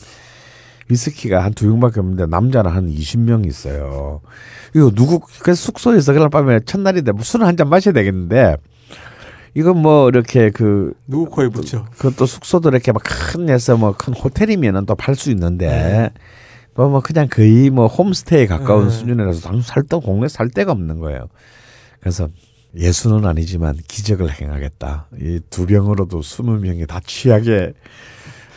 위스키가 한 두 병밖에 없는데 남자는 한 20명 있어요. 이거 누구 그 숙소에서 그날 밤에 첫날인데 뭐 술을 한 잔 마셔야 되겠는데 이건 뭐 이렇게 그 누구 코에 붙여. 그것도 숙소도 이렇게 막 큰 데서 뭐 큰 호텔이면은 또 팔 수 있는데 뭐, 뭐 그냥 거의 뭐 홈스테이에 가까운 네. 수준이라서 당살데 공내 살 데가 없는 거예요. 그래서 예수는 아니지만 기적을 행하겠다. 이 두 병으로도 스무 명이 다 취하게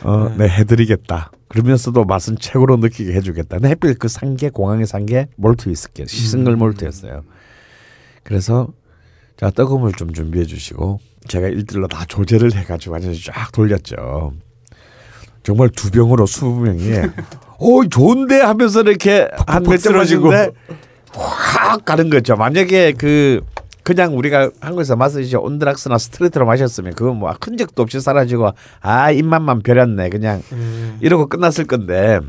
어, 네, 해드리겠다. 그러면서도 맛은 최고로 느끼게 해주겠다. 근데 하필 그 산게 공항에 산게 몰트 위스키, 싱글 몰트였어요. 그래서 자물좀 준비해 주시고 제가 일들로 다 조제를 해가지고 완전히 쫙 돌렸죠. 정말 두 병으로 스무 명이 오 좋은데 하면서 이렇게 한몇점 쓰러지고. 마시는데 확 가는 거죠. 만약에 그 그냥 우리가 한국에서 마시지 온드락스나 스트레이트로 마셨으면 그건 뭐큰 적도 없이 사라지고 아 입맛만 벼렸네 그냥 음. 이러고 끝났을 건데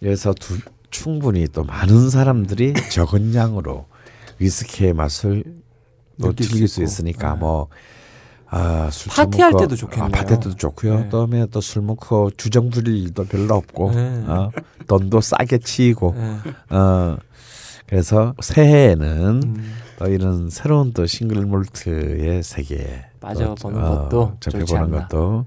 그래서 두, 충분히 또 많은 사람들이 적은 양으로 위스키의 맛을 또수 즐길 수 있고. 있으니까 네. 뭐 아, 술 파티할 때도 좋겠네요. 아, 파티할 때도 좋고요. 네. 그다음에 또 술 먹고 주정 부릴 일도 별로 없고 네. 어, 돈도 싸게 치이고 예. 어, 그래서 새해에는 음, 또 이런 새로운 또 싱글 몰트의 세계에 빠져보는 또, 것도 좋지 접해보는. 것도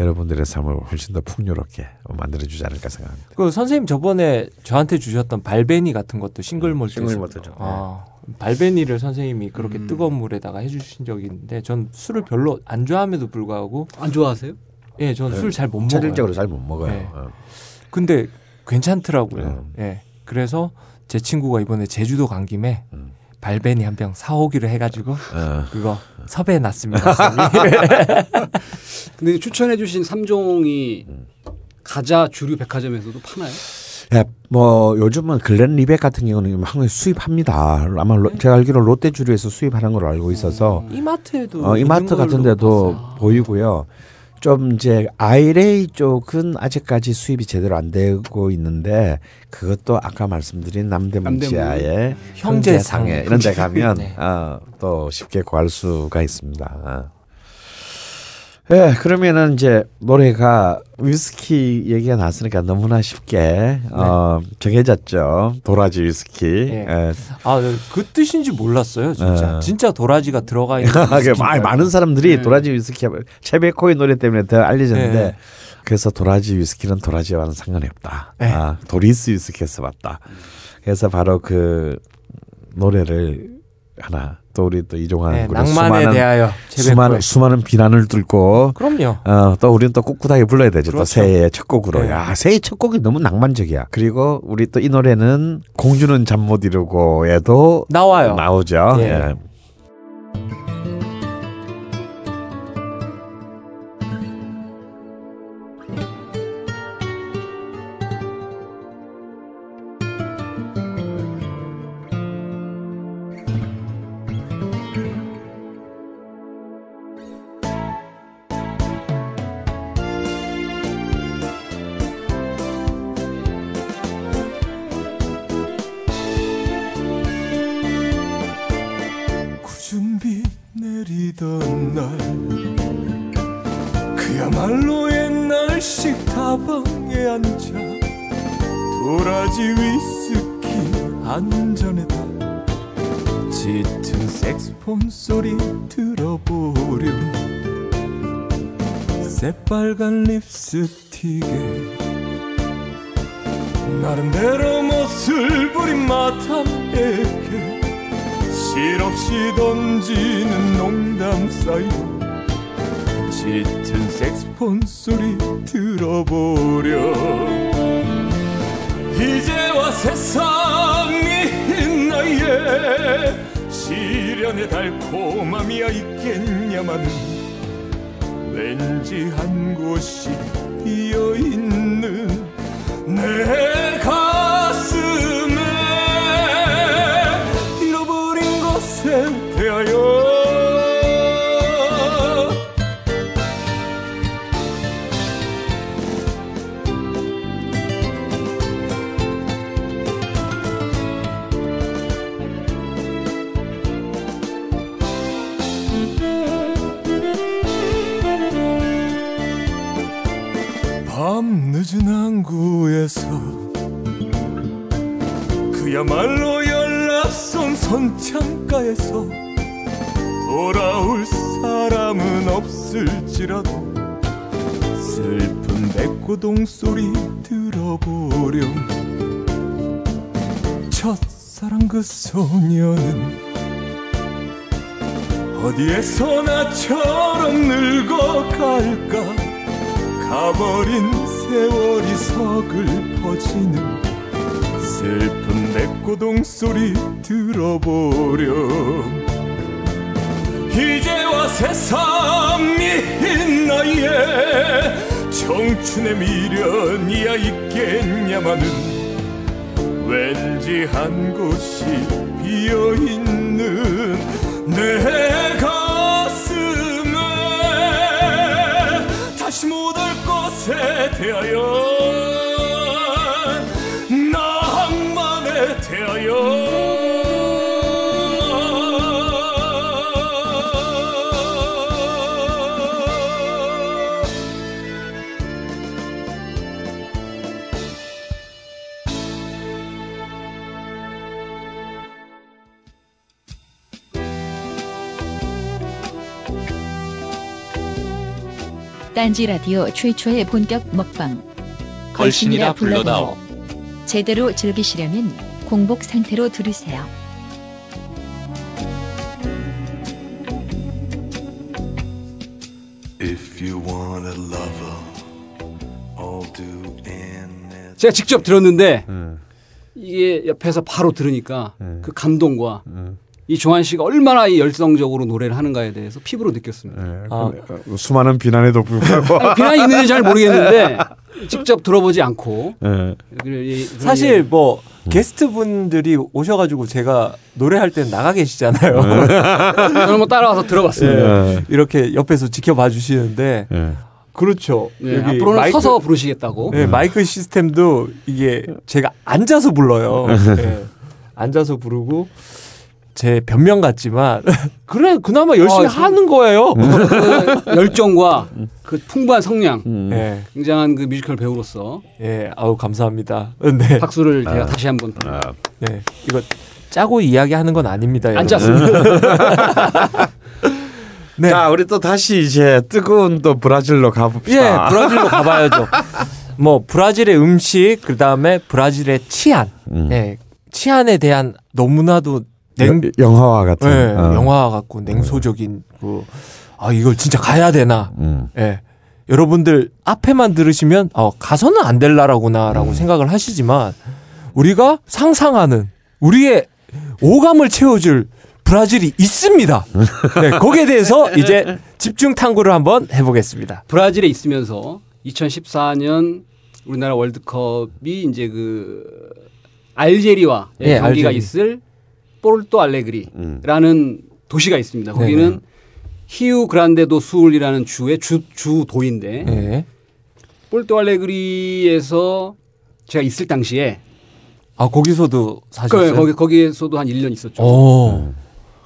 여러분들의 삶을 훨씬 더 풍요롭게 만들어 주지 않을까 생각합니다. 그 선생님 저번에 저한테 주셨던 발베니 같은 것도 싱글 몰트. 싱글 몰트죠. 아, 발베니를 선생님이 그렇게 음. 뜨거운 물에다가 해주신 적이 있는데 전 술을 별로 안 좋아함에도 불구하고 안 좋아하세요? 예, 전 술 잘못 먹어요. 체질적으로 잘 못 먹어요. 네. 어. 근데 괜찮더라고요. 음. 예. 그래서 제 친구가 이번에 제주도 간 김에 음. 발베니 한 병 사오기로 해가지고 어. 그거 섭외해 놨습니다. 근데 추천해주신 3종이 음. 가자 주류 백화점에서도 파나요? 예, 뭐 요즘은 글렌 리백 같은 경우는 한국에 수입합니다. 아마 로- 제가 알기로 롯데 주류에서 수입하는 걸로 알고 있어서 이마트에도 어, 이마트 같은 데도 봤어요. 보이고요. 좀 이제 아이레이 쪽은 아직까지 수입이 제대로 안 되고 있는데 그것도 아까 말씀드린 남대문. 지하에 형제상해. 이런 데 가면 네. 어, 또 쉽게 구할 수가 있습니다. 어. 예, 그러면은 이제 노래가 위스키 얘기가 나왔으니까 너무나 쉽게 어, 정해졌죠. 도라지 위스키. 네. 예. 아, 그 뜻인지 몰랐어요, 진짜. 어. 진짜 도라지가 들어가 있는. 그 많- 줄 많은. 사람들이 네. 도라지 위스키 체베코의 노래 때문에 더 알려졌는데 네. 그래서 도라지 위스키는 도라지와는 상관이 없다. 네. 아, 도리스 위스키에서 왔다. 그래서 바로 그 노래를 하나 또 우리 또 이종환 네, 낭만에 수많은 대하여 수많은. 수많은 비난을 뚫고 그럼요. 어, 또 우리는 또 꿋꿋하게 불러야 되죠. 또 그렇죠. 새해의 첫 곡으로. 네. 야, 새해 첫 곡이 너무 낭만적이야. 그리고 우리 또 이 노래는 공주는 잠 못 이루고에도 나와요. 나오죠. 예. 예. 색스폰 소리 들어보렴. 새빨간 립스틱에 나름대로 멋을 부린 마탐에게 실없이 던지는 농담 사이로 짙은 색스폰 소리 들어보렴. 이제와 세상이 나이 에 시련의 달콤함이야 있겠냐마는 왠지 한 곳이 비어있는 내 항구에서 그야말로 연락선 선창가에서 돌아올 사람은 없을지라도 슬픈 백고동 소리 들어보렴. 첫사랑 그 소녀는 어디에서 나처럼 늙어갈까? 가버린 세월이 서글퍼지는 슬픈 백고동 소리 들어보렴. 이제와 새삼이 나이에 청춘의 미련이야 있겠냐마는 왠지 한 곳이 비어있는 내 올 것에 대하여 딴지 라디오 최초의 본격 먹방. 걸신이라 불러다오. 제대로 즐기시려면 공복 상태로 들으세요. If you want a lover, all do in it. 제가 직접 들었는데 음. 이게 옆에서 바로 들으니까 음. 그 감동과 음. 이 조한 씨가 얼마나 이 열성적으로 노래를 하는가에 대해서 피부로 느꼈습니다. 예, 아. 어, 수많은 비난에도 불구하고 아니, 비난이 있는지 잘 모르겠는데 직접 들어보지 않고 이- 사실 뭐 게스트 분들이 오셔가지고 제가 노래할 땐 나가 계시잖아요. 저는 뭐 따라와서 들어봤습니다. 예. 이렇게 옆에서 지켜봐 주시는데 예. 그렇죠. 네, 여기 앞으로는 마이크- 서서 부르시겠다고. 네, 마이크 시스템도 이게 제가 앉아서 불러요. 네, 앉아서 부르고 제 변명 같지만 그래 그나마 열심히 아, 참. 하는 거예요. 그 열정과 그 풍부한 성량, 음. 네, 굉장한 그 뮤지컬 배우로서 예, 아우 감사합니다. 네, 박수를 제가 다시 한번 아, 네, 이거 짜고 이야기하는 건 아닙니다. 안. 짰습니다. 네. 자, 우리 또 다시 이제 뜨거운 또 브라질로 예, 가봅시다. 브라질로 가봐야죠. 뭐 브라질의 음식, 그 다음에 브라질의 치안, 음. 예, 치안에 대한 너무나도 냉, 여- 영화와 같은. 예, 어. 영화 같고 냉소적인 그, 아 이걸 진짜 가야 되나? 음. 예. 여러분들 앞에만 들으시면 어, 가서는 안 될라라구나라고 음. 생각을 하시지만 우리가 상상하는 우리의 오감을 채워줄 브라질이 있습니다. 네, 거기에 대해서 이제 집중 탐구를 한번 해보겠습니다. 브라질에 있으면서 2014년 우리나라 월드컵이 이제 그 알제리와 예, 경기가 알제리. 있을 포르토 알레그리라는 음. 도시가 있습니다. 거기는 네. 히우 그란데도 수울이라는 주의 주, 주도인데 예. 포르토 알레그리에서 제가 있을 당시에 아 거기서도 사셨어요? 그, 거기 거기에서도 한 1년 있었죠. 어.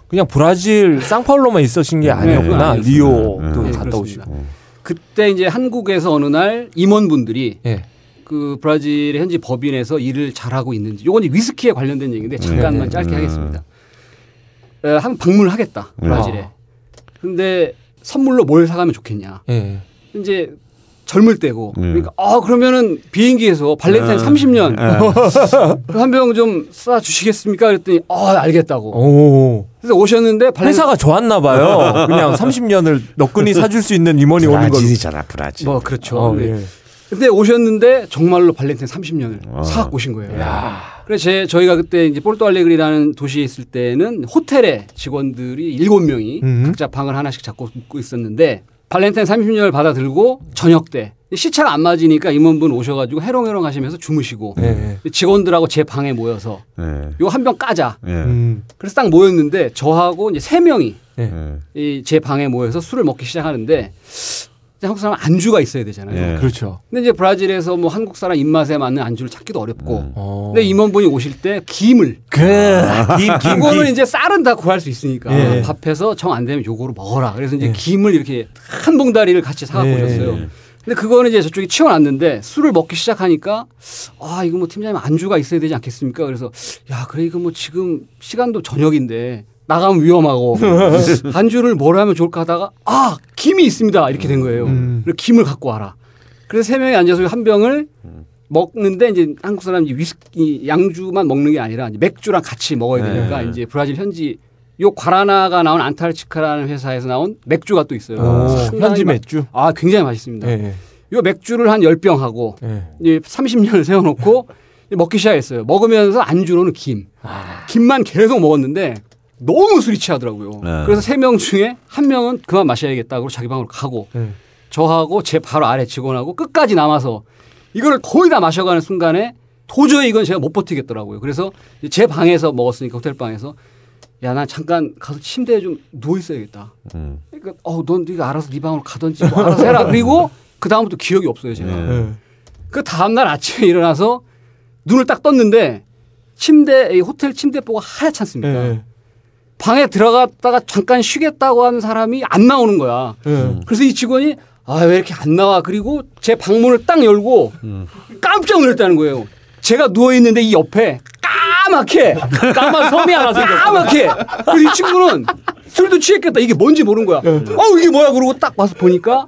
그냥 브라질 상파울루만 있으신 게 아니었구나. 네, 리오도 네, 네, 갔다 그렇습니다. 오시고. 그때 이제 한국에서 어느 날 임원분들이 예. 그 브라질의 현지 법인에서 일을 잘하고 있는지 요건 이제 위스키에 관련된 얘기인데 잠깐만 네. 짧게 음. 하겠습니다. 에, 한 방문을 하겠다 브라질에. 아. 근데 선물로 뭘 사가면 좋겠냐. 예. 이제 젊을 때고 음. 그러니까 아 그러면은 비행기에서 발렌타인 아. 30년 아, 한병 좀 쏴 주시겠습니까? 그랬더니 아 알겠다고. 오. 그래서 오셨는데 발렌 회사가 좋았나 봐요. 그냥 30년을 너끈히 사줄 수 있는 임원이 오는 걸로. 브라질이잖아 브라질. 뭐 그렇죠. 어, 네. 예. 근데 오셨는데 정말로 발렌타인 30년을 어. 사갖고 오신 거예요. 야. 그래서 제, 저희가 그때 이제 포르토알레그리라는 도시에 있을 때는 호텔에 직원들이 일곱 명이 음. 각자 방을 하나씩 잡고 묵고 있었는데 발렌타인 30년을 받아 들고 저녁 때 시차가 안 맞으니까 임원분 오셔가지고 해롱해롱 하시면서 주무시고 예. 직원들하고 제 방에 모여서 예. 요한병 까자. 예. 음. 그래서 딱 모였는데 저하고 이제 세 명이 예. 이제 방에 모여서 술을 먹기 시작하는데 한국 사람은 안주가 있어야 되잖아요. 예. 그렇죠. 근데 이제 브라질에서 뭐 한국 사람 입맛에 맞는 안주를 찾기도 어렵고. 음. 어. 근데 임원분이 오실 때 김을 그, 김, 김, 이거는 김. 이제 쌀은 다 구할 수 있으니까 예. 밥해서 정 안 되면 요거로 먹어라. 그래서 이제 예. 김을 이렇게 한 봉다리를 같이 사갖고 예. 오셨어요. 근데 그거는 이제 저쪽에 치워놨는데 술을 먹기 시작하니까 아 이거 뭐 팀장님 안주가 있어야 되지 않겠습니까? 그래서 야 그래 이거 뭐 지금 시간도 저녁인데 나가면 위험하고 안주를 뭘 하면 좋을까 하다가 아 김이 있습니다 이렇게 된 거예요. 음. 그래서 김을 갖고 와라. 그래서 세 명이 앉아서 한 병을 먹는데 이제 한국 사람 이제 위스키 양주만 먹는 게 아니라 맥주랑 같이 먹어야 되니까 네. 이제 브라질 현지 요 과라나가 나온 안타르치카라는 회사에서 나온 맥주가 또 있어요. 오, 상당히 현지 마- 맥주. 아 굉장히 맛있습니다. 예. 요 맥주를 한 10병 하고 예. 이제 30년을 세워 놓고 먹기 시작했어요. 먹으면서 안주로는 김. 아. 김만 계속 먹었는데 너무 술이 취하더라고요. 네. 그래서 세 명 중에 한 명은 그만 마셔야겠다고 자기 방으로 가고 예. 저하고 제 바로 아래 직원하고 끝까지 남아서 이거를 거의 다 마셔가는 순간에 도저히 이건 제가 못 버티겠더라고요. 그래서 제 방에서 먹었으니까 호텔 방에서 야 나 잠깐 가서 침대에 좀 누워 있어야겠다. 음. 그러니까 어넌 네가 알아서 네 방으로 가든지 뭐 알아서 해라. 그리고 그 다음부터 기억이 없어요 제가. 네. 예. 그 다음 날 아침에 일어나서 눈을 딱 떴는데 침대 이 호텔 침대보가 하얗잖습니까. 예. 방에 들어갔다가 잠깐 쉬겠다고 하는 사람이 안 나오는 거야. 예. 그래서 이 직원이 아 왜 이렇게 안 나와? 그리고 제 방문을 딱 열고 깜짝 놀랐다는 거예요. 제가 누워 있는데 이 옆에 까맣게 까만 섬이 하나 생겼어. 까맣게. 그리고 이 친구는 술도 취했겠다. 이게 뭔지 모르는 거야. 어 이게 뭐야? 그러고 딱 와서 보니까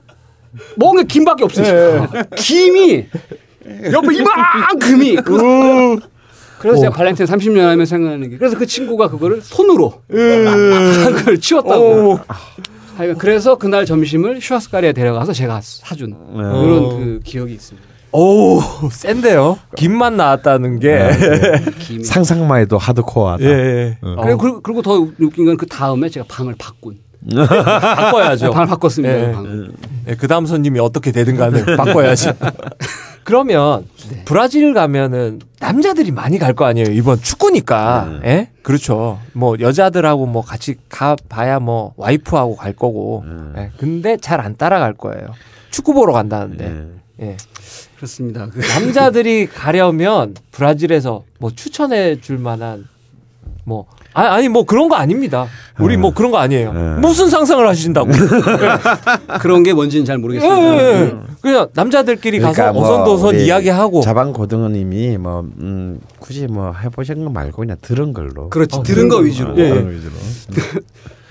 게 김밖에 없어요. 김이 옆에 이만큼이. 그- 그래서 제가 발렌타인 30년 하면 생각나는 게 그래서 그 친구가 그거를 손으로 그걸 치웠다고. 하여간 그래서 그날 점심을 슈아스카리에 데려가서 제가 사준 그런 그 기억이 있습니다. 오, 센데요. 김만 나왔다는 게. 김이. 상상만 해도 하드코어하다. 예, 예. 그리고, 그리고, 그리고 더 웃긴 건 그 다음에 제가 방을 바꾼. 바꿔야죠. 방을 바꿨습니다. 예. 그 방. 예, 그 다음 손님이 어떻게 되든 간에 바꿔야지. 그러면 브라질 가면은 남자들이 많이 갈 거 아니에요. 이번 축구니까. 예? 그렇죠. 뭐 여자들하고 뭐 같이 가 봐야 뭐 와이프하고 갈 거고. 예. 근데 잘 안 따라갈 거예요. 축구 보러 간다는데. 예. 그렇습니다. 그 남자들이 가려면 브라질에서 뭐 추천해 줄 만한 뭐 아, 아니 뭐 그런 거 아닙니다. 우리 뭐 그런 거 아니에요. 네. 무슨 상상을 하신다고? 그런 게 뭔지는 잘 예, 모르겠습니다. 예, 예. 그냥 남자들끼리 가서 그러니까 뭐 어선도선 이야기하고 자방 고등어님이 뭐 음, 굳이 뭐 해보신 거 말고 그냥 들은 걸로. 그렇지. 어, 들은 거 들은 위주로. 거. 예, 들은 예. 거 위주로.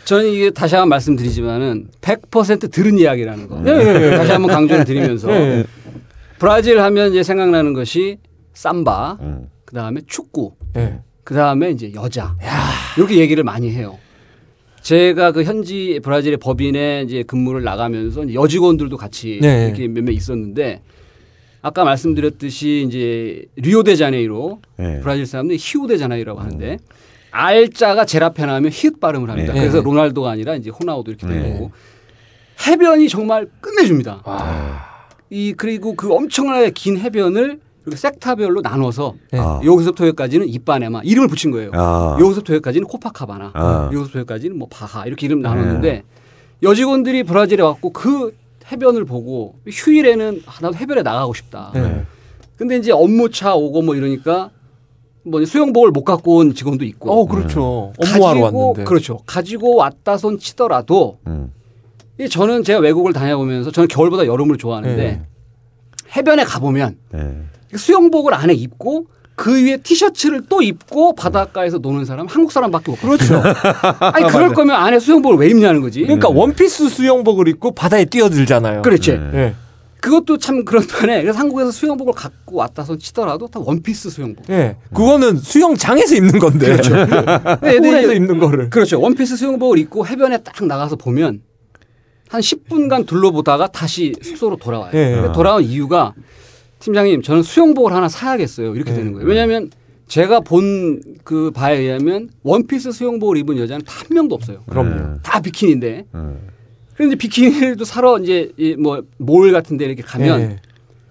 저는 이게 다시 한번 말씀드리지만은 100% 들은 이야기라는 거. 예, 예, 예. 다시 한번 강조를 드리면서 예, 예. 브라질 하면 이제 생각나는 것이 삼바, 음. 그 다음에 축구, 예. 그 다음에 이제 여자. 이렇게 얘기를 많이 해요. 제가 그 현지 브라질의 법인에 이제 근무를 나가면서 이제 여직원들도 같이 네. 이렇게 몇몇 있었는데 아까 말씀드렸듯이 이제 리오데자네이로 예. 브라질 사람들이 히우데자네이라고 하는데 알자가 제라페나 하면 히읗 발음을 합니다. 네. 그래서 네. 로날도가 아니라 이제 호나우도 이렇게 된 네. 거고 해변이 정말 끝내줍니다. 와. 이 그리고 그 엄청나게 긴 해변을 이렇게 섹타별로 나눠서 네. 아. 여기서부터 여기까지는 이빠네마 이름을 붙인 거예요. 아. 여기서부터 여기까지는 코파카바나, 아. 여기서부터 여기까지는 뭐 바하 이렇게 이름 나눴는데 여직원들이 브라질에 왔고 그 해변을 보고 휴일에는 아, 나도 해변에 나가고 싶다. 네. 근데 이제 업무차 오고 뭐 이러니까 뭐 수영복을 못 갖고 온 직원도 있고. 어, 그렇죠. 업무하러 가지고 왔는데. 그렇죠. 가지고 왔다 손 치더라도 음. 이 저는 제가 외국을 다녀보면서 저는 겨울보다 여름을 좋아하는데 네. 해변에 가보면 예. 수영복을 안에 입고 그 위에 티셔츠를 또 입고 바닷가에서 노는 사람 은 한국 사람밖에 못 그렇죠. 아니 그럴 거면 안에 수영복을 왜 입냐는 거지. 그러니까 원피스 수영복을 입고 바다에 뛰어들잖아요. 그렇지. 네. 예. 그것도 참 그런 편에 그래서 한국에서 수영복을 갖고 왔다서 치더라도 다 원피스 수영복. 예. 그거는 수영장에서 입는 건데. 그렇죠. 애들에서 입는 거를. 그렇죠. 원피스 수영복을 입고 해변에 딱 나가서 보면 한 10분간 둘러보다가 다시 숙소로 돌아와요. 예. 근데 돌아온 이유가 팀장님 저는 수영복을 하나 사야겠어요. 이렇게 되는 거예요. 왜냐하면 제가 본 그 바에 의하면 원피스 수영복을 입은 여자는 단 한 명도 없어요. 그럼요. 다 비키니인데. 음. 그런데 비키니를 사러 이제 뭐몰 같은 데 이렇게 가면 예.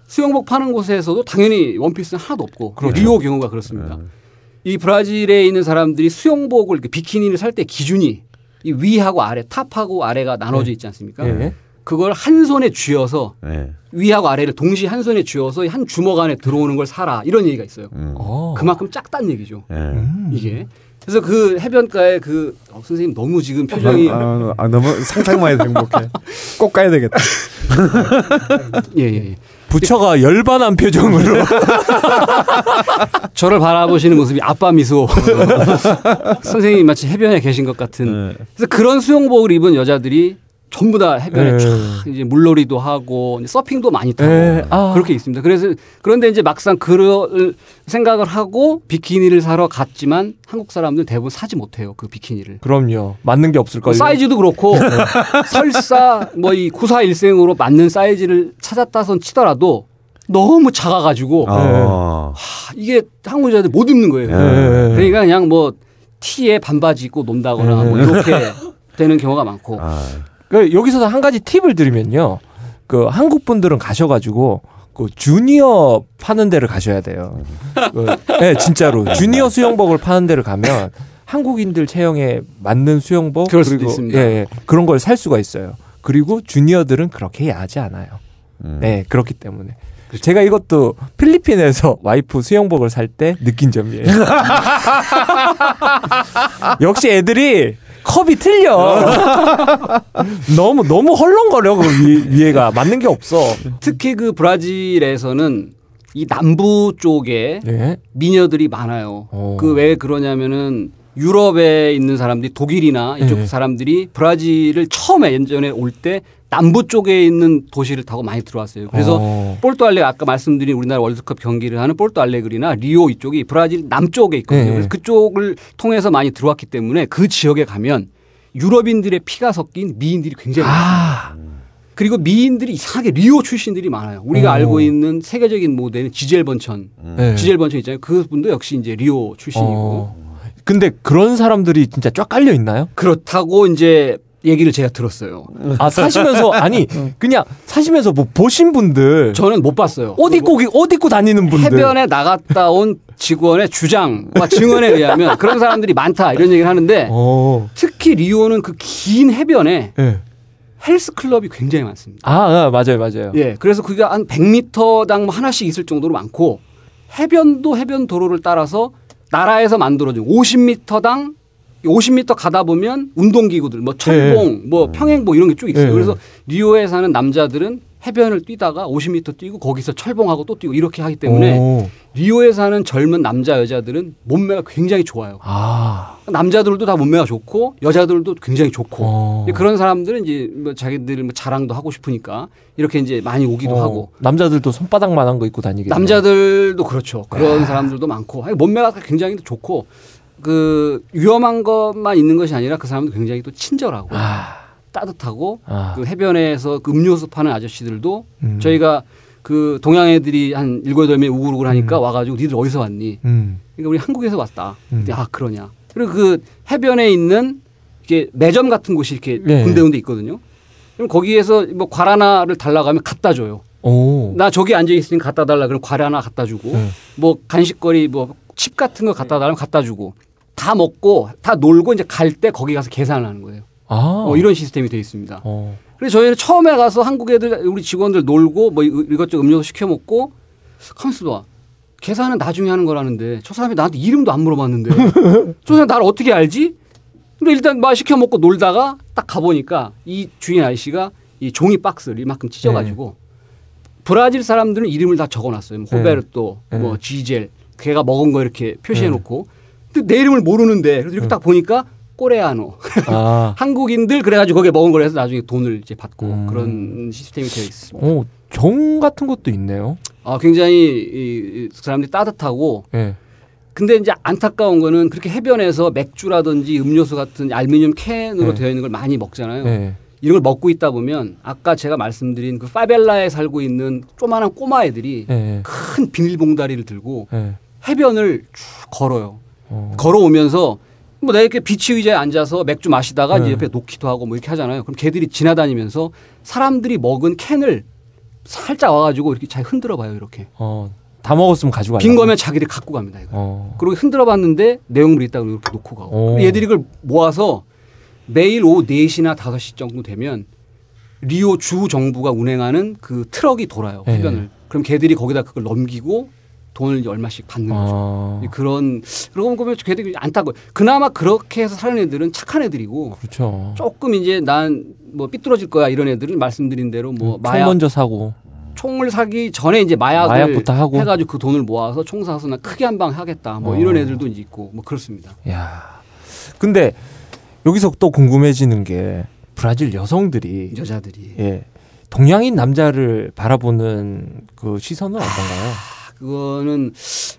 수영복 파는 곳에서도 당연히 원피스는 하나도 없고 그렇죠. 리오 경우가 그렇습니다. 이 브라질에 있는 사람들이 수영복을 이렇게 비키니를 살 때 기준이 이 위하고 아래 탑하고 아래가 나눠져 있지 않습니까? 예. 그걸 한 손에 쥐어서 네. 위하고 아래를 동시에 한 손에 쥐어서 한 주먹 안에 들어오는 걸 사라 이런 얘기가 있어요. 음. 어. 그만큼 작다는 얘기죠. 예. 이게 그래서 그 해변가에 그 어, 선생님 너무 지금 표정이 아, 아, 너무 상상만 해도 행복해. 꼭 가야 되겠다. 예 예 예. 부처가 열반한 표정으로. 저를 바라보시는 모습이 아빠 미소. 선생님이 마치 해변에 계신 것 같은. 네. 그래서 그런 수영복을 입은 여자들이 전부 다 해변에 네. 쫙 이제 물놀이도 하고 서핑도 많이 타고 네. 아. 그렇게 있습니다. 그래서 그런데 이제 막상 그럴 생각을 하고 비키니를 사러 갔지만 한국 사람들 대부분 사지 못해요. 그 비키니를. 그럼요. 맞는 게 없을 거예요. 사이즈도 그렇고 설사 뭐 이 구사일생으로 맞는 사이즈를 찾았다선 치더라도 너무 작아가지고 어. 하, 이게 한국 여자들 못 입는 거예요. 예. 그러니까 그냥 뭐 티에 반바지 입고 논다거나 뭐 이렇게 되는 경우가 많고. 아. 그 여기서 한 가지 팁을 드리면요. 그 한국 분들은 가셔가지고 그 주니어 파는 데를 가셔야 돼요. 그, 네, 진짜로 주니어 수영복을 파는 데를 가면 한국인들 체형에 맞는 수영복 그럴 수도 그리고 있습니다. 예, 예, 그런 걸 살 수가 있어요. 그리고 주니어들은 그렇게 야하지 않아요. 음. 네, 그렇기 때문에. 제가 이것도 필리핀에서 와이프 수영복을 살 때 느낀 점이에요. 역시 애들이 컵이 틀려. 너무 너무 헐렁거려 그 위, 위에가 맞는 게 없어. 특히 그 브라질에서는 이 남부 쪽에 예. 미녀들이 많아요. 어. 그왜 그러냐면은 유럽에 있는 사람들이 독일이나 이쪽 예. 사람들이 브라질을 처음에 예전에 올 때 남부 쪽에 있는 도시를 타고 많이 들어왔어요. 그래서 어. 볼토 알레 아까 말씀드린 우리나라 월드컵 경기를 하는 볼토 알레그리나 리오 이쪽이 브라질 남쪽에 있거든요. 네. 그래서 그쪽을 통해서 많이 들어왔기 때문에 그 지역에 가면 유럽인들의 피가 섞인 미인들이 굉장히 많아요. 아, 그리고 미인들이 이상하게 리오 출신들이 많아요. 우리가 어. 알고 있는 세계적인 모델은 지젤 번천. 네. 지젤 번천 있잖아요. 그분도 역시 이제 리오 출신이고. 어. 근데 그런 사람들이 진짜 쫙 깔려 있나요? 그렇다고 이제 얘기를 제가 들었어요. 아 사시면서 아니 그냥 사시면서 뭐 보신 분들 저는 못 봤어요. 옷 입고 옷 입고 다니는 분들 해변에 나갔다 온 직원의 주장과 증언에 의하면 그런 사람들이 많다 이런 얘기를 하는데 어. 특히 리오는 그 긴 해변에 예. 헬스 클럽이 굉장히 많습니다. 아, 아 맞아요 맞아요. 예, 그래서 그게 한 100m당 뭐 하나씩 있을 정도로 많고 해변도 해변 도로를 따라서 나라에서 만들어진 50m당 50m 가다 보면 운동기구들, 뭐 철봉, 뭐 평행봉 이런 게 쭉 있어요. 네. 그래서 리오에 사는 남자들은 해변을 뛰다가 50m 뛰고 거기서 철봉하고 또 뛰고 이렇게 하기 때문에 오. 리오에 사는 젊은 남자 여자들은 몸매가 굉장히 좋아요. 아. 남자들도 다 몸매가 좋고 여자들도 굉장히 좋고 어. 그런 사람들은 이제 뭐 자기들 뭐 자랑도 하고 싶으니까 이렇게 이제 많이 오기도 어, 하고 남자들도 손바닥만한 거 입고 다니겠네. 남자들도 그렇죠. 그런 사람들도 많고 몸매가 굉장히 좋고 그 위험한 것만 있는 것이 아니라 그 사람도 굉장히 또 친절하고 아. 따뜻하고 아. 그 해변에서 그 음료수 파는 아저씨들도 음. 저희가 그 동양 애들이 한 일곱 여덟 명 우글우글 하니까 와가지고 니들 어디서 왔니? 음. 그러니까 우리 한국에서 왔다. 음. 아 그러냐. 그리고 그 해변에 있는 이게 매점 같은 곳이 이렇게 네. 군데군데 있거든요. 그럼 거기에서 뭐 과라나를 달라고 하면 갖다 줘요. 오. 나 저기 앉아 있으니까 갖다 달라 그럼 과라나 갖다 주고 네. 뭐 간식거리 뭐 칩 같은 거 갖다 달라면 갖다 주고 다 먹고 다 놀고 이제 갈 때 거기 가서 계산을 하는 거예요. 아. 어, 이런 시스템이 돼 있습니다. 어. 그래서 저희는 처음에 가서 한국 애들 우리 직원들 놀고 뭐 이- 이것저것 음료수 시켜 먹고 가만있어 봐. 계산은 나중에 하는 거라는데 저 사람이 나한테 이름도 안 물어봤는데 저 사람 나를 어떻게 알지? 근데 일단 막 시켜 먹고 놀다가 딱 가보니까 이 주인 아저씨가 이 종이 박스를 이만큼 찢어가지고 브라질 사람들은 이름을 다 적어놨어요. 뭐 네. 호베르토, 네. 뭐 지젤, 걔가 먹은 거 이렇게 표시해놓고. 근데 내 이름을 모르는데 그래서 이렇게 딱 보니까 꼬레아노 아, 한국인들 그래가지고 거기에 먹은 거를 해서 나중에 돈을 이제 받고 음. 그런 시스템이 되어 있습니다. 오, 정 같은 것도 있네요. 아, 굉장히 이, 이 사람들이 따뜻하고 예. 근데 이제 안타까운 거는 그렇게 해변에서 맥주라든지 음료수 같은 알루미늄 캔으로 네. 되어 있는 걸 많이 먹잖아요. 예. 이런 걸 먹고 있다 보면 아까 제가 말씀드린 그 파벨라에 살고 있는 조만한 꼬마 애들이 예. 큰 비닐봉다리를 들고 예. 해변을 쭉 걸어요. 어. 걸어오면서 뭐 내가 이렇게 비치 의자에 앉아서 맥주 마시다가 네. 이제 옆에 놓기도 하고 뭐 이렇게 하잖아요. 그럼 걔들이 지나다니면서 사람들이 먹은 캔을 살짝 와가지고 이렇게 잘 흔들어 봐요. 이렇게. 어, 다 먹었으면 가지고 빈. 거면 자기들이 갖고 갑니다. 이거. 어. 그리고 흔들어 봤는데 내용물이 있다고 이렇게 놓고 가고. 오. 그리고 얘들이 이걸 모아서 매일 오후 4시나 5시 정도 되면 리오 주 정부가 운행하는 그 트럭이 돌아요. 네. 해변을. 그럼 걔들이 거기다 그걸 넘기고 돈을 얼마씩 받는 거죠. 아, 그런 그러고 보면 걔들이 안타고 그나마 그렇게 해서 사는 애들은 착한 애들이고 그렇죠. 조금 이제 난 뭐 삐뚤어질 거야 이런 애들은 말씀드린 대로 뭐총 마약 먼저 사고. 총을 사기 전에 이제 마약을 마약부터 하고. 해가지고 그 돈을 모아서 총 사서 나 크게 한 방 하겠다 뭐 어. 이런 애들도 이제 있고 뭐 그렇습니다. 야. 근데 여기서 또 궁금해지는 게 브라질 여성들이 여자들이 예. 동양인 남자를 바라보는 그 시선은 어떤가요? 그거는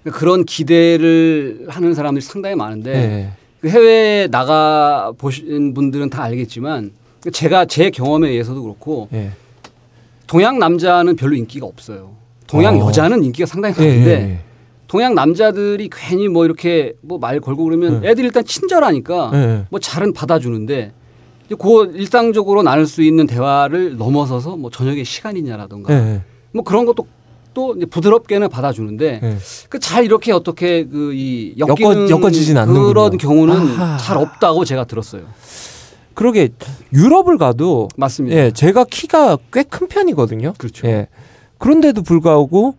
그런 기대를 하는 사람들이 상당히 많은데 예. 그 해외에 나가 보신 분들은 다 알겠지만 제가 제 경험에 의해서도 그렇고 예. 동양 남자는 별로 인기가 없어요. 동양 어. 여자는 인기가 상당히 예, 많은데 예, 동양 남자들이 괜히 뭐 이렇게 뭐 말 걸고 그러면 네. 애들이 일단 친절하니까 예. 예. 뭐 잘은 받아주는데 그 일상적으로 나눌 수 있는 대화를 넘어서서 뭐 저녁에 시간이냐라던가 예, 예. 뭐 그런 것도 또 부드럽게는 받아주는데 예. 그잘 이렇게 어떻게 그 이 엮어- 엮어지진 않는군요. 그런 경우는 아하. 잘 없다고 제가 들었어요. 그러게 유럽을 가도 맞습니다. 예, 제가 키가 꽤 큰 편이거든요. 그렇죠. 예. 그런데도 불구하고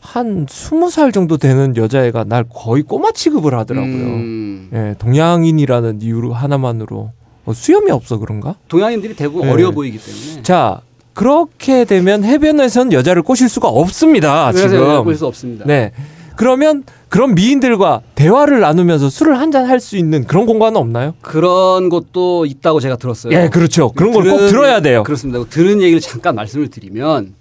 한 스무 살 정도 되는 여자애가 날 거의 꼬마 취급을 하더라고요. 음, 예, 동양인이라는 이유로 하나만으로 어, 수염이 없어 그런가? 동양인들이 대부분 네. 어려 보이기 때문에 자, 그렇게 되면 해변에선 여자를 꼬실 수가 없습니다. 그래서 지금. 볼수 없습니다. 네. 그러면 그런 미인들과 대화를 나누면서 술을 한 잔 할 수 있는 그런 공간은 없나요? 그런 것도 있다고 제가 들었어요. 예, 그렇죠. 그런 걸 꼭 들어야 돼요. 그렇습니다. 들은 얘기를 잠깐 말씀을 드리면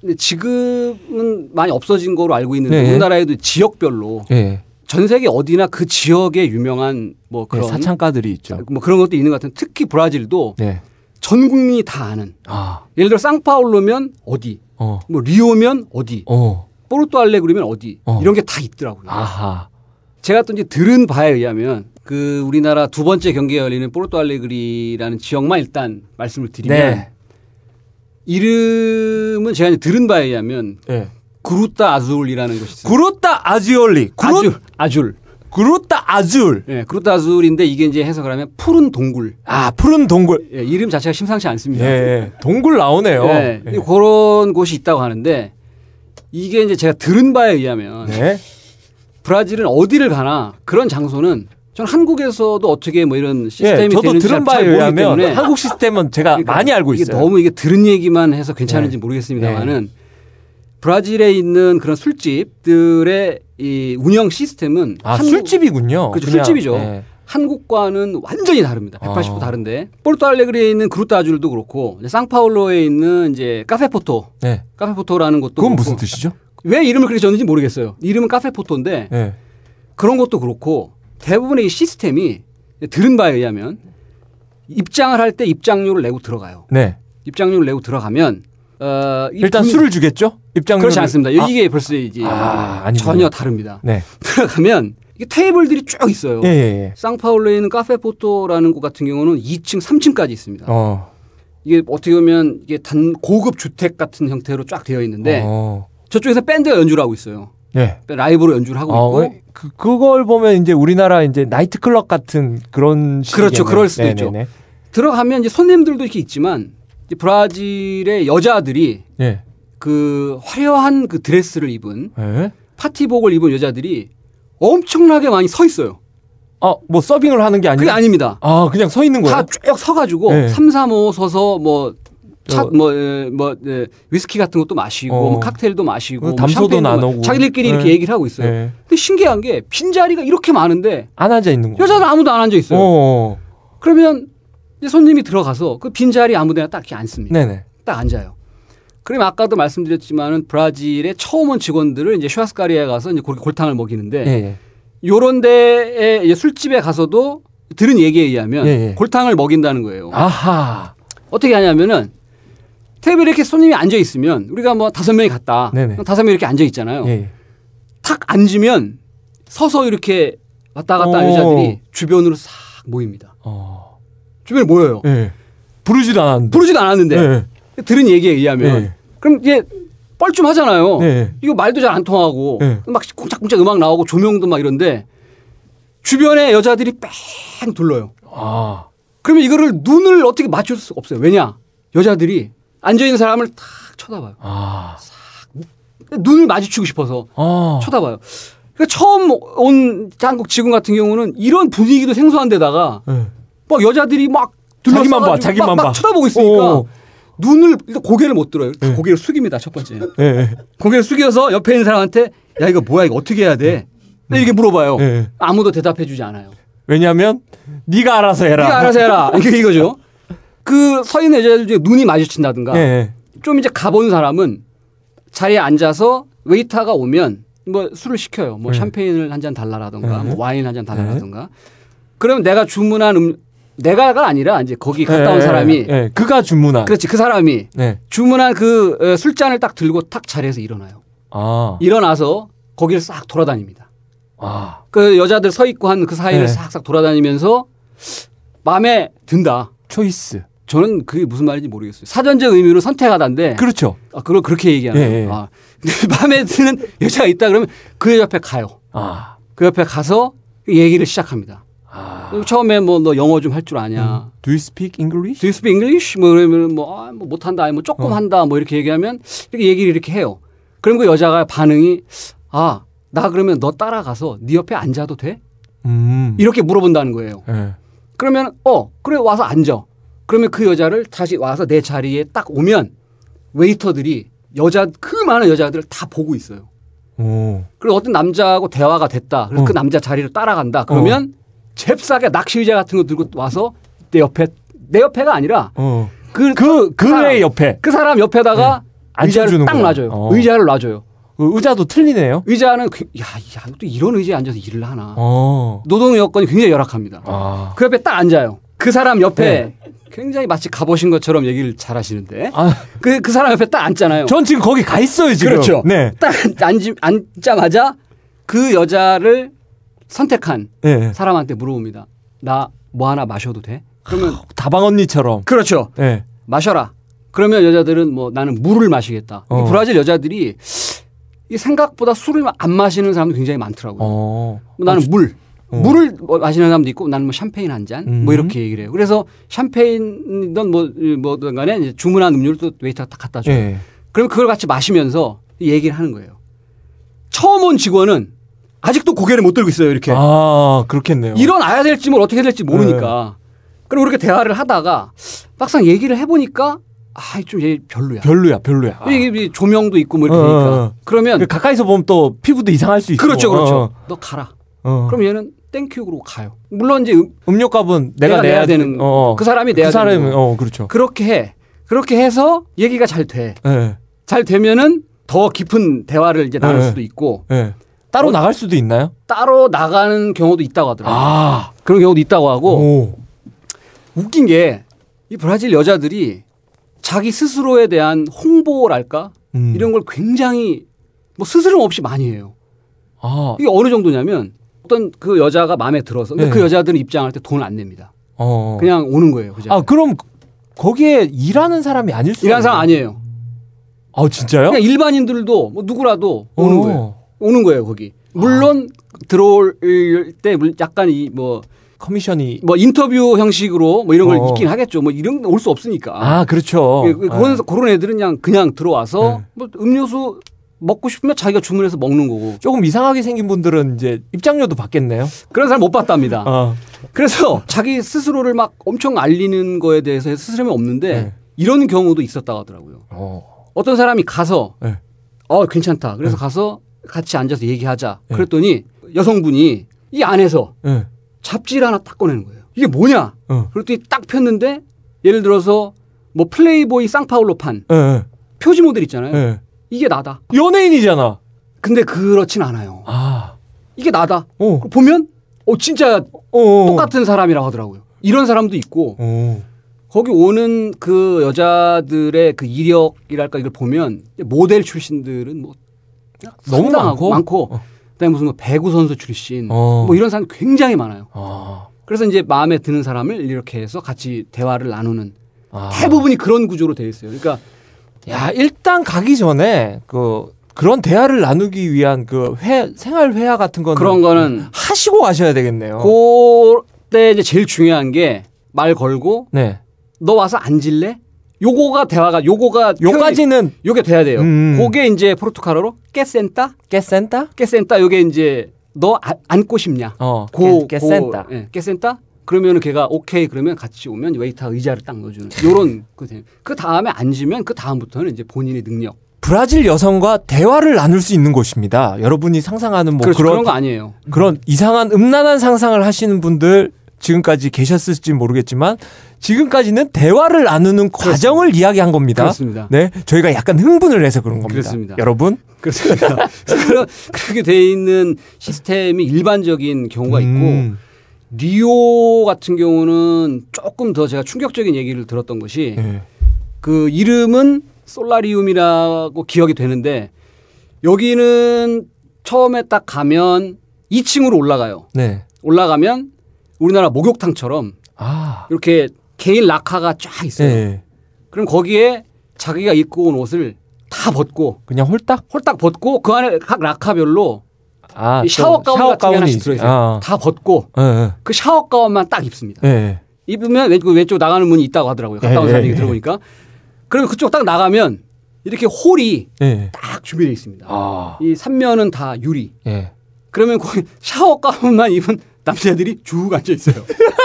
근데 지금은 많이 없어진 거로 알고 있는데 네. 우리나라에도 지역별로 예. 전 세계 어디나 그 지역에 유명한 뭐 네, 그런 사창가들이 있죠. 뭐 그런 것도 있는 것 같은 특히 브라질도 네. 전 국민이 다 아는 아, 예를 들어 상파울로면 어디 어, 뭐 리오면 어디 어, 포르투 알레그리면 어디 어. 이런 게 다 있더라고요. 아하. 제가 또 이제 들은 바에 의하면 그 우리나라 두 번째 경기에 열리는 포르투 알레그리라는 지역만 일단 말씀을 드리면 네. 이름은 제가 이제 들은 바에 의하면 예. 그루타 아줄이라는 것이 있어요. 그루타 아지올리. 그루, 아줄, 아줄. 그루타 아줄. 예, 그루타 아줄인데 이게 이제 해석을 하면 푸른 동굴. 아, 푸른 동굴. 예, 이름 자체가 심상치 않습니다. 예, 예. 동굴 나오네요. 예, 예. 그런 곳이 있다고 하는데 이게 이제 제가 들은 바에 의하면 네. 브라질은 어디를 가나 그런 장소는 전 한국에서도 어떻게 뭐 이런 시스템이 예, 저도 되는지 들은 잘- 바에 의하면 한국 시스템은 제가 그러니까 많이 알고 이게 있어요. 너무 이게 들은 얘기만 해서 괜찮은지 네. 모르겠습니다만은 브라질에 있는 그런 술집들의 이 운영 시스템은 아, 한국- 술집이군요. 그렇죠, 그냥, 술집이죠. 예. 한국과는 완전히 다릅니다. 180도 아. 다른데 포르투알레그리에 있는 그루타줄도 그렇고 상파울로에 있는 이제 카페포토 네. 카페포토라는 것도 그건 그렇고 무슨 뜻이죠? 왜 이름을 그렇게 졌는지 모르겠어요. 이름은 카페포토인데 예. 그런 것도 그렇고 대부분의 이 시스템이 들은 바에 의하면 입장을 할 때 입장료를 내고 들어가요. 네. 입장료를 내고 들어가면 어, 이 일단 분- 술을 주겠죠? 입장 그렇지 않습니다. 이게 벌써 이제 아. 전혀 다릅니다. 네. 들어가면 이게 테이블들이 쭉 있어요. 예, 예, 예. 상파울로에 있는 카페 포토라는 곳 같은 경우는 2층, 3층까지 있습니다. 어. 이게 어떻게 보면 이게 단 고급 주택 같은 형태로 쫙 되어 있는데 어. 저쪽에서 밴드가 연주를 하고 있어요. 예. 라이브로 연주를 하고 어, 있고 그, 그걸 보면 이제 우리나라 이제 나이트 클럽 같은 그런 그렇죠. 그럴 수도 있죠. 네네네. 들어가면 이제 손님들도 이렇게 있지만 브라질의 여자들이 예. 그 화려한 그 드레스를 입은 예. 파티복을 입은 여자들이 엄청나게 많이 서 있어요. 아, 뭐 서빙을 하는 게 그게 아니라 아닙니다. 아, 그냥 서 있는 거예요? 다쭉 서 가지고 네. 삼 3, 5 서서 뭐 차, 저- 뭐, 에, 뭐, 에, 위스키 같은 것도 마시고, 어. 뭐 칵테일도 마시고, 그뭐 담소도 나누고. 자기들끼리 이렇게 네. 얘기를 하고 있어요. 네. 근데 신기한 게 빈자리가 이렇게 많은데 안 앉아 있는 거. 여자들 아무도 안 앉아 있어요. 어. 그러면 손님이 들어가서 그 빈자리 아무데나 딱 이렇게 앉습니다. 네네. 딱 앉아요. 그러면 아까도 말씀드렸지만은 브라질의 처음 온 직원들을 이제 슈아스카리에 가서 이제 골탕을 먹이는데 예, 예. 요런 데에 술집에 가서도 들은 얘기에 의하면 예, 예. 골탕을 먹인다는 거예요. 아하. 어떻게 하냐면은 테이블에 이렇게 손님이 앉아 있으면 우리가 뭐 다섯 명이 갔다. 그럼 다섯 명이 이렇게 앉아 있잖아요. 예, 예. 탁 앉으면 서서 이렇게 왔다 갔다 하는 오. 여자들이 주변으로 싹 모입니다. 어. 주변에 모여요. 예. 부르지도 않았는데. 부르지도 않았는데 예. 들은 얘기에 의하면 예. 그럼 이게 뻘쭘하잖아요. 네. 이거 말도 잘 안 통하고 네. 막 쿵짝쿵짝 음악 나오고 조명도 막 이런데 주변에 여자들이 뺑 둘러요. 아. 그러면 이거를 눈을 어떻게 맞출 수가 없어요. 왜냐? 여자들이 앉아 있는 사람을 탁 쳐다봐요. 아. 눈을 마주치고 싶어서 아. 쳐다봐요. 그러니까 처음 온 한국 직원 같은 경우는 이런 분위기도 생소한 데다가 예. 막 여자들이 막 자기만 봐, 자기만 막, 막 봐. 쳐다보고 있으니까 오. 눈을 일단 고개를 못 들어요. 네. 고개를 숙입니다. 첫 번째. 예, 예. 고개를 숙여서 옆에 있는 사람한테 야 이거 뭐야 이거 어떻게 해야 돼? 이렇게 물어봐요. 예. 아무도 대답해주지 않아요. 왜냐면 네가 알아서 해라. 네가 알아서 해라. 이게 이거죠. 그 서 있는 여자들 중에 눈이 마주친다든가. 좀 이제 가본 사람은 자리에 앉아서 웨이터가 오면 뭐 술을 시켜요. 뭐 네. 샴페인을 한 잔 달라라든가 네. 뭐 와인 한 잔 달라라든가. 그러면 내가 주문한 음 내가가 아니라 이제 거기 갔다 온 예, 사람이 예, 예. 그가 주문한. 그렇지 그 사람이 네. 주문한 그 어, 술잔을 딱 들고 탁 자리에서 일어나요. 아. 일어나서 거기를 싹 돌아다닙니다. 아. 그 여자들 서 있고 한 그 사이를 네. 싹싹 돌아다니면서 마음에 든다. 초이스. 저는 그게 무슨 말인지 모르겠어요. 사전적 의미로 선택하다인데. 그렇죠. 아, 그걸 그렇게 얘기하는 예, 거예요. 예. 아, 근데 마음에 드는 여자가 있다 그러면 그 옆에 가요. 아. 그 옆에 가서 얘기를 시작합니다. 아. 처음에 뭐 너 영어 좀 할 줄 아냐. Do you speak English? Do you speak English? 뭐 그러면 뭐, 아, 뭐 못한다, 뭐 조금 어. 한다, 뭐 이렇게 얘기하면 이렇게 얘기를 이렇게 해요. 그럼 그 여자가 반응이 아, 나 그러면 너 따라가서 네 옆에 앉아도 돼? 음. 이렇게 물어본다는 거예요. 예. 그러면 어, 그래 와서 앉아. 그러면 그 여자를 다시 와서 내 자리에 딱 오면 웨이터들이 여자 그 많은 여자들을 다 보고 있어요. 오. 그리고 어떤 남자하고 대화가 됐다. 그래서 어. 그 남자 자리로 따라간다. 그러면 잽싸게 낚시 의자 같은 거 들고 와서 내 옆에 내 옆에가 아니라 어. 그, 그, 그 사람, 그의 옆에. 그 사람 옆에다가 의자를 앉혀주는 딱. 놔줘요. 어. 의자를 놔줘요. 그 의자도 틀리네요. 의자는 그- 야, 야, 또 이런 의자에 앉아서 일을 하나. 어. 노동 여건이 굉장히 열악합니다. 아. 그 옆에 딱 앉아요. 그 사람 옆에 네. 굉장히 마치 가보신 것처럼 얘기를 잘 하시는데. 아. 그, 그 사람 옆에 딱 앉잖아요. 전 지금 거기 가 있어요, 지금. 그렇죠. 네. 딱 앉, 앉자마자 그 여자를 선택한 네. 사람한테 물어봅니다. 나 뭐 하나 마셔도 돼? 그러면 다방 언니처럼. 그렇죠. 네. 마셔라. 그러면 여자들은 뭐 나는 물을 마시겠다. 이 어. 브라질 여자들이 이 생각보다 술을 안 마시는 사람도 굉장히 많더라고요. 어. 뭐 나는 물. 어. 물을 뭐 마시는 사람도 있고 나는 뭐 샴페인 한 잔. 음. 뭐 이렇게 얘기를 해요. 그래서 샴페인이든 뭐, 뭐든 간에 주문한 음료를 또 웨이터가 딱 갖다 줘요. 예. 그럼 그걸 같이 마시면서 얘기를 하는 거예요. 처음 온 직원은 아직도 고개를 못 들고 있어요. 이렇게. 아, 그렇겠네요. 일어나야 될지 뭘 어떻게 해야 될지 모르니까. 그리고 이렇게 대화를 하다가 막상 얘기를 해보니까 아, 좀얘 별로야. 별로야, 별로야. 아. 이게 조명도 있고 뭐 이렇게 어, 되니까. 어, 어. 그러면 그 가까이서 보면 또 피부도 이상할 수 있고. 그렇죠, 그렇죠. 어, 너 가라. 어. 그럼 얘는 thank you 그러고 가요. 물론 이제 음- 음료값은 내가, 내가 내야 되는 어. 그 사람이 내야 그 사람이 되는 거. 어, 그렇죠. 그렇게 해. 그렇게 해서 얘기가 잘 돼. 예. 잘 되면은 더 깊은 대화를 이제 나눌 네. 수도 있고 예. 따로 어? 나갈 수도 있나요? 따로 나가는 경우도 있다고 하더라고요. 아. 그런 경우도 있다고 하고 오. 웃긴 게 이 브라질 여자들이 자기 스스로에 대한 홍보랄까 음. 이런 걸 굉장히 뭐 스스럼 없이 많이 해요. 아. 이게 어느 정도냐면 어떤 그 여자가 마음에 들어서 근데 네. 그 여자들은 입장할 때 돈을 안 냅니다. 어. 그냥 오는 거예요. 그죠? 아, 그럼 거기에 일하는 사람이 아닐 수 일하는 사람 아니에요. 아, 진짜요? 그냥 일반인들도 뭐 누구라도 오는 어. 거예요. 오는 거예요 거기. 물론 들어올 때 물- 약간 이 뭐 커미션이 뭐 인터뷰 형식으로 뭐 이런 걸 어. 있긴 하겠죠. 뭐 이런 올 수 없으니까. 아, 그렇죠. 그- 그- 그런 그런 애들은 그냥 그냥 들어와서 네. 뭐 음료수 먹고 싶으면 자기가 주문해서 먹는 거고 조금 이상하게 생긴 분들은 이제 입장료도 받겠네요. 그런 사람 못 봤답니다. 아. 그래서 자기 스스로를 막 엄청 알리는 거에 대해서 스스럼이 없는데 네. 이런 경우도 있었다고 하더라고요. 어. 어떤 사람이 가서 네. 어 괜찮다. 그래서 가서 같이 앉아서 얘기하자. 네. 그랬더니 여성분이 이 안에서 예. 잡지를 하나 딱 꺼내는 거예요. 이게 뭐냐? 어. 그랬더니 딱 폈는데 예를 들어서 뭐 플레이보이 쌍파울로판 예. 예. 표지 모델 있잖아요. 예. 이게 나다. 연예인이잖아. 근데 그렇진 않아요. 아. 이게 나다. 어. 보면 어 진짜 어. 똑같은 사람이라고 하더라고요. 이런 사람도 있고 어. 거기 오는 그 여자들의 그 이력이랄까 이걸 보면 모델 출신들은 뭐 너무 많고? 많고 어. 그다음에 무슨 뭐 배구 선수 출신 어. 뭐 이런 사람 굉장히 많아요. 아. 그래서 이제 마음에 드는 사람을 이렇게 해서 같이 대화를 나누는 아. 대부분이 그런 구조로 되어 있어요. 그러니까 야, 일단 가기 전에 그 그런 대화를 나누기 위한 그 회, 생활 회화 같은 거는 그런 거는 하시고 가셔야 되겠네요. 그때 이제 제일 중요한 게 말 걸고 네. 너 와서 앉을래? 요거가 대화가 요거가 요까지는 요게 돼야 돼요. 음. 그게 이제 포르투갈어로 깨센타? 깨센타? 깨센타 요게 이제 너 아- 앉고 싶냐? 어. 고, 깨, 깨센타. 고, 예, 깨센타? 그러면은 걔가 오케이 그러면 같이 오면 웨이터 의자를 딱 넣어주는 요런 그, 돼. 그 다음에 앉으면 그 다음부터는 이제 본인의 능력 브라질 여성과 대화를 나눌 수 있는 곳입니다. 여러분이 상상하는 뭐 그렇죠. 그런 그런 거 아니에요. 그런 이상한 음란한 상상을 하시는 분들 지금까지 계셨을지 모르겠지만 지금까지는 대화를 나누는 과정을 이야기한 겁니다. 그렇습니다. 네, 저희가 약간 흥분을 해서 그런 겁니다. 그렇습니다. 여러분, 그렇습니다. 그렇게 돼 있는 시스템이 일반적인 경우가 있고 음, 리오 같은 경우는 조금 더 제가 충격적인 얘기를 들었던 것이 네. 그 이름은 솔라리움이라고 기억이 되는데 여기는 처음에 딱 가면 2층으로 올라가요. 네. 올라가면 우리나라 목욕탕처럼 아, 이렇게 개인 락카가 쫙 있어요. 네. 그럼 거기에 자기가 입고 온 옷을 다 벗고 그냥 홀딱. 홀딱 벗고 그 안에 각 락카별로 아, 이 샤워 가운 같은 게 하나씩 들어있어요. 아, 다 벗고 네, 그 샤워 가운만 딱 입습니다. 네. 입으면 왼쪽 왼쪽 나가는 문이 있다고 하더라고요. 갔다 온 예, 사람 예, 얘기 예. 들어보니까. 그러면 그쪽 딱 나가면 이렇게 홀이 네. 딱 준비되어 있습니다. 아, 이 삼면은 다 유리. 예. 그러면 거기 샤워 가운만 입은 남자들이 쭉 앉아 있어요.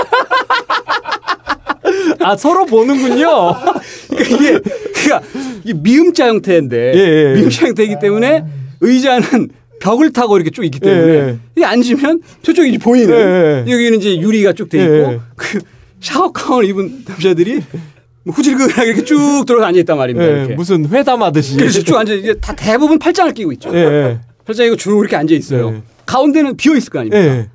아 서로 보는군요. 그러니까 이게 그러니까 이게 미음자 형태인데 예, 예. 미음자 형태이기 때문에 의자는 벽을 타고 이렇게 쭉 있기 때문에 예, 예. 이게 앉으면 저쪽이 이제 보이는 예, 예. 여기는 이제 유리가 쭉 돼 있고 예, 예. 그 샤워 가운을 입은 남자들이 뭐 후질근하게 이렇게 쭉 들어가 앉아 있단 말입니다. 예. 무슨 회담하듯이. 그래서 쭉 앉아 이게 다 대부분 팔짱을 끼고 있죠. 예, 예. 팔짱 이고 쭉 이렇게 앉아 있어요. 예. 가운데는 비어 있을 거 아닙니까? 예.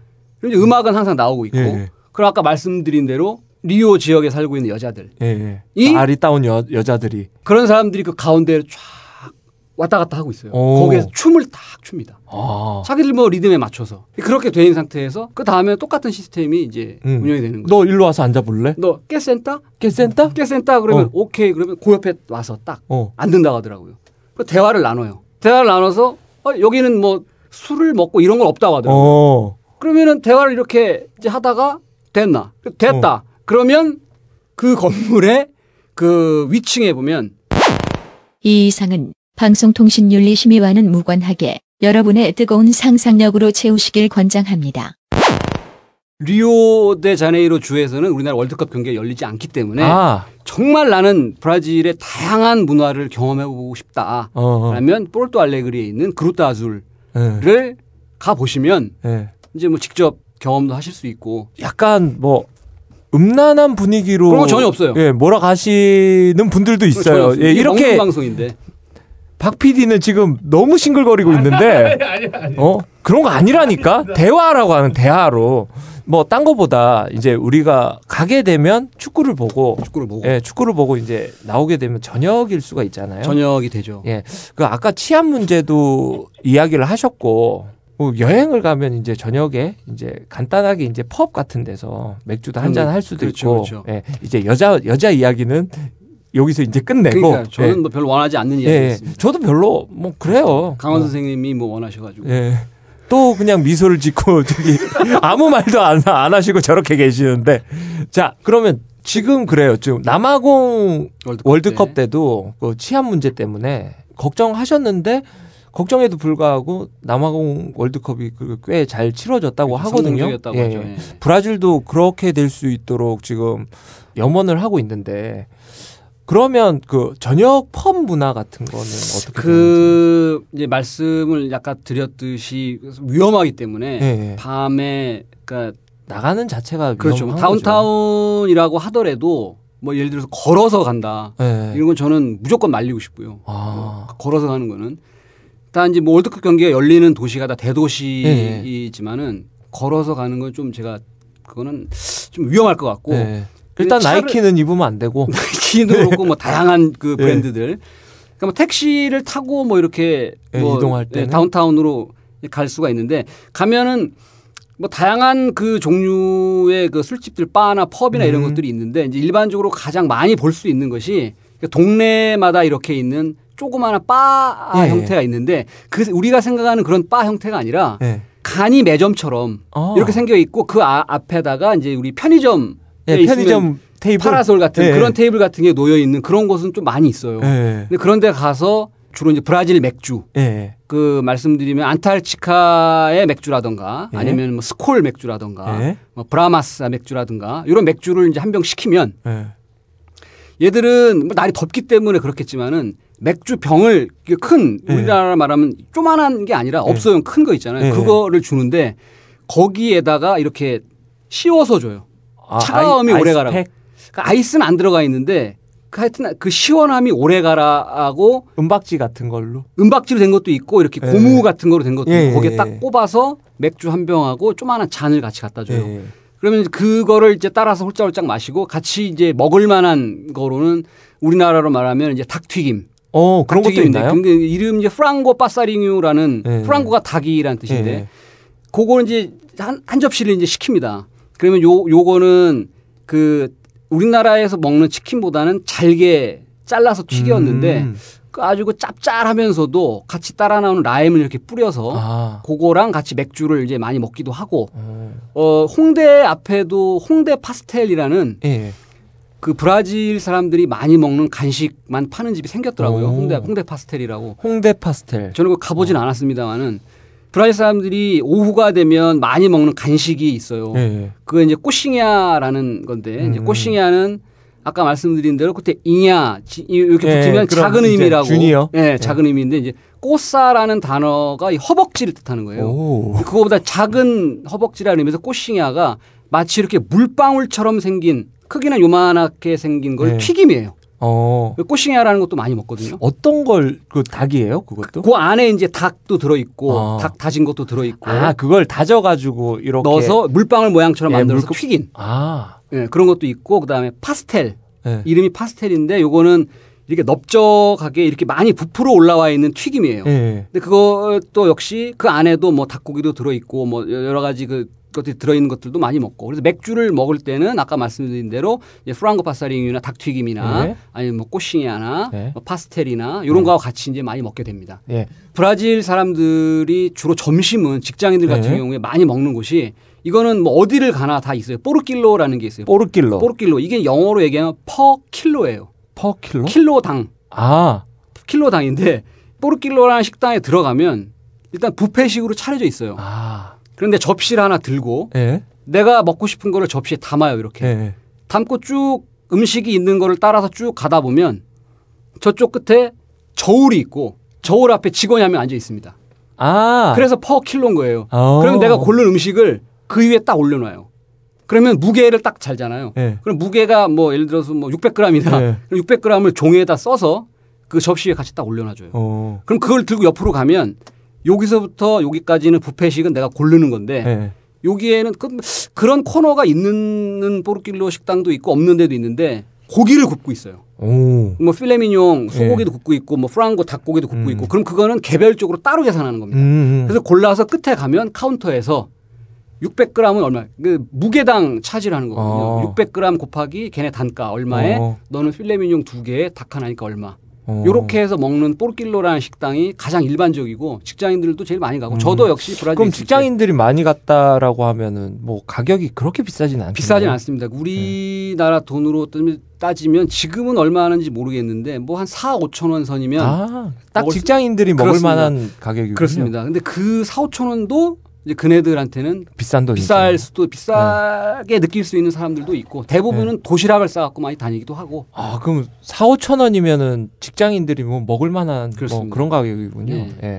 이제 음악은 항상 나오고 있고. 예. 그리고 아까 말씀드린 대로 리오 지역에 살고 있는 여자들 예, 예. 이- 아리따운 여, 여자들이. 그런 사람들이 그 가운데를 쫙 왔다 갔다 하고 있어요. 오. 거기에서 춤을 딱 춥니다. 아. 자기들 뭐 리듬에 맞춰서 그렇게 돼 있는 상태에서 그 다음에 똑같은 시스템이 이제 음. 운영이 되는 거예요. 너 일로 와서 앉아볼래? 너 깨센터? 깨센터? 깨센터 그러면 어. 오케이 그러면 그 옆에 와서 딱 어. 앉는다고 하더라고요. 그 대화를 나눠요. 대화를 나눠서 어, 여기는 뭐 술을 먹고 이런 건 없다고 하더라고요. 어. 그러면은 대화를 이렇게 이제 하다가 됐나? 됐다. 어. 그러면 그 건물의 그 위층에 보면 이 이상은 방송통신윤리 심의와는 무관하게 여러분의 뜨거운 상상력으로 채우시길 권장합니다. 리오 데 자네이로 주에서는 우리나라 월드컵 경기가 열리지 않기 때문에 아. 정말 나는 브라질의 다양한 문화를 경험해보고 싶다. 어. 어. 라면 포르토 알레그리에 있는 그루타 아줄을 예. 가 보시면 예. 이제 뭐 직접 경험도 하실 수 있고 약간 뭐 음란한 분위기로 그런 거 전혀 없어요. 예, 몰아가시는 분들도 있어요. 예, 이렇게 방송인데 박 PD는 지금 너무 싱글거리고 있는데 어 그런 거 아니라니까 대화라고 하는 대화로 뭐 딴 거보다 이제 우리가 가게 되면 축구를 보고 축구를 보고 예, 축구를 보고 이제 나오게 되면 저녁일 수가 있잖아요. 저녁이 되죠. 예. 그 아까 치안 문제도 이야기를 하셨고 뭐 여행을 가면 이제 저녁에 이제 간단하게 이제 펍 같은 데서 맥주도 한잔 할 수도 그렇죠, 있고 그렇죠. 예. 이제 여자 여자 이야기는 여기서 이제 끝내고 그러니까 저는 예. 뭐 별로 원하지 않는 예, 예. 이야기였습니다. 저도 별로 뭐 그래요. 강원 어. 선생님이 뭐 원하셔가지고 예. 또 그냥 미소를 짓고 저기 아무 말도 안, 안 하시고 저렇게 계시는데 자 그러면 지금 그래요. 지금 남아공 월드컵, 월드컵 때. 때도 그 치안 문제 때문에 걱정하셨는데 걱정에도 불구하고 남아공 월드컵이 그꽤잘 치러졌다고 하거든요. 성공적이었다고 예. 예. 예. 브라질도 그렇게 될 수 있도록 지금 염원을 하고 있는데 그러면 그 저녁 펍 문화 같은 거는 어떻게 그 이제 말씀을 약간 드렸듯이 위험하기 때문에 되는지. 예, 예. 밤에 그러니까 나가는 자체가 그렇죠. 다운타운이라고 하더라도 뭐 예를 들어서 걸어서 간다. 예. 이런 건 저는 무조건 말리고 싶고요. 아. 걸어서 가는 거는 단 이제 뭐 월드컵 경기가 열리는 도시가 다 대도시이지만은 걸어서 가는 건 좀 제가 그거는 좀 위험할 것 같고 예. 일단 나이키는 입으면 안 되고. 키도 그렇고 뭐 다양한 그 예. 브랜드들. 그러니까 뭐 택시를 타고 뭐 이렇게 예, 뭐 이동할 예, 때는? 다운타운으로 갈 수가 있는데 가면은 뭐 다양한 그 종류의 그 술집들 바나 펍이나 이런 음. 것들이 있는데 이제 일반적으로 가장 많이 볼 수 있는 것이 그 동네마다 이렇게 있는 조그마한 바 예. 형태가 있는데 그 우리가 생각하는 그런 바 형태가 아니라 예. 간이 매점처럼 어. 이렇게 생겨 있고 그 아- 앞에다가 이제 우리 편의점 예, 편의점 테이블 파라솔 같은 예. 그런 테이블 같은 게 놓여 있는 그런 곳은 좀 많이 있어요. 예. 근데 그런 데 가서 주로 이제 브라질 맥주 예. 그 말씀드리면 안타르치카의 맥주라던가 예. 아니면 뭐 스콜 맥주라던가 예. 뭐 브라마스 맥주라든가 이런 맥주를 이제 한 병 시키면 예. 얘들은 뭐 날이 덥기 때문에 그렇겠지만은 맥주 병을 큰 예. 우리나라 말하면 조만한 게 아니라 예. 업소용 큰 거 있잖아요. 예. 그거를 주는데 거기에다가 이렇게 씌워서 줘요. 아, 차가움이 아이- 오래 가라고. 아이스팩? 그러니까 아이스는 안 들어가 있는데 그 하여튼 그 시원함이 오래 가라하고 은박지 같은 걸로. 은박지로 된 것도 있고 이렇게 예. 고무 같은 거로 된 것도 예, 있고 거기에 예, 딱 예. 꼽아서 맥주 한 병하고 조그마한 잔을 같이 갖다 줘요. 예. 그러면 그거를 이제 따라서 홀짝홀짝 마시고 같이 이제 먹을 만한 거로는 우리나라로 말하면 이제 닭튀김. 어, 그런 것도 있나요? 근데 이름 이제 프랑고 빠사링유라는 예. 프랑고가 닭이라는 뜻인데 예. 그거는 이제 한, 한 접시를 이제 시킵니다. 그러면 요 요거는 그 우리나라에서 먹는 치킨보다는 잘게 잘라서 튀겼는데 음. 그 아주 그 짭짤하면서도 같이 따라 나오는 라임을 이렇게 뿌려서 아. 그거랑 같이 맥주를 이제 많이 먹기도 하고 어. 어 홍대 앞에도 홍대 파스텔이라는 예. 그 브라질 사람들이 많이 먹는 간식만 파는 집이 생겼더라고요. 오. 홍대 홍대 파스텔이라고. 홍대 파스텔. 저는 그 가보진 않았습니다만은 브라질 사람들이 오후가 되면 많이 먹는 간식이 있어요. 예. 그거 이제 꼬싱야라는 건데 이제 음. 꼬싱야는 아까 말씀드린 대로 그때 지- 이렇게 예, 붙으면 그럼 작은 이제 의미라고. 주니어? 예, 작은 의미인데 이제 꼬싸라는 단어가 이 허벅지를 뜻하는 거예요. 오. 그거보다 작은 허벅지라는 의미에서 꼬싱야가 마치 이렇게 물방울처럼 생긴 크기는 요만하게 생긴 걸 네. 튀김이에요. 어. 꼬싱야라는 것도 많이 먹거든요. 어떤 걸 그 닭이에요, 그것도? 그 안에 이제 닭도 들어 있고 어. 닭 다진 것도 들어 있고 아, 그걸 다져 가지고 이렇게 넣어서 물방울 모양처럼 예, 만들어서 물고- 튀긴 아. 예, 그런 것도 있고 그다음에 파스텔 예. 이름이 파스텔인데 요거는 이렇게 넓적하게 이렇게 많이 부풀어 올라와 있는 튀김이에요. 예. 근데 그것도 역시 그 안에도 뭐 닭고기도 들어 있고 뭐 여러 가지 그 것들이 들어있는 것들도 많이 먹고 그래서 맥주를 먹을 때는 아까 말씀드린 대로 frango passarinho나 닭튀김이나 네. 아니면 뭐 coxinha나 네. 뭐 pastel이나 이런 거하고 같이 이제 많이 먹게 됩니다. 예. 브라질 사람들이 주로 점심은 직장인들 같은 네. 경우에 많이 먹는 곳이 이거는 뭐 어디를 가나 다 있어요. por quilo라는 게 있어요. Por quilo. Por quilo 이게 영어로 얘기하면 per kilo예요. Per kilo? 킬로당 아. 킬로당인데 por quilo라는 식당에 들어가면 일단 뷔페식으로 차려져 있어요. 아. 그런데 접시를 하나 들고 예. 내가 먹고 싶은 거를 접시에 담아요 이렇게 예. 담고 쭉 음식이 있는 거를 따라서 쭉 가다 보면 저쪽 끝에 저울이 있고 저울 앞에 직원이 한 명 앉아 있습니다. 아. 그래서 퍼 킬로인 거예요. 어. 그러면 내가 고른 음식을 그 위에 딱 올려놔요. 그러면 무게를 딱 잘잖아요. 예. 그럼 무게가 뭐 예를 들어서 뭐 600g이다. 네. 그럼 600g을 종이에다 써서 그 접시 위에 같이 딱 올려놔줘요. 어. 그럼 그걸 들고 옆으로 가면 여기서부터 여기까지는 부페식은 내가 고르는 건데 예. 여기에는 그, 그런 코너가 있는 포르킬로 식당도 있고 없는 데도 있는데 고기를 굽고 있어요. 오. 뭐 필레미뇽 소고기도 굽고 있고 뭐 프랑고 닭고기도 굽고 음. 있고 그럼 그거는 개별적으로 따로 계산하는 겁니다. 음. 그래서 골라서 끝에 가면 카운터에서 600g은 얼마? 그 무게당 차지를 하는 거거든요. 어. 600g 곱하기 걔네 단가 얼마에 어. 너는 필레미뇽 두 개에 닭 하나니까 얼마. 어. 요렇게 해서 먹는 뽀르킬로라는 식당이 가장 일반적이고 직장인들도 제일 많이 가고 저도 역시 브라질 음. 그럼 직장인들이 많이 갔다라고 하면은 뭐 가격이 그렇게 비싸진 않죠. 비싸진 않습니다. 우리나라 돈으로 따- 따지면 지금은 얼마 하는지 모르겠는데 뭐 한 4, 5천 원 선이면 아, 딱 직장인들이 먹을 그렇습니다. 만한 가격이군요. 그렇습니다. 근데 그 4, 5천 원도 이제 그네들한테는 비싼 돈 비쌀 수도 비싸게 느낄 수 있는 사람들도 있고 대부분은 도시락을 싸갖고 많이 다니기도 하고 아 그럼 4, 5천 원이면은 직장인들이 뭐 먹을 만한 뭐. 그런 가격이군요. 예. 예.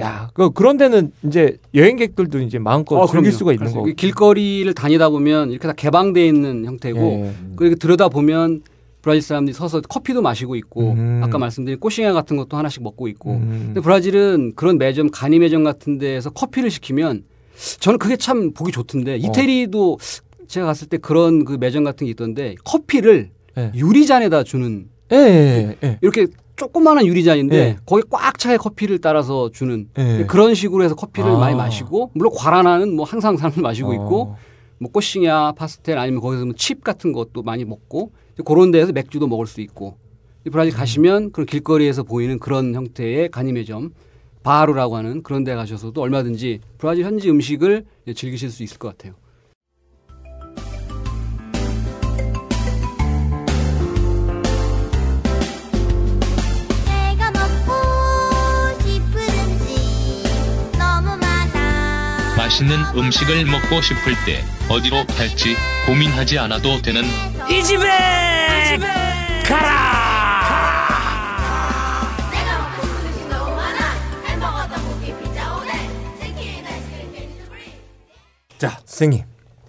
야, 그 그런 데는 이제 여행객들도 이제 마음껏 어, 즐길. 수가 있는 거고. 이 길거리를 다니다 보면 이렇게 다 개방돼 있는 형태고 예. 그리고 들여다 보면 브라질 사람들이 서서 커피도 마시고 있고 음. 아까 말씀드린 꼬싱아 같은 것도 하나씩 먹고 있고 음. 근데 브라질은 그런 매점 간이 매점 같은 데에서 커피를 시키면 저는 그게 참 보기 좋던데 이태리도 제가 갔을 때 그런 그 매점 같은 게 있던데 커피를 예. 유리잔에다 주는 예, 예, 예. 이렇게 조그마한 유리잔인데 예. 거기 꽉 차게 커피를 따라서 주는 예. 그런 식으로 해서 커피를 아. 많이 마시고 물론 과라나는 뭐 항상 사람들 마시고 있고 어. 뭐 꼬싱이야 파스텔 아니면 거기서 뭐 칩 같은 것도 많이 먹고 그런 데에서 맥주도 먹을 수 있고 이 브라질 가시면 그런 길거리에서 보이는 그런 형태의 간이매점 바루라고 하는 그런 데 가셔서도 얼마든지 브라질 현지 음식을 즐기실 수 있을 것 같아요. 맛있는 음식을 먹고 싶을 때 어디로 갈지 고민하지 않아도 되는 이 집에 치킨 아이스크림 캔디 스프링 자, 선생님.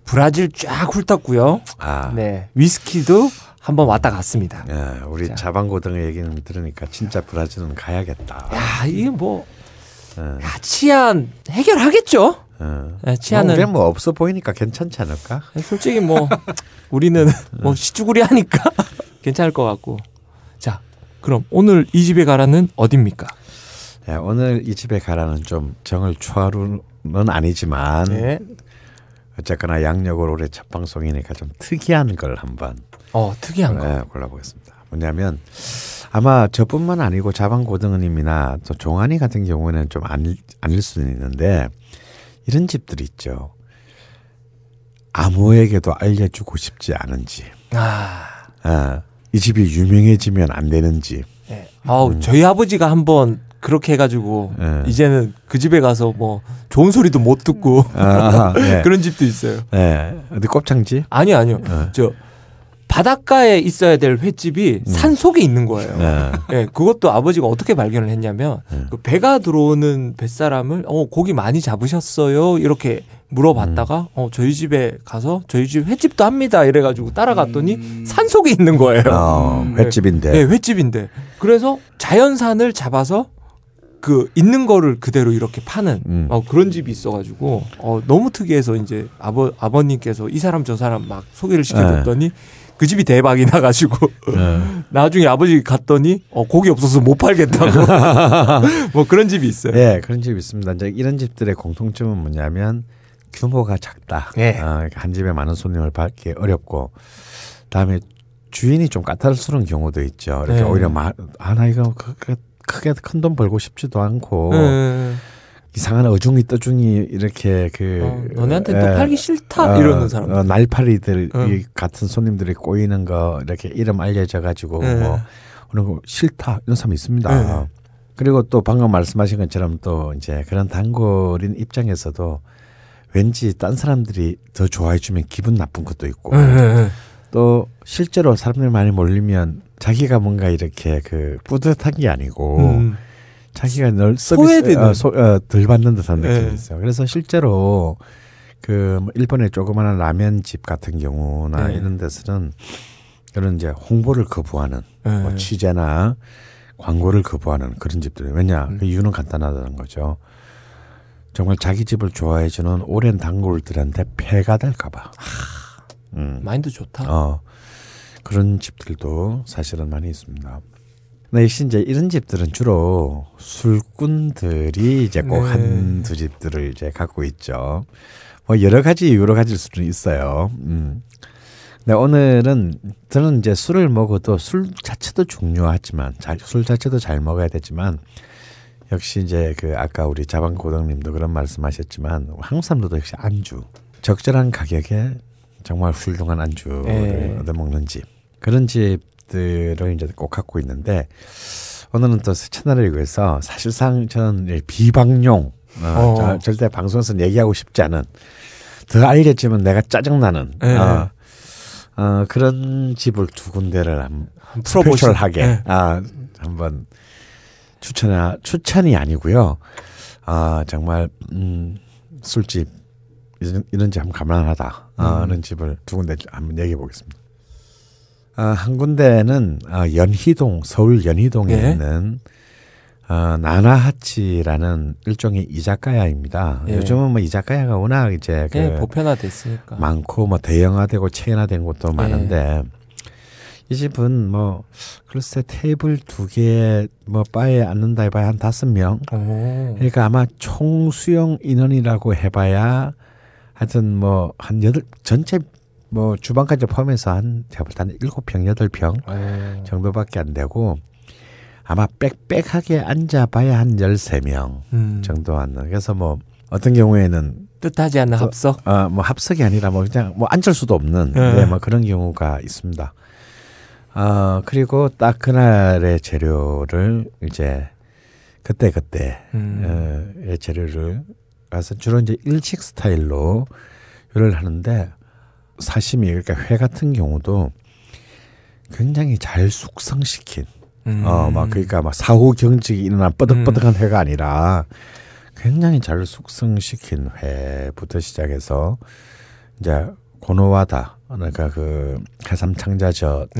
브라질 쫙 훑었고요. 아, 네. 위스키도 한번 왔다 갔습니다. 예, 우리 자. 자반고등어 얘기는 들으니까 진짜 브라질은 가야겠다. 야, 이게 뭐 예, 야, 치안 해결하겠죠? 예. 네, 치안은 뭐, 뭐 없어 보이니까 괜찮지 않을까? 솔직히 뭐 우리는 뭐 시쭈구리 하니까 괜찮을 것 같고. 자, 그럼 오늘 이 집에 가라는 어딥니까? 예, 오늘 이 집에 가라는 좀 정을 추하루는 아니지만 네. 어쨌거나 양력을 올해 첫 방송이니까 좀 특이한 걸 한번 어, 특이한 거. 예, 골라보겠습니다. 뭐냐면 아마 저뿐만 아니고 자방고등어님이나 또 종환이 같은 경우는 좀 아닐, 아닐 수는 있는데 이런 집들이 있죠. 아무에게도 알려주고 싶지 않은지, 아. 아, 이 집이 유명해지면 안 되는지, 네. 아우, 저희 아버지가 한번 그렇게 해가지고 네. 이제는 그 집에 가서 뭐 좋은 소리도 못 듣고 아, 네. 그런 집도 있어요. 예, 어디 곱창지? 아니요, 아니요. 네. 저 바닷가에 있어야 될 횟집이 산 속에 있는 거예요. 네. 예, 그것도 아버지가 어떻게 발견을 했냐면 네. 그 배가 들어오는 뱃사람을 어 고기 많이 잡으셨어요 이렇게 물어봤다가 음. 어 저희 집에 가서 저희 집 횟집도 합니다 이래가지고 따라갔더니 산 속에 있는 거예요. 어, 음. 횟집인데. 네, 횟집인데 그래서 자연산을 잡아서 그 있는 거를 그대로 이렇게 파는 음. 어, 그런 집이 있어가지고 어, 너무 특이해서 이제 아버 아버님께서 이 사람 저 사람 막 소개를 시켜줬더니 그 집이 대박이 나가지고 예. 나중에 아버지 갔더니 어, 고기 없어서 못 팔겠다고 뭐 그런 집이 있어요. 예, 그런 집이 있습니다. 이제 이런 집들의 공통점은 뭐냐면 규모가 작다. 네. 어, 한 집에 많은 손님을 받기 어렵고, 다음에 주인이 좀 까탈스러운 경우도 있죠. 이렇게 네. 오히려 마, 아 나 이거 크게, 크게 큰 돈 벌고 싶지도 않고 네. 이상한 어중이 떠중이 이렇게 그 어, 너네한테 또 예, 팔기 싫다 어, 이러는 사람. 어, 날파리들 어. 이 같은 손님들이 꼬이는 거 이렇게 이름 알려져 가지고 네. 뭐 그런 거 싫다 이런 사람이 있습니다. 네. 그리고 또 방금 말씀하신 것처럼 또 이제 그런 단골인 입장에서도 왠지 딴 사람들이 더 좋아해 주면 기분 나쁜 것도 있고 네. 또 실제로 사람들 많이 몰리면 자기가 뭔가 이렇게 그 뿌듯한 게 아니고 음. 자기가 늘 서비스. 어, 소, 어, 덜 받는 듯한 느낌이 네. 있어요. 그래서 실제로 그뭐 일본의 조그마한 라면 집 같은 경우나 네. 이런 데서는 그런 이제 홍보를 거부하는 네. 뭐 취재나 광고를 거부하는 그런 집들이 왜냐 음. 그 이유는 간단하다는 거죠. 정말 자기 집을 좋아해주는 오랜 단골들한테 폐가 될까봐. 음. 마인드 좋다. 어, 그런 집들도 사실은 많이 있습니다. 근데 역시 이제 이런 집들은 주로 술꾼들이 이제 꼭 네. 한두 집들을 이제 갖고 있죠. 뭐 여러 가지 이유로 가질 수는 있어요. 음. 근데 오늘은 저는 이제 술을 먹어도 술 자체도 중요하지만 잘, 술 자체도 잘 먹어야 되지만 역시 이제 그 아까 우리 자방 고등님도 그런 말씀하셨지만 사람들도 역시 안주 적절한 가격에 정말 훌륭한 안주를 네. 얻어먹는 집 그런 집 들을 이제 꼭 갖고 있는데 오늘은 또 채널을 위해서 사실상 저는 이 비방용 어, 어. 저- 절대 방송에서 얘기하고 싶지 않은 더 알겠지만 내가 짜증나는 네. 어, 어, 그런 집을 두 군데를 한 스페셜하게 네. 아, 한번 추천 추천이 아니고요. 아 정말 음, 술집 이런, 이런 집 한번 가만하다 음. 어, 하는 집을 두 군데 한번 얘기해 보겠습니다. 아, 한 군데는 아, 연희동 서울 연희동에 예. 있는 어, 나나하치라는 일종의 이자카야입니다. 예. 요즘은 뭐 이자카야가 워낙 이제 그 예, 보편화됐으니까. 많고 뭐 대형화되고 체인화된 곳도 예. 많은데 이 집은 뭐 글쎄 테이블 두 개에 뭐 바에 앉는다 해봐야 한 다섯 명. 오. 그러니까 아마 총 수용 인원이라고 해봐야 하여튼 뭐 한 여덟 전체 뭐 주방까지 포함해서 한 제가 볼때 한 일곱 평 여덟 평 오. 정도밖에 안 되고 아마 빽빽하게 앉아봐야 한 열세 명 음. 정도 앉는. 그래서 뭐 어떤 경우에는 뜻하지 않는 합석. 어, 뭐 합석이 아니라 뭐 그냥 뭐 앉을 수도 없는 네. 네, 뭐 그런 경우가 있습니다. 어, 그리고 딱 그날의 재료를 이제 그때 그때 음. 의 재료를 가서 주로 이제 일식 스타일로 요리를 하는데 사시미 그러니까 회 같은 경우도 굉장히 잘 숙성시킨 음. 어, 막 그러니까 막 사후 경직이 일어난 뻐득뻐득한 회가 아니라 굉장히 잘 숙성시킨 회부터 시작해서 이제 고노와다 그러니까 그 해삼 창자젓이라든가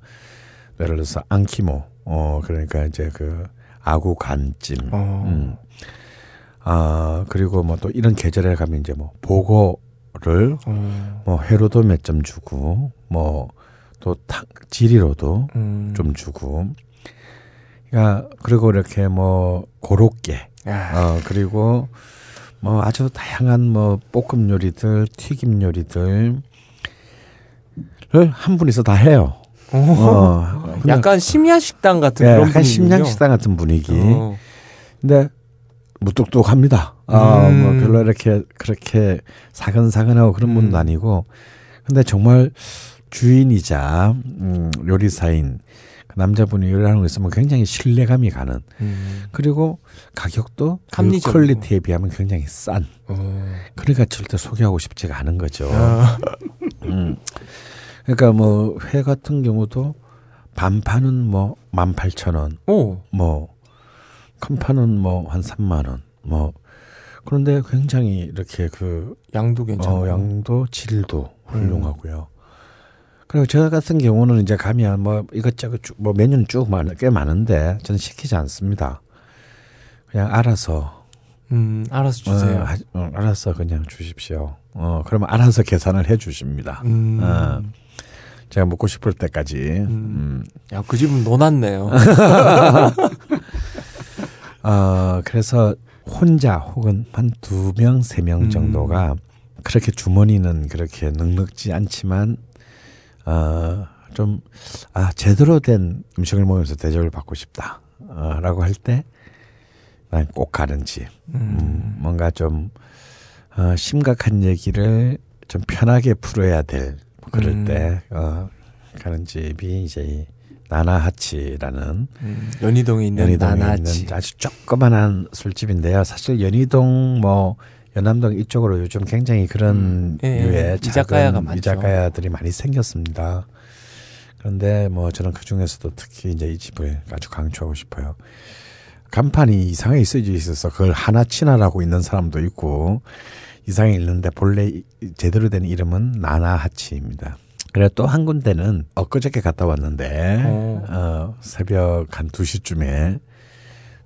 네. 예를 들어서 안키모 어 그러니까 이제 그 아구 간찜 어. 음. 아 그리고 뭐 또 이런 계절에 가면 이제 뭐 보고 를 어. 뭐 회로도 몇 점 주고 뭐또 지리로도 음. 좀 주고. 그러니까 그리고 이렇게 뭐 고로케 야. 어 그리고 뭐 아주 다양한 뭐 볶음 요리들, 튀김 요리들을 한 분이서 다 해요. 오. 어, 약간 심야 식당 같은 예, 그런 약간 분위기군요. 심양 식당 같은 분위기. 어. 근데 무뚝뚝합니다. 아, 음. 뭐 별로 이렇게 그렇게 사근사근하고 그런 분도 음. 아니고, 근데 정말 주인이자 음, 요리사인 그 남자분이 요리하는 거 있으면 굉장히 신뢰감이 가는. 음. 그리고 가격도 그 합리적이고. 퀄리티에 비하면 굉장히 싼. 어. 그러니까 절대 소개하고 싶지가 않은 거죠. 아. 음. 그러니까 뭐 회 같은 경우도 반판은 뭐 18,000원, 오. 뭐 큰 판은 뭐 한 3만 원. 뭐 그런데 굉장히 이렇게 그 양도 괜찮고. 어, 양도 질도 훌륭하고요. 그리고 저 같은 경우는 이제 가면 뭐 이것저것 쭉, 뭐 메뉴는 쭉 많, 꽤 많은데 저는 시키지 않습니다. 그냥 알아서 음, 알아서 주세요. 어, 하- 어, 알아서 그냥 주십시오. 어 그러면 알아서 계산을 해 주십니다. 음. 어, 제가 먹고 싶을 때까지. 음. 야, 그 집은 노났네요. 어, 그래서 혼자 혹은 한 두 명, 세명 음. 정도가 그렇게 주머니는 그렇게 넉넉지 않지만, 어, 좀, 아, 제대로 된 음식을 먹으면서 대접을 받고 싶다. 어, 라고 할 때, 난 꼭 가는 집. 음, 뭔가 좀, 어, 심각한 얘기를 좀 편하게 풀어야 될, 그럴 음. 때, 어, 가는 집이 이제 이 나나하치라는 음, 연희동에 있는 연희동에 나나치. 있는 아주 조그만한 술집인데요. 사실 연희동 뭐 연남동 이쪽으로 요즘 굉장히 그런 음, 예, 류의 이자카야가 많죠. 이자카야들이 많이 생겼습니다. 그런데 뭐 저는 그 중에서도 특히 이제 이 집을 아주 강추하고 싶어요. 간판이 이상하게 써져 있어서 그걸 하나치나라고 있는 사람도 있고 이상하게 있는데 본래 이- 제대로 된 이름은 나나하치입니다. 그래 또 한 군데는 엊그저께 갔다 왔는데 어. 어, 새벽 한 2시쯤에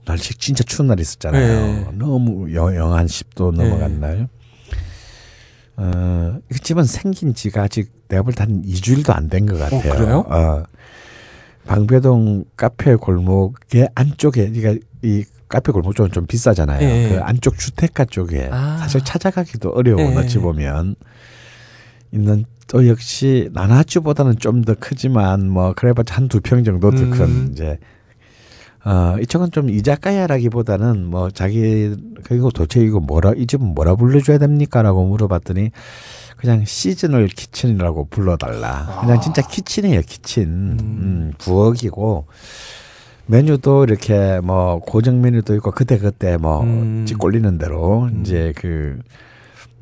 날씨 진짜 추운 날 있었잖아요. 네. 너무 영, 영한 10도 넘어간 네. 날. 어, 이 집은 생긴 지가 아직 내가 볼 때 한 2주일도 안 된 것 같아요. 그래요? 어, 방배동 카페 골목의 안쪽에, 그러니까 이 카페 골목 쪽은 좀 비싸잖아요. 예. 그 안쪽 주택가 쪽에 아. 사실 찾아가기도 어려워. 예. 어찌 보면 있는 또 역시 나나주보다는 좀 더 크지만 뭐 그래봤자 한 두 평 정도 더큰 음. 이제 어 이쪽은 좀 이자카야라기보다는 뭐 자기 그리고 도대체 이거 뭐라 이 집은 뭐라 불러줘야 됩니까라고 물어봤더니 그냥 seasonal kitchen이라고 불러달라. 그냥 진짜 kitchen이에요 kitchen. 음, 부엌이고 메뉴도 이렇게 뭐 고정 메뉴도 있고 그때 그때 뭐 음. 집 꼴리는 대로 이제 그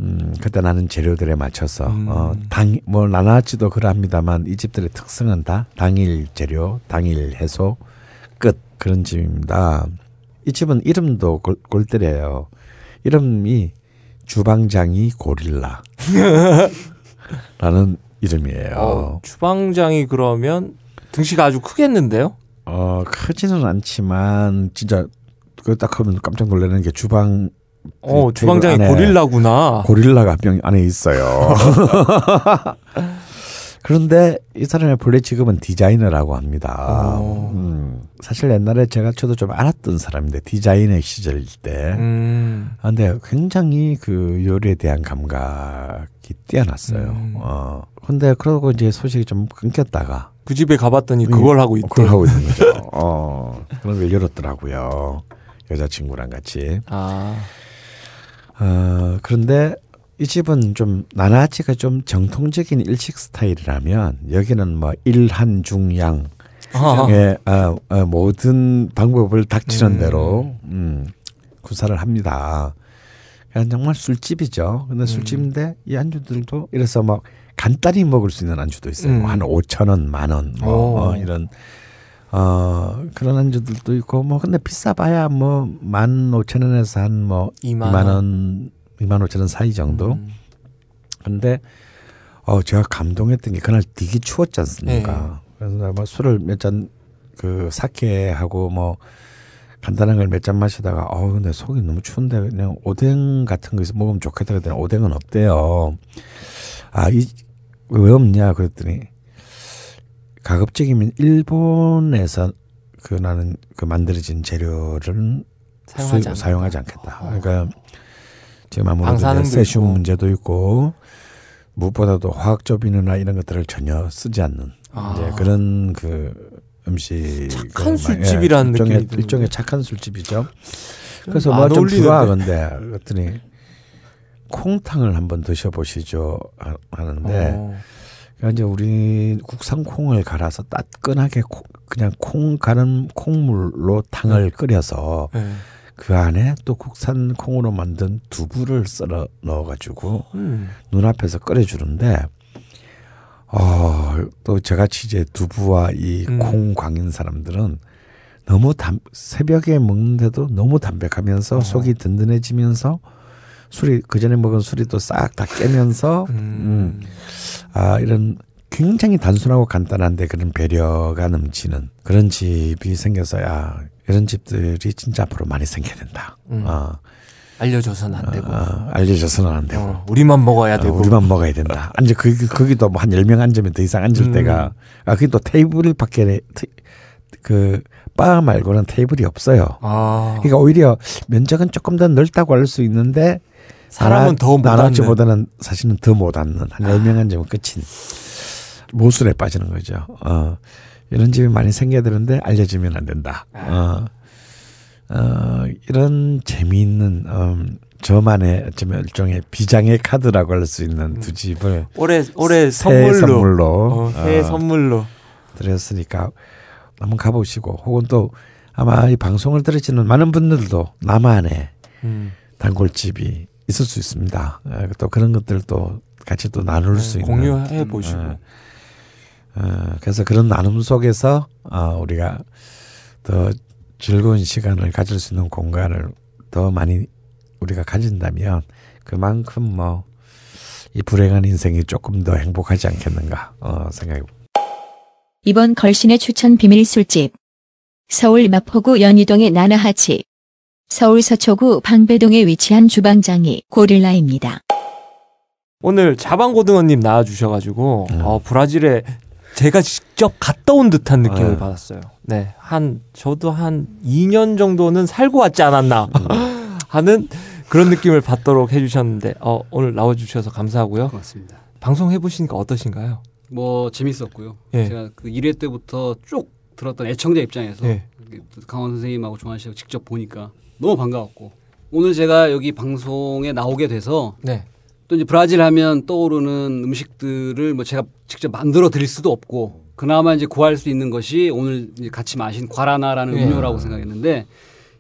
음, 그때 나는 재료들에 맞춰서 음. 어, 당뭐 나나치도 그러합니다만 이 집들의 특성은 다 당일 재료, 당일 해소 끝 그런 집입니다. 이 집은 이름도 골, 골때려요. 이름이 주방장이 고릴라. 라는 이름이에요. 어, 주방장이 그러면 등치가 아주 크겠는데요? 어, 크지는 않지만 진짜 그딱 하면 깜짝 놀라는 게 주방 어, 그 주방장이 안에 고릴라구나. 고릴라가 병 안에 있어요. 그런데 이 사람의 본래 직업은 디자이너라고 합니다. 어. 음, 사실 옛날에 제가 저도 좀 알았던 사람인데 디자이너 시절일 때. 음. 아, 근데 굉장히 그 요리에 대한 감각이 뛰어났어요. 음. 어. 근데 그러고 이제 소식이 좀 끊겼다가 그 집에 가봤더니 그걸 하고 있대. 그걸 하고 있는 거죠. 어. 그런 걸 열었더라고요. 여자친구랑 같이. 아, 어, 그런데 이 집은 좀 나나치가 좀 정통적인 일식 스타일이라면 여기는 뭐 일한 중양 아, 의 어, 어, 모든 방법을 닥치는 음. 대로 음, 구사를 합니다. 그냥 정말 술집이죠. 근데 술집인데 이 안주들도 이래서 막 간단히 먹을 수 있는 안주도 있어요. 음. 한 5천 원, 만 원, 뭐 오. 어, 이런 어 그런 안주들도 있고 뭐 근데 비싸봐야 뭐 만 오천 원에서 한 뭐 이만 원. 원, 이만 오천 원 사이 정도. 음. 근데 어 제가 감동했던 게 그날 되게 추웠지 않습니까? 네. 그래서 뭐 술을 몇 잔 그 사케하고 뭐 간단한 걸 몇 잔 마시다가 어 근데 속이 너무 추운데 그냥 오뎅 같은 거 있어 먹으면 좋겠다 그랬더니 오뎅은 없대요. 아 이 왜 없냐 그랬더니 가급적이면 일본에서 그 나는 그 만들어진 재료를 사용하지 수- 않는다. 사용하지 않겠다. 그러니까 지금 아무래도 세슘 있고. 문제도 있고 무엇보다도 화학적 비누나 이런 것들을 전혀 쓰지 않는 아. 이제 그런 그 음식 착한 술집이라는 일종의, 느낌이 드는데. 일종의 착한 술집이죠. 그래서 안뭐좀 어울리는데. 좋아하건데 그랬더니 콩탕을 한번 드셔보시죠 하- 하는데 어. 이제 우리 국산 콩을 갈아서 따끈하게 콩- 그냥 콩 가는 콩물로 탕을 끓여서 네. 그 안에 또 국산 콩으로 만든 두부를 썰어 넣어가지고 음. 눈앞에서 끓여주는데 어, 또 저같이 이제 두부와 이 음. 콩 광인 사람들은 너무 담, 새벽에 먹는데도 너무 담백하면서 어. 속이 든든해지면서 술이 그 전에 먹은 술이 또 싹 다 깨면서 음. 아 이런 굉장히 단순하고 간단한데 그런 배려가 넘치는 그런 집이 생겨서야 이런 집들이 진짜 앞으로 많이 생겨야 된다. 음. 어, 알려줘서는 안 되고. 어, 알려져서는 안 되고. 어, 우리만 먹어야 되고. 어, 우리만 먹어야 된다. 앉아 거기 거기도 뭐 한 10명 앉으면 더 이상 앉을 음. 때가 아 그게 또 테이블 밖에 그바 말고는 테이블이 없어요. 아, 그러니까 오히려 면적은 조금 더 넓다고 할 수 있는데 사람은 더 못. 나눠지보다는 사실은 더 못 앉는 한 10명 앉으면 끝인 모순에 빠지는 거죠. 어. 이런 집이 많이 생겨야 되는데 알려지면 안 된다. 어. 어, 이런 재미있는 음, 저만의 어쩌면 일종의 비장의 카드라고 할 수 있는 두 집을 올해 올해 새 선물로. 선물로 어, 새해 어, 선물로. 드렸으니까 한번 가보시고 혹은 또 아마 이 방송을 들으시는 많은 분들도 나만의 음. 단골집이 있을 수 있습니다. 어, 또 그런 것들도 같이 또 나눌 수 있는 공유해 보시고. 어, 어, 그래서 그런 나눔 속에서 어, 우리가 더 즐거운 시간을 가질 수 있는 공간을 더 많이 우리가 가진다면 그만큼 뭐 이 불행한 인생이 조금 더 행복하지 않겠는가 어, 생각해 이번 걸신의 추천 비밀 술집. 서울 마포구 연희동의 나나하치. 서울 서초구 방배동에 위치한 주방장이 고릴라입니다. 오늘 자방고등어님 나와주셔가지고 음. 어, 브라질에 제가 직접 갔다 온 듯한 느낌을 네. 받았어요. 네, 한 저도 한 2년 정도는 살고 왔지 않았나 음. 하는 그런 느낌을 받도록 해주셨는데 어, 오늘 나와주셔서 감사하고요. 고맙습니다. 방송 해보시니까 어떠신가요? 뭐 재밌었고요. 예. 제가 그 1회 때부터 쭉 들었던 애청자 입장에서 예. 강원 선생님하고 조한 씨하고 직접 보니까 너무 반가웠고 오늘 제가 여기 방송에 나오게 돼서 네. 또 이제 브라질 하면 떠오르는 음식들을 뭐 제가 직접 만들어 드릴 수도 없고 그나마 이제 구할 수 있는 것이 오늘 이제 같이 마신 과라나라는 예. 음료라고 생각했는데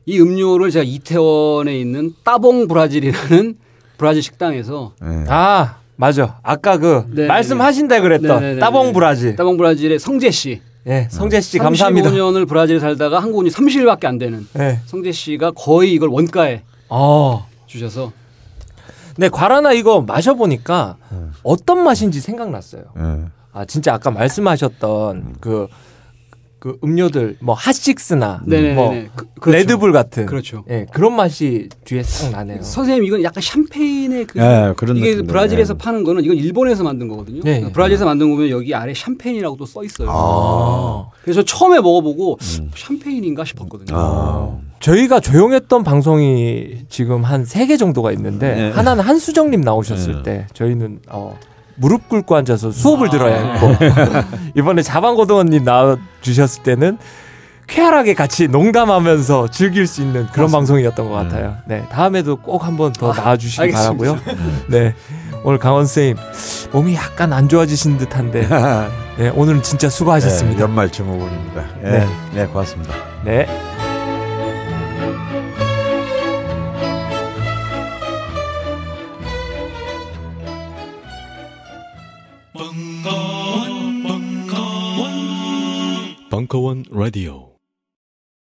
이 음료를 제가 이태원에 있는 따봉 브라질이라는 브라질 식당에서 네. 아 맞아. 아까 그 네, 말씀하신다 그랬던. 따봉 브라질. 따봉 브라질의 성재 씨. 예, 성재 씨 감사합니다. 35년을 브라질에 살다가 한국 온지 30일밖에 안 되는 예. 성재 씨가 거의 이걸 원가에 어. 주셔서 네, 과라나 이거 마셔보니까 어떤 맛인지 생각났어요. 네. 아, 진짜 아까 말씀하셨던 그, 그 음료들, 뭐, 핫식스나, 네네네. 뭐, 그- 그렇죠. 레드불 같은. 그렇죠. 예, 그런 맛이 뒤에 싹 나네요. 선생님 이건 약간 샴페인의 그 예, 그런 이게 느낌이네. 브라질에서 파는 거는 이건 일본에서 만든 거거든요. 네. 브라질에서 만든 거 보면 여기 아래 샴페인이라고 또 써 있어요. 아. 그래서 처음에 먹어보고 샴페인인가 싶었거든요. 아. 저희가 조용했던 방송이 지금 한 세 개 정도가 있는데, 네. 하나는 한수정님 나오셨을 네. 때, 저희는, 어, 무릎 꿇고 앉아서 수업을 들어야 했고, 이번에 자방고등원님 나와 주셨을 때는, 쾌활하게 같이 농담하면서 즐길 수 있는 그런 방송이었던 것 같아요. 네, 다음에도 꼭 한번 더 나와주시기 알겠습니다. 바라고요. 네, 오늘 강원 쌤 몸이 약간 안 좋아지신 듯한데, 네, 오늘은 진짜 네, 수고하셨습니다. 연말 증후군입니다. 예. 네. 네, 고맙습니다. 네. 벙커원 라디오